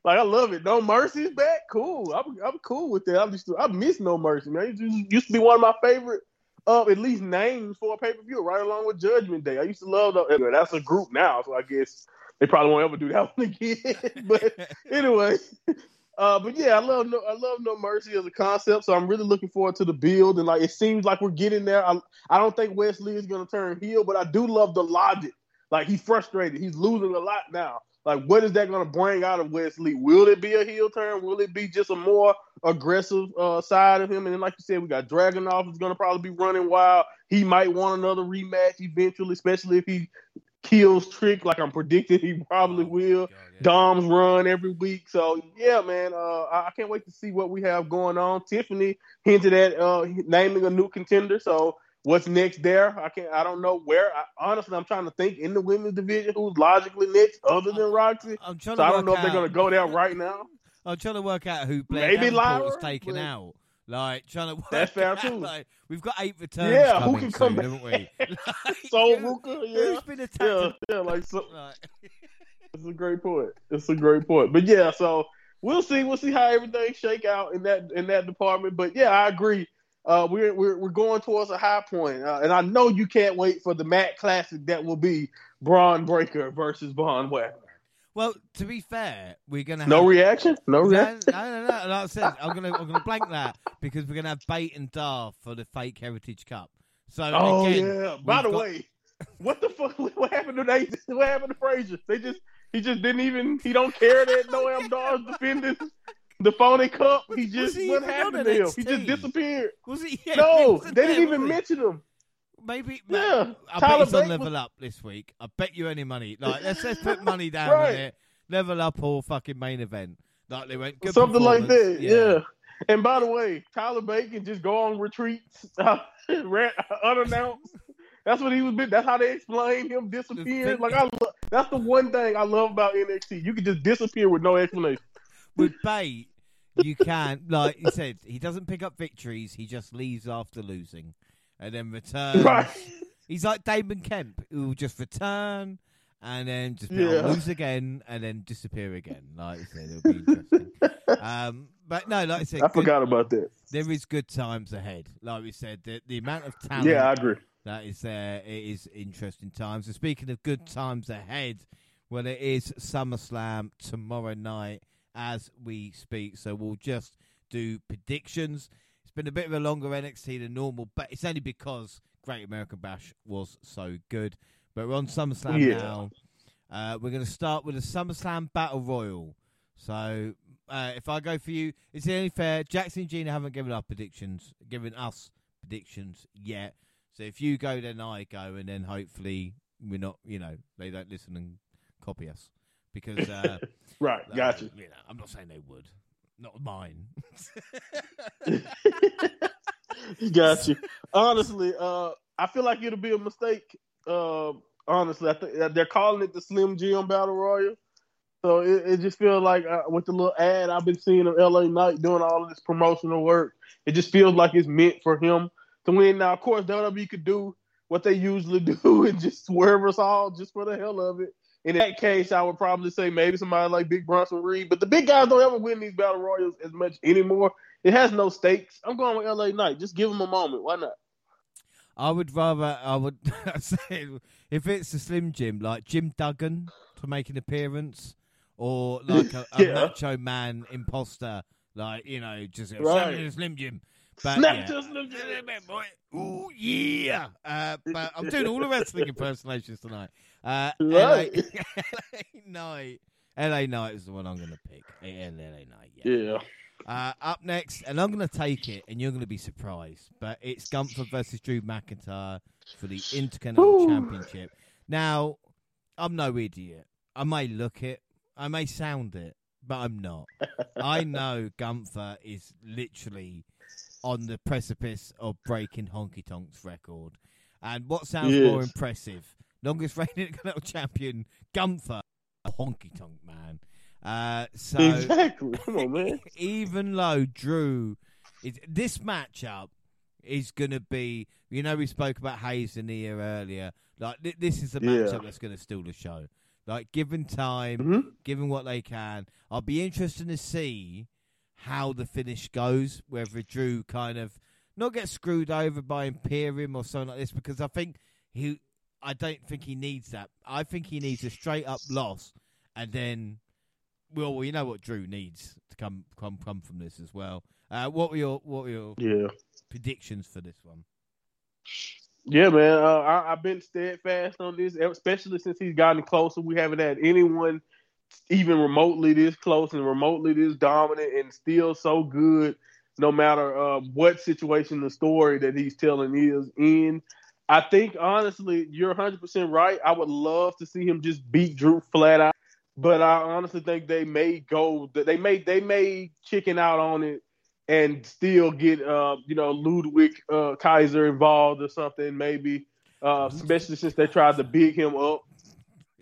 Like I love it. No Mercy's back. Cool. I'm I'm cool with that. I'm just I miss No Mercy, man. It used to be one of my favorite uh, at least names for a pay per view, right along with Judgment Day. I used to love that. That's a group now, so I guess they probably won't ever do that one again. but anyway, uh, but yeah, I love no, I love No Mercy as a concept, so I'm really looking forward to the build. And like, it seems like we're getting there. I, I don't think Wes Lee is going to turn heel, but I do love the logic. Like he's frustrated, he's losing a lot now. Like, what is that going to bring out of Wes Lee? Will it be a heel turn? Will it be just a more aggressive uh, side of him? And then, like you said, we got Dragunov is going to probably be running wild. He might want another rematch eventually, especially if he kills Trick, like I'm predicting he probably will. Dom's run every week. So yeah, man, uh, I I can't wait to see what we have going on. Tiffany hinted at uh, naming a new contender. So what's next there? I can't. I don't know where. I, honestly, I'm trying to think in the women's division who's logically next other than Roxy. I'm trying So to I don't know if they're going to go there right now. I'm trying to work out who Blair Maybe Davenport was taken out. Like trying to work That's fair, out, too. Like, we've got eight returns Yeah, who can come soon, back? haven't we? Like, So who- yeah, Who's been yeah, attacked? yeah. Like so, Like, It's a great point. It's a great point. But yeah, so we'll see. We'll see how everything shake out in that in that department. But yeah, I agree. Uh, we're we're we're going towards a high point, uh, and I know you can't wait for the Matt Classic that will be Bron Breakker versus Von Wagner. well, to be fair, we're gonna No have, reaction. No no, reaction. no, no, no. Like I said, I'm gonna I'm gonna blank that because we're gonna have Bate and Dar for the fake Heritage Cup. So Oh again, yeah. By the got- way, what the fuck? What happened to they? What happened to Frazer? They just he just didn't even he don't care that Noam Dar's defending the phony cup. He Was- just he what even happened to him? He just disappeared. was it? Yeah, he No, they didn't even mention him. Maybe. Yeah, I Tyler bet he's on level was- up this week. I bet you any money. Like let's let's put money down Right. on it. Level up or fucking main event. Like they went Something like that. performance. Yeah. And by the way, Tyler Bacon just go on retreats unannounced. That's what he was. That's how they explain him disappearing. Like I, love, that's the one thing I love about NXT. You can just disappear with no explanation. With Bate, you can like he said, he doesn't pick up victories. He just leaves after losing, and then returns. Right. He's like Damon Kemp, who will just return and then just Yeah. lose again and then disappear again. Like I said, it'll be interesting. um, but no, like I said, I good- forgot about that. there is good times ahead. Like we said, the, the amount of talent Yeah, I agree. that is there, it is interesting times. And speaking of good times ahead, well, it is SummerSlam tomorrow night as we speak. So we'll just do predictions. It's been a bit of a longer NXT than normal, but it's only because Great American Bash was so good. But we're on SummerSlam Yeah. now. Uh, we're going to start with a SummerSlam Battle Royal. So uh, if I go for you, is it only fair? Jackson and Gina haven't given up predictions, given us predictions yet. So if you go, then I go, and then hopefully we're not, you know, they don't listen and copy us because, uh, Right, uh, you know, I'm not saying they would, not mine. got you. Honestly, uh, I feel like it'll be a mistake. Uh, honestly, I think they're calling it the Slim Jim Battle Royal. So it, it just feels like uh, with the little ad I've been seeing of LA Knight doing all of this promotional work, it just feels like it's meant for him to win. Now, of course, WWE could do what they usually do and just swerve us all just for the hell of it. In that case, I would probably say maybe somebody like Big Bronson Reed, but the big guys don't ever win these battle royals as much anymore. It has no stakes. I'm going with LA Knight. Just give him a moment. Why not? I would rather, I would say, if it's a Slim Jim, like Jim Duggan to make an appearance, or like a, a Yeah. macho man imposter, like, you know, just Right. Slim Jim. But, Snap yeah. to Slim Jim. Ooh, yeah. Uh, but I'm doing all the wrestling impersonations tonight. Uh, Right. LA, Knight. LA Knight is the one I'm going to pick. LA Knight, yeah. Yeah. Uh, up next, and I'm going to take it, and you're going to be surprised, but it's Gunther versus Drew McIntyre for the Intercontinental Woo. Championship. Now, I'm no idiot. I may look it, I may sound it, but I'm not. I know Gunther is literally on the precipice of breaking Honky Tonk's record. And what sounds more impressive? Longest reigning Intercontinental Champion, Gunther, a Honky Tonk man. Uh, so exactly. Come on, man. even though Drew is this matchup is going to be, you know, we spoke about Hayes and Nia earlier. Like th- this is a Yeah. matchup that's going to steal the show. Like given time, hmm given what they can, I'll be interested to see how the finish goes. Whether Drew kind of not get screwed over by Imperium or something like this, because I think he, I don't think he needs that. I think he needs a straight up loss, and then, well, well, you know what Drew needs to come come come from this as well. Uh, what were your what were your Yeah. predictions for this one? Yeah, man. Uh, I, I've been steadfast on this, especially since he's gotten closer. We haven't had anyone even remotely this close and remotely this dominant and still so good, no matter uh, what situation the story that he's telling is in. I think, honestly, you're 100% right. I would love to see him just beat Drew flat out. But I honestly think they may go, they may, they may chicken out on it and still get uh you know Ludwig uh, Kaiser involved or something maybe uh especially since they tried to big him up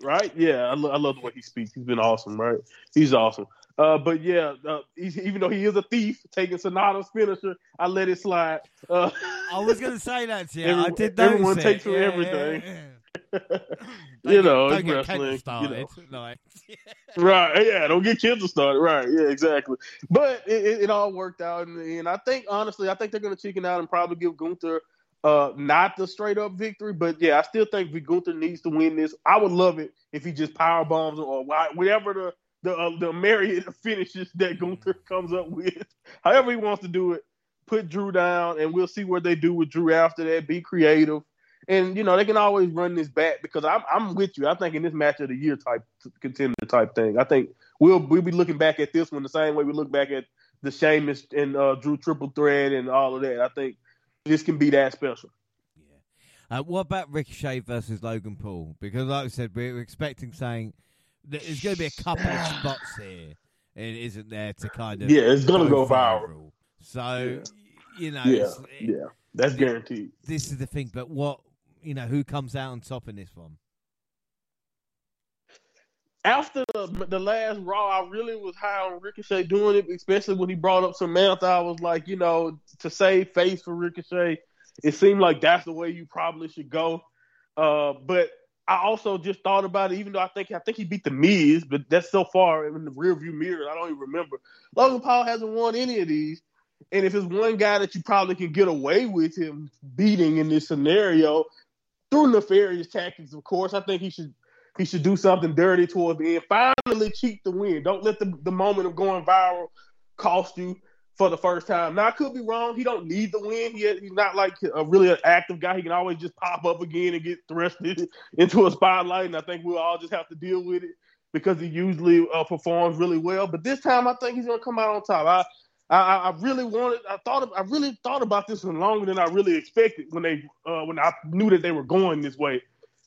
right yeah I, lo- I love the way he speaks he's been awesome right he's awesome uh but yeah uh, he's, even though he is a thief taking Sonata's finisher I let it slide uh, I was to say that you. I did notice everyone it. takes from Yeah, everything. yeah, yeah. you Don't know get, it's get wrestling you started. know. Like, Right, yeah, don't get kids started. Right, yeah, exactly. But it, it, it all worked out in the end. I think, honestly, I think they're to chicken out and probably give Gunther uh, not the straight up victory. But yeah, I still think Gunther needs to win this. I would love it if he just power bombs or whatever the the uh, the myriad finishes that Gunther comes up with. However he wants to do it, put Drew down, and we'll see what they do with Drew after that. Be creative. And you know they can always run this back because I'm I'm with you. I think in this match of the year type contender type thing. I think we'll we'll be looking back at this one the same way we look back at the Sheamus and uh, Drew triple threat and all of that. I think this can be that special. Yeah. Uh, what about Ricochet versus Logan Paul? Because, like I said, we we're expecting saying that there's going to be a couple of spots here. and isn't there to kind of Yeah, it's gonna go viral. So, you know, Yeah, it's- yeah, that's guaranteed. this is the thing. But what you know, who comes out on top in this one? After the, the last Raw, I really was high on Ricochet doing it, especially when he brought up Samantha. I was like, you know, to save face for Ricochet, it seemed like that's the way you probably should go. Uh, but I also just thought about it, even though I think I think he beat the Miz, but that's so far in the rearview mirror, I don't even remember. Logan Paul hasn't won any of these, and if it's one guy that you probably can get away with him beating in this scenario through nefarious tactics, of course, I think he should he should do something dirty towards the end. Finally cheat the win. Don't let the, the moment of going viral cost you for the first time. Now I could be wrong. He don't need the win. He, he's not like a really an active guy. He can always just pop up again and get thrusted into a spotlight. And I think we'll all just have to deal with it because he usually uh, performs really well. But this time I think he's gonna come out on top. I I, I really wanted. I thought. I really thought about this one longer than I really expected when they uh, when I knew that they were going this way.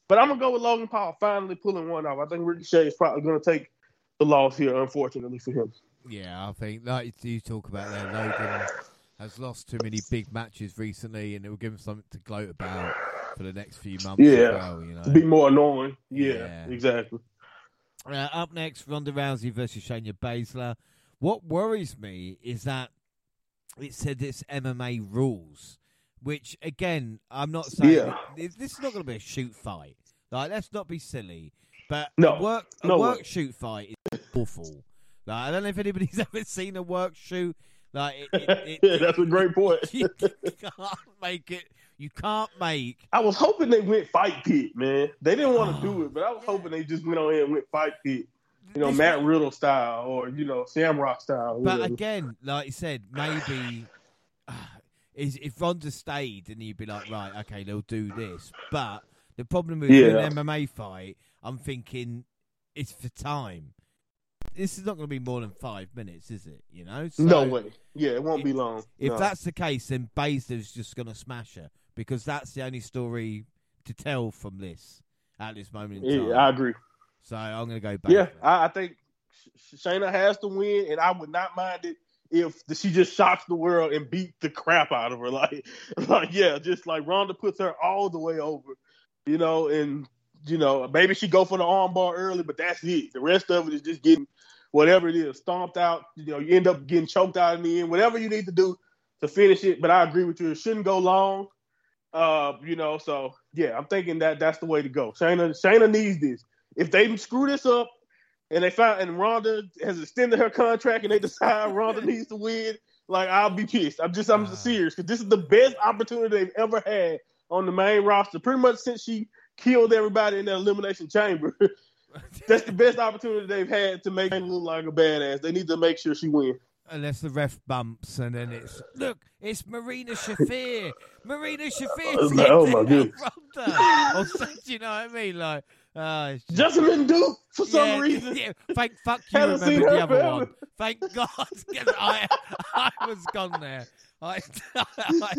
But I'm gonna go with Logan Paul finally pulling one off. I think Ricochet is probably gonna take the loss here, unfortunately for him. Yeah, I think like you talk about there, Logan has lost too many big matches recently, and it will give him something to gloat about for the next few months. Yeah. well, you know. Be more annoying. Yeah, Yeah. exactly. Uh, up next, Ronda Rousey versus Shayna Baszler. What worries me is that it said it's MMA rules, which again, I'm not saying Yeah. that- this is not going to be a shoot fight. Like, let's not be silly. But No. a work a No work way. shoot fight is awful. Like, I don't know if anybody's ever seen a work shoot. Like, it, it, it, yeah, that's a great point. you can't make it. You can't make. I was hoping they went fight pit, man. They didn't want to do oh, it, but I was hoping they just went on here and went fight pit. You know, This- Matt Riddle style or you know Shamrock style. But whatever. again, like you said, maybe is if Ronda stayed, and you'd be like, right, okay, they'll do this. But the problem with Yeah. an MMA fight, I'm thinking it's for time. This is not going to be more than five minutes, is it? You know, so no way. Yeah, it won't be long. If No. that's the case, then Baszler's just going to smash her because that's the only story to tell from this at this moment in time. yeah, I agree. so I'm going to go Baszler. Yeah, I, I think Sh- Shayna has to win, and I would not mind it if she just shocks the world and beat the crap out of her. Like, like yeah, just like Ronda puts her all the way over, you know, and you know maybe she go for the armbar early, but that's it. The rest of it is just getting whatever it is stomped out. You know, you end up getting choked out in the end. Whatever you need to do to finish it. But I agree with you; it shouldn't go long. Uh, you know, so yeah, I'm thinking that that's the way to go. Shayna, Shayna needs this. If they screw this up, and they found and Ronda has extended her contract and they decide Ronda needs to win, like I'll be pissed. I'm just I'm Ah. serious because this is the best opportunity they've ever had on the main roster, pretty much since she killed everybody in that elimination chamber. That's the best opportunity they've had to make her look like a badass. They need to make sure she wins. Unless the ref bumps and then it's look, it's Marina Shafir. Marina Shafir. Oh, my- oh, my goodness. Ronda. or so- do you know what I mean? Like, uh, just- Jessamyn Duke for some yeah, reason. yeah. Thank fuck you. Haven't Remember the other forever. one. Thank God. I I was gone there. I I,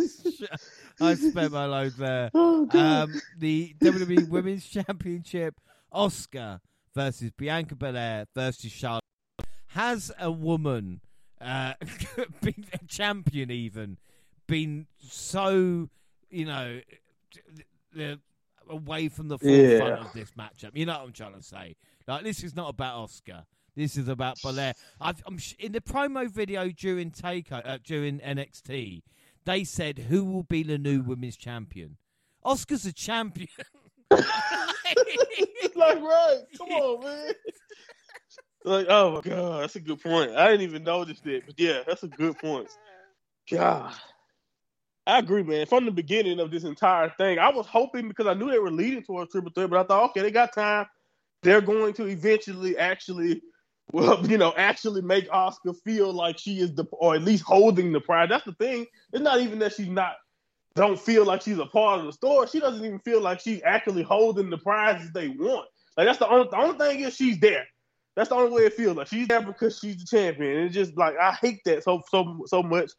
I spent my load there. Oh, Um, the WWE Women's Championship, Asuka versus Bianca Belair versus Charlotte. Has a woman uh, been a champion even been so you know the, away from the forefront Yeah. of this matchup? You know what I'm trying to say? Like this is not about Asuka. This is about Belair. I've, I'm sh- in the promo video during take uh, during NXT. They said who will be the new women's champion. Asuka's a champion. like right, come on, man. Like, oh my god, that's a good point. I didn't even notice that, but yeah, that's a good point. God, I agree, man. From the beginning of this entire thing, I was hoping because I knew they were leading towards triple threat, but I thought, okay, they got time. They're going to eventually, actually, well, you know, actually make Asuka feel like she is the, or at least holding the prize. That's the thing. It's not even that she's not don't feel like she's a part of the story. She doesn't even feel like she's actually holding the prizes they want. Like that's the only the only thing is she's there. That's the only way it feels like she's there because she's the champion. And it's just like I hate that so so so much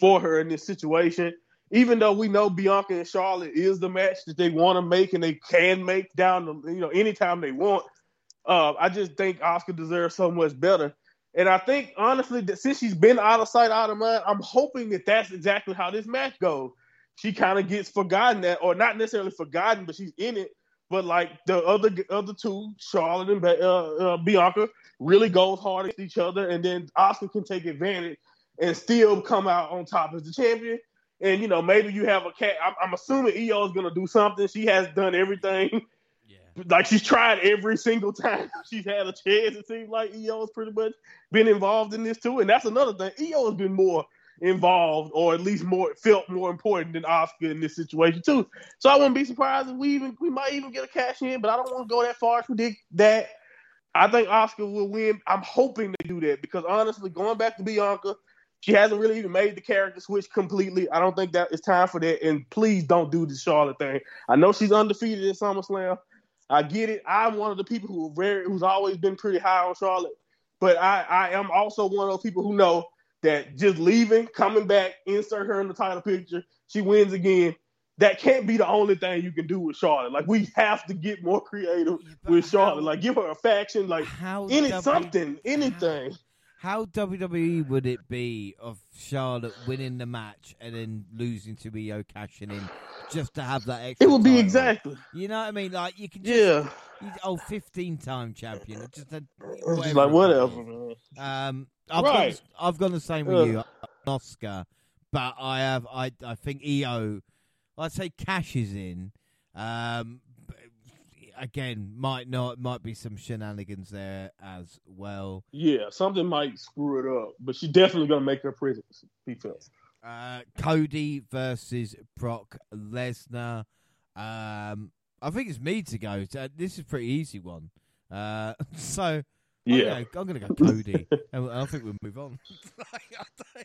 for her in this situation. Even though we know Bianca and Charlotte is the match that they want to make and they can make down the you know anytime they want. Uh, I just think Asuka deserves so much better. And I think honestly that since she's been out of sight, out of mind, I'm hoping that that's exactly how this match goes. She kind of gets forgotten that, or not necessarily forgotten, but she's in it. But like the other other two, Charlotte and uh, uh, Bianca, really goes hard at each other, and then Asuka can take advantage and still come out on top as the champion. And you know, maybe you have a cat. I'm, I'm assuming Io is gonna do something. She has done everything. Yeah. Like she's tried every single time she's had a chance. It seems like Io has pretty much been involved in this too. And that's another thing. Io has been more involved, or at least more felt more important than Asuka in this situation too. So I wouldn't be surprised if we even we might even get a cash in, but I don't want to go that far to predict that. I think Asuka will win. I'm hoping to do that because honestly, going back to Bianca, she hasn't really even made the character switch completely. I don't think that it's time for that. And please don't do the Charlotte thing. I know she's undefeated at SummerSlam. I get it. I'm one of the people who very who's always been pretty high on Charlotte. But I, I am also one of those people who know that just leaving, coming back, insert her in the title picture, she wins again. That can't be the only thing you can do with Charlotte. Like we have to get more creative with Charlotte. Like give her a faction, like any w- something, anything. How, how WWE would it be of Charlotte winning the match and then losing to Io cashing in just to have that extra? It would be title? exactly. You know what I mean? Like you can just, yeah. Oh, 15 time champion. Just, a, whatever just like whatever. Man. Um, I've right. Gone, I've gone the same with you, Oscar. But I have, I, I think Io, I'd say cashes in. Um, again, might not, might be some shenanigans there as well. Yeah, something might screw it up, but she's definitely gonna make her presence be felt. Uh, Cody versus Brock Lesnar. Um, I think it's me to go. This is a pretty easy one. Uh, so yeah, I'm gonna, I'm gonna go Cody, and I think we'll move on.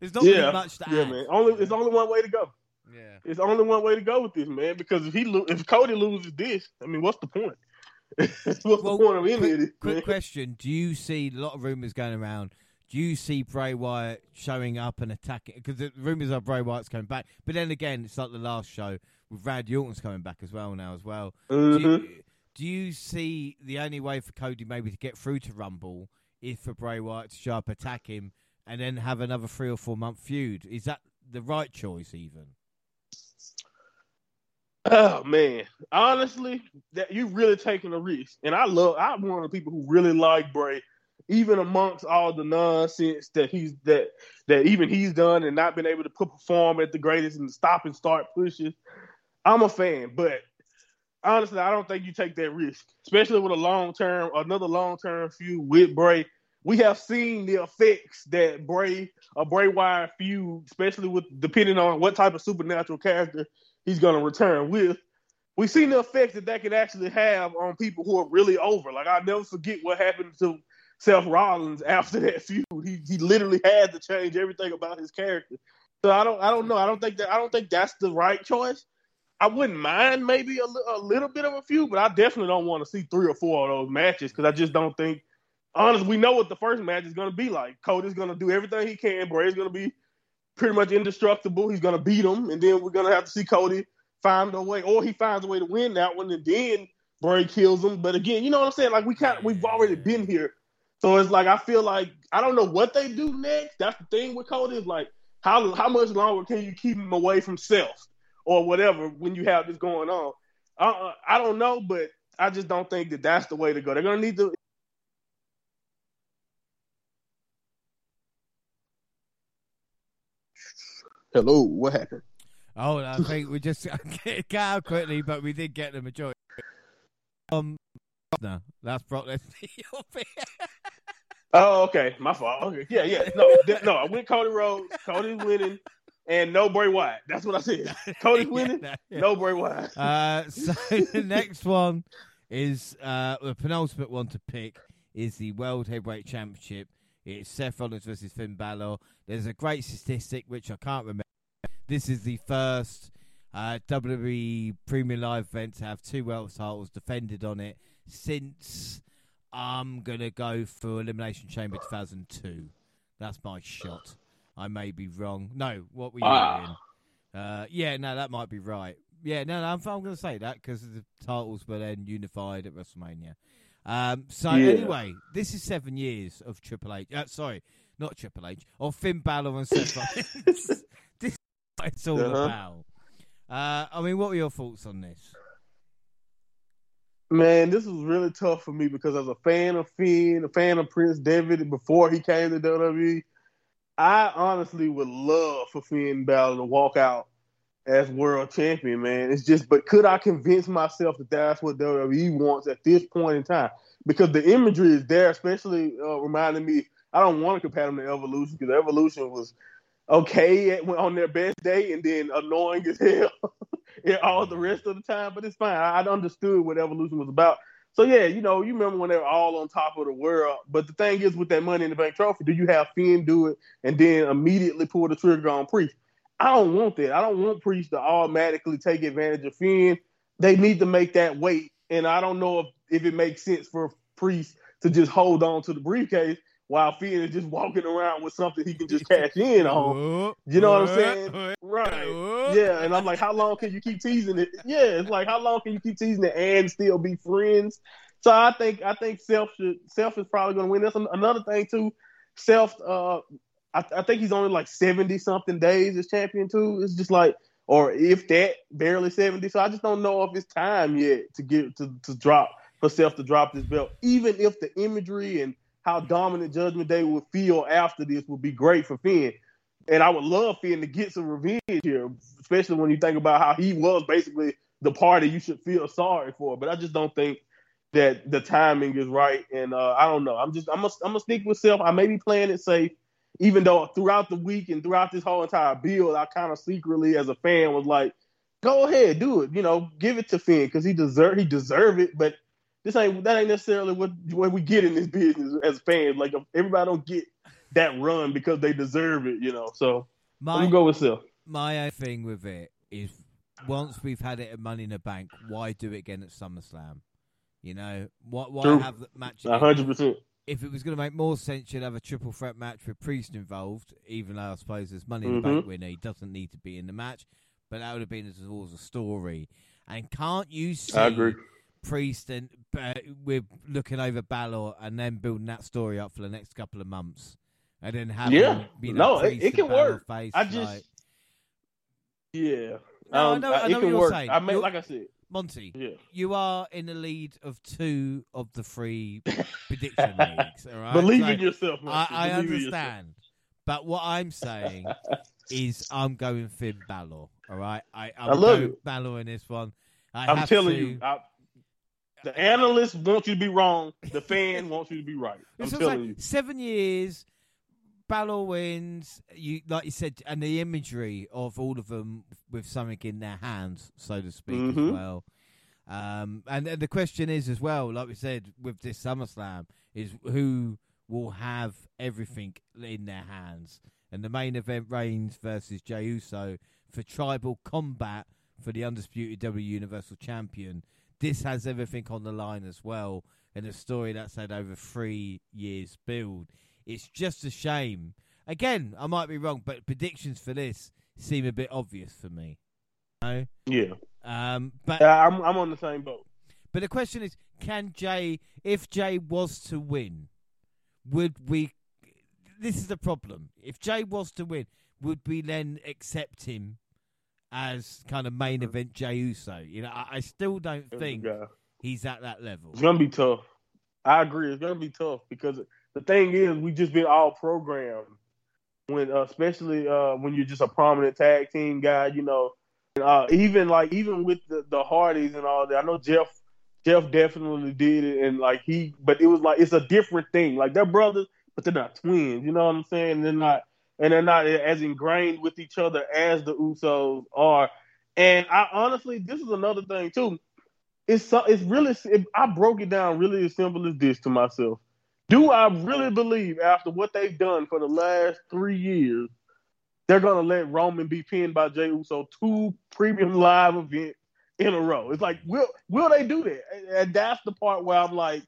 There's not yeah. really much to yeah, add. man. Only it's only one way to go. Yeah, it's only one way to go with this, man. Because if he lo- if Cody loses this, I mean, what's the point? what's well, the point of any quick, of this? Quick man? question: Do you see a lot of rumors going around? Do you see Bray Wyatt showing up and attacking? Because the rumors are Bray Wyatt's coming back, but then again, it's like the last show with Randy Orton's coming back as well now as well. Mm-hmm. Do, you, do, you, see the only way for Cody maybe to get through to Rumble is for Bray Wyatt to show up, attack him, and then have another three or four month feud? Is that the right choice, even? Oh man, honestly, that you really taking a risk, and I love. I'm one of the people who really like Bray even amongst all the nonsense that he's that that even he's done and not been able to perform at the greatest and stop and start pushes. I'm a fan, but honestly, I don't think you take that risk, especially with a long term, another long term feud with Bray. We have seen the effects that Bray, a Bray Wyatt feud, especially with depending on what type of supernatural character he's going to return with. We've seen the effect that that can actually have on people who are really over. Like I'll never forget what happened to Seth Rollins after that feud. He he literally had to change everything about his character. So I don't I don't know. I don't think that I don't think that's the right choice. I wouldn't mind maybe a, a little bit of a few, but I definitely don't want to see three or four of those matches because I just don't think. Honestly, we know what the first match is going to be like. Cody's going to do everything he can. Bray's going to be pretty much indestructible. He's to beat him, and then we're to have to see Cody find a way, or he finds a way to win that one, and then Bray kills him. But again, you know what I'm saying? Like we kind we've already been here so it's like I feel like I don't know what they do next. That's the thing with Cody is like how how much longer can you keep him away from self or whatever when you have this going on? Uh, I don't know, but I just don't think that that's the way to go. They're gonna need to. Hello, what happened? Oh, I think we just got out quickly, but we did get the majority. Um, no, that's Brock Lesnar. oh, okay, my fault. Okay, yeah, yeah, no, no, I went Cody Rhodes. Cody's winning, and no Bray Wyatt. That's what I said. Cody's winning, yeah, yeah. no Bray Wyatt. Uh, so the next one is uh, the penultimate one to pick is the World Heavyweight Championship. It's Seth Rollins versus Finn Balor. There's a great statistic which I can't remember. This is the first uh, WWE Premium Live event to have two world titles defended on it since I'm gonna go for Elimination Chamber 2002. That's my shot. I may be wrong. No, what were you ah. in? Uh, yeah, no, that might be right. Yeah, no, no I'm, I'm going to say that because the titles were then unified at WrestleMania. Um, so Yeah. anyway, this is seven years of Triple H. Uh, sorry, not Triple H. Of Finn Balor and Seth Rollins. this is what it's all Uh-huh. about. Uh, I mean, what were your thoughts on this? Man, this was really tough for me because as a fan of Finn, a fan of Prince Devitt before he came to WWE, I honestly would love for Finn Balor to walk out as world champion, man. It's just, but could I convince myself that that's what WWE wants at this point in time? Because the imagery is there, especially uh, reminding me. I don't want to compare them to Evolution because Evolution was okay at, on their best day and then annoying as hell all the rest of the time. But it's fine. I, I understood what Evolution was about. So yeah, you know, you remember when they were all on top of the world. But the thing is, with that Money in the Bank trophy, do you have Finn do it and then immediately pull the trigger on Priest? I don't want that. I don't want Priest to automatically take advantage of Finn. They need to make that wait. And I don't know if, if it makes sense for Priest to just hold on to the briefcase while Finn is just walking around with something he can just cash in on. You know what I'm saying? Right. Yeah, and I'm like, how long can you keep teasing it? Yeah, it's like how long can you keep teasing it and still be friends? So I think I think Seth should Seth is probably going to win. That's another thing too. Seth, uh, I, I think he's only like seventy something days as champion too. It's just like, or if that, barely seventy. So I just don't know if it's time yet to get to to drop for Seth to drop this belt. Even if the imagery and how dominant Judgment Day would feel after this would be great for Finn. And I would love Finn to get some revenge here, especially when you think about how he was basically the party you should feel sorry for. But I just don't think that the timing is right. And uh, I don't know. I'm just I'm gonna I'm gonna stick with Seth. I may be playing it safe, even though throughout the week and throughout this whole entire build, I kind of secretly as a fan was like, go ahead, do it. You know, give it to Finn because he deserve he deserve it. But this ain't that ain't necessarily what what we get in this business as fans. Like everybody don't get that run because they deserve it. You know, so I'm My gonna go with Seth. my thing with it is once we've had it at Money in the Bank, why do it again at SummerSlam? You know, why, why True. have the match? A hundred percent. If it was going to make more sense, you'd have a triple threat match with Priest involved. Even though I suppose there's Money in the Mhm. Bank winner, he doesn't need to be in the match, but that would have been towards a story. And can't you see I agree. Priest and uh, we're looking over Balor and then building that story up for the next couple of months, and then having Yeah. you know, No, it- it can work. Face, I just like- Yeah. No, I Um, know- I it know what can you're work. saying. I mean, You're- like I said, Monty, yeah. you are in the lead of two of the three prediction leagues. All right, Believe So in yourself. I, Monty. I yourself. understand, but what I'm saying is I'm going Finn Balor. All right, I, I'm I love going. Balor in this one. I I'm have telling to- you, I, the analysts want you to be wrong. The fan wants you to be right. I'm It's telling like you. seven years. Balor wins. You like you said, and the imagery of all of them with something in their hands, so to speak, as Mhm. well. Um, and, and the question is as well, like we said with this SummerSlam, is who will have everything in their hands. And the main event, Reigns versus Jey Uso for tribal combat for the undisputed W Universal Champion. This has everything on the line as well, and a story that's had over three years build. It's just a shame. Again, I might be wrong, but predictions for this seem a bit obvious for me. No, Yeah, um, but Yeah, I'm I'm on the same boat. but the question is, can Jey, if Jey was to win, would we? This is the problem. If Jey was to win, would we then accept him as kind of main event Jey Uso? You know, I, I still don't think he's at that level. It's gonna be tough. I agree. It's gonna be tough because the thing is, we just been all programmed when, uh, especially uh, when you're just a prominent tag team guy. You know, uh, even like even with the, the Hardys and all that. I know Jeff. Jeff definitely did it, and like he, but it was like it's a different thing. Like they're brothers, but they're not twins. You know what I'm saying? They're not, and they're not as ingrained with each other as the Usos are. And I honestly, this is another thing too it's so, it's really it, I broke it down really as simple as this to myself. Do I really believe after what they've done for the last three years, they're gonna let Roman be pinned by Jey Uso two premium live events in a row? It's like will will they do that? And- that's the part where I'm like,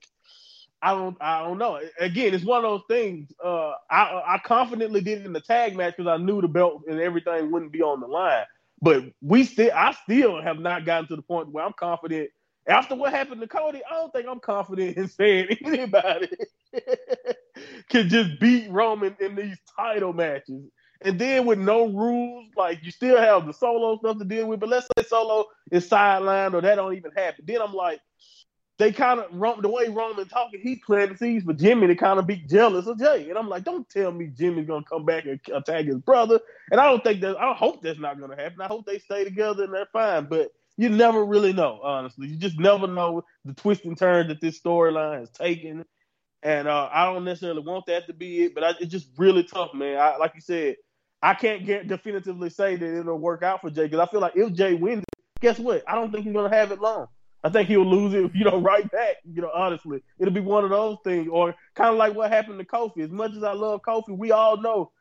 I don't I don't know. Again, it's one of those things. Uh, I I confidently did it in the tag match because I knew the belt and everything wouldn't be on the line. But we still I still have not gotten to the point where I'm confident after what happened to Cody, I don't think I'm confident in saying anybody can just beat Roman in these title matches. And then with no rules, like you still have the Solo stuff to deal with. But let's say Solo is sidelined or that don't even happen. Then I'm like, they kind of the way Roman talking, he planted seeds for Jimmy to kind of be jealous of Jey. And I'm like, don't tell me Jimmy's gonna come back and attack his brother. And I don't think that I hope that's not gonna happen. I hope they stay together and they're fine. But you never really know, honestly. You just never know the twist and turn that this storyline has taken. And uh, I don't necessarily want that to be it, but I, it's just really tough, man. I, like you said, I can't get definitively say that it'll work out for Jey because I feel like if Jey wins, guess what? I don't think he's gonna have it long. I think he'll lose it, you know, right back. You know, honestly, it'll be one of those things, or kind of like what happened to Kofi. As much as I love Kofi, we all know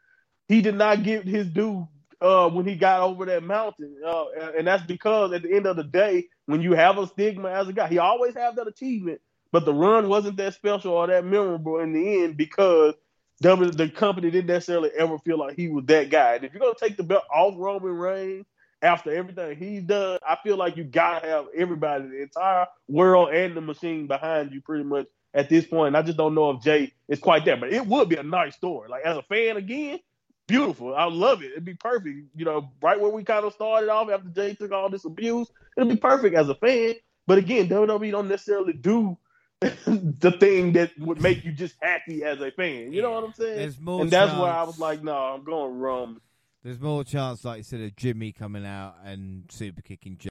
he did not get his due uh, when he got over that mountain, uh, and that's because at the end of the day, when you have a stigma as a guy, he always have that achievement, but the run wasn't that special or that memorable in the end because the company didn't necessarily ever feel like he was that guy. And if you're gonna take the belt off Roman Reigns after everything he's done, I feel like you gotta have everybody, the entire world and the machine behind you, pretty much at this point. And I just don't know if Jey is quite there, but it would be a nice story. Like as a fan, again, beautiful. I love it. It'd be perfect. You know, right where we kind of started off after Jey took all this abuse, it'd be perfect as a fan. But again, WWE don't necessarily do the thing that would make you just happy as a fan. You know what I'm saying? And that's chance, why I was like, no, I'm going Roman. There's more chance, like you said, of Jimmy coming out and super kicking Jey,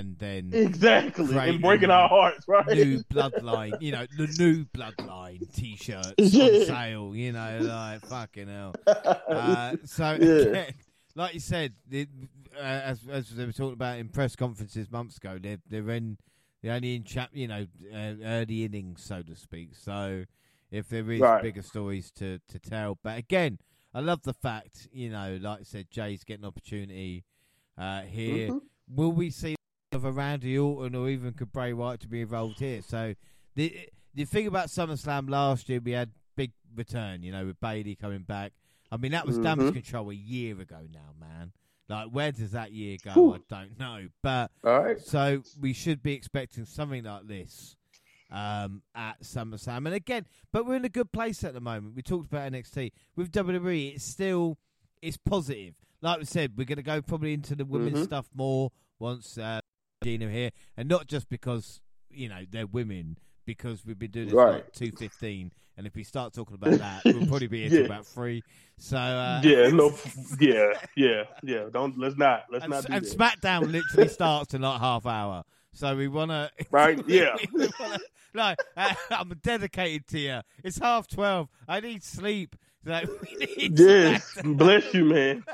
and then exactly and breaking our hearts, right? New bloodline, you know, the new bloodline T-shirts on sale. You know, like fucking hell. Uh, so yeah. again, like you said, it, uh, as as they were talking about in press conferences months ago, they're they're in they're only in chap, you know, uh, early innings, so to speak. So if there is right. bigger stories to to tell, but again, I love the fact, you know, like I said, Jey's getting an opportunity uh, here. Mm-hmm. Will we see of a Randy Orton or even could Bray Wyatt to be involved here? So the the thing about SummerSlam last year, we had big return, you know, with Bayley coming back. I mean, that was mm-hmm. damage control a year ago now, man. Like, where does that year go? Ooh. I don't know. But so we should be expecting something like this um, at SummerSlam. And again, but we're in a good place at the moment. We talked about NXT with WWE. It's still it's positive. Like we said, we're going to go probably into the women's mm-hmm. stuff more once uh, Gina here, and not just because you know they're women, because we've been doing this right. like two fifteen and if we start talking about that, we'll probably be here yeah. about three. So uh, yeah, no, yeah, yeah, yeah. Don't let's not let's and, not. and that. SmackDown literally starts in like half hour. So we want to right, yeah. wanna, no, uh, I'm dedicated to you. It's half twelve. I need sleep. So need yes, bless you, man.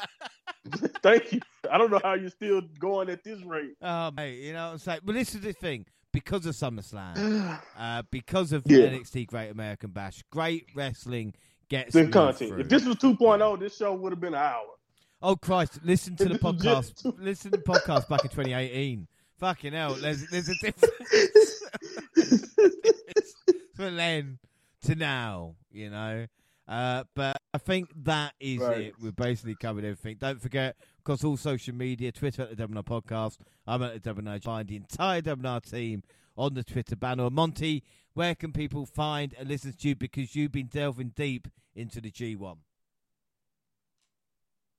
Thank you. I don't know how you're still going at this rate. Oh, mate, you know what I'm saying? But this is the thing because of SummerSlam, uh, because of yeah. NXT Great American Bash, great wrestling gets good content. Through. If this was 2.0, this show would have been an hour. Oh Christ! Listen to the podcast. listen to the podcast back in 2018. Fucking hell! There's there's a difference from then to now. You know. Uh, but I think that is right. it. We've basically covered everything. Don't forget, of course, all social media, Twitter at the WNR Podcast. I'm at the WNR. Find the entire WNR team on the Twitter banner. Monty, where can people find and listen to you because you've been delving deep into the G1?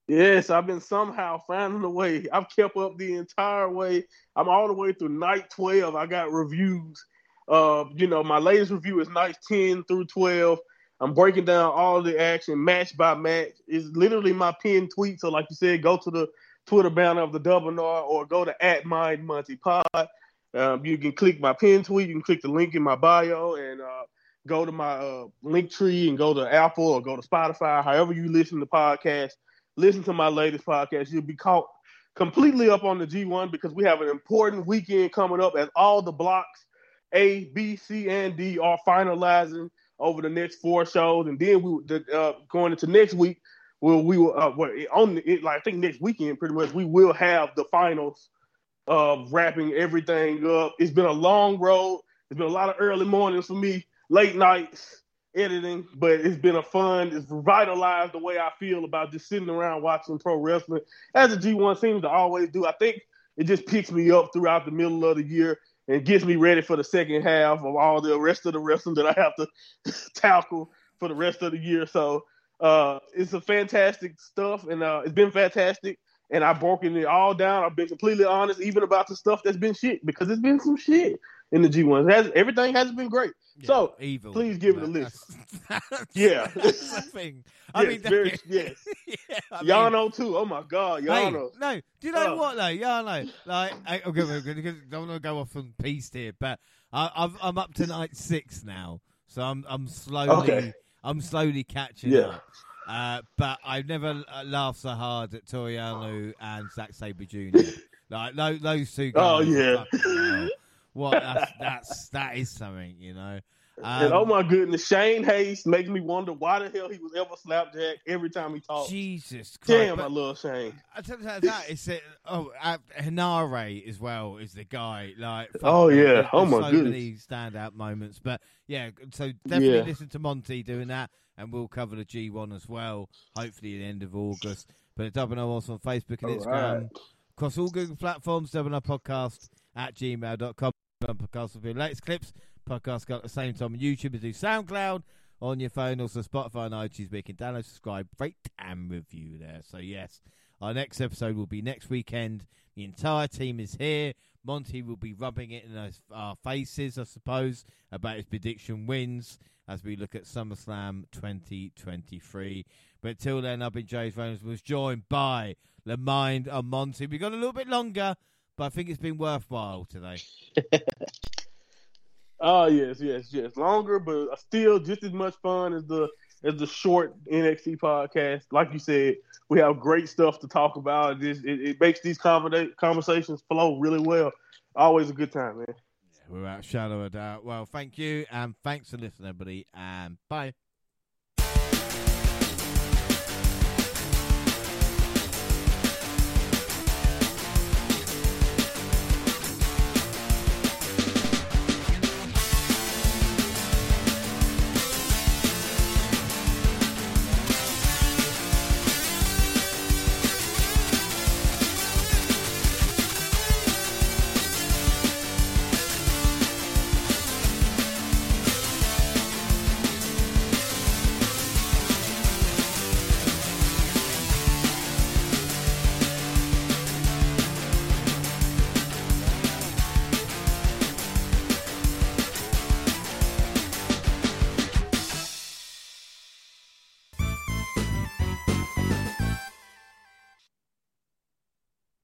Yes, I've been somehow finding a way. I've kept up the entire way. I'm all the way through night 12. I got reviews. Uh, you know, my latest review is night 10 through 12. I'm breaking down all the action match by match. It's literally my pinned tweet. So, like you said, go to the Twitter banner of the Double R or go to at Mind Monty Pod. Um, you can click my pin tweet. You can click the link in my bio and uh, go to my uh, link tree and go to Apple or go to Spotify. However you listen to podcasts, listen to my latest podcast. You'll be caught completely up on the G1 because we have an important weekend coming up as all the blocks A, B, C, and D are finalizing over the next four shows, and then we uh, going into next week. Well, we will uh, on it, like I think next weekend, pretty much we will have the finals of wrapping everything up. It's been a long road. It's been a lot of early mornings for me, late nights editing, but it's been a fun. It's revitalized the way I feel about just sitting around watching pro wrestling, as the G1 seems to always do. I think it just picks me up throughout the middle of the year and gets me ready for the second half of all the rest of the wrestling that I have to tackle for the rest of the year. So uh, it's a fantastic stuff, and uh, it's been fantastic. And I've broken it all down. I've been completely honest, even about the stuff that's been shit, because it's been some shit in the G1. Has everything hasn't been great. Yeah, so evil. please give it a that's- Yeah. thing. I Yes, mean, that- very- yes. yeah, I Y'all mean- know too. Oh my God, y'all Hey, know. no, do you know Oh. what though? Know. Like, I, gonna, I'm don't want to go off on piece here, but I, I'm up to night six now, so I'm, I'm slowly, Okay. I'm slowly catching Yeah. up. Uh, but I've never uh, laughed so hard at Toru Yano and Zack Sabre Jr. like those, those two guys. Oh, yeah. What? That's, that's that is something, you know. and oh Um, my goodness, Shane Haste makes me wonder why the hell he was ever Slapjack every time he talks. Jesus Christ! Damn, but- I love Shane. I tell you that it's it. Oh, uh, Henare as well is the guy. Like, Oh, yeah. there's Oh, my so goodness. many standout moments. But yeah, so definitely Yeah. listen to Monty doing that, and we'll cover the G1 as well. Hopefully, at the end of August. But at Double O also on Facebook and All Instagram, right. across all Google platforms. Double O Podcast at gmail.com. Podcast will be latest clips. Podcast got at the same time on YouTube as do SoundCloud on your phone, also Spotify and iTunes. You can download, subscribe, rate, and review there. So yes, our next episode will be next weekend. The entire team is here. Monty will be rubbing it in our, faces, I suppose, about his prediction wins as we look at SummerSlam 2023. But till then, I've been James Reynolds. Was joined by the mind of Monty. We've gone a little bit longer, but I think it's been worthwhile today. Oh yes, yes, yes. Longer, but still just as much fun as the as the short NXT podcast. Like you said, we have great stuff to talk about. It, just, it, it makes these conversations flow really well. Always a good time, man. Without a shadow of a doubt. Well, thank you, and thanks for listening, everybody, and bye.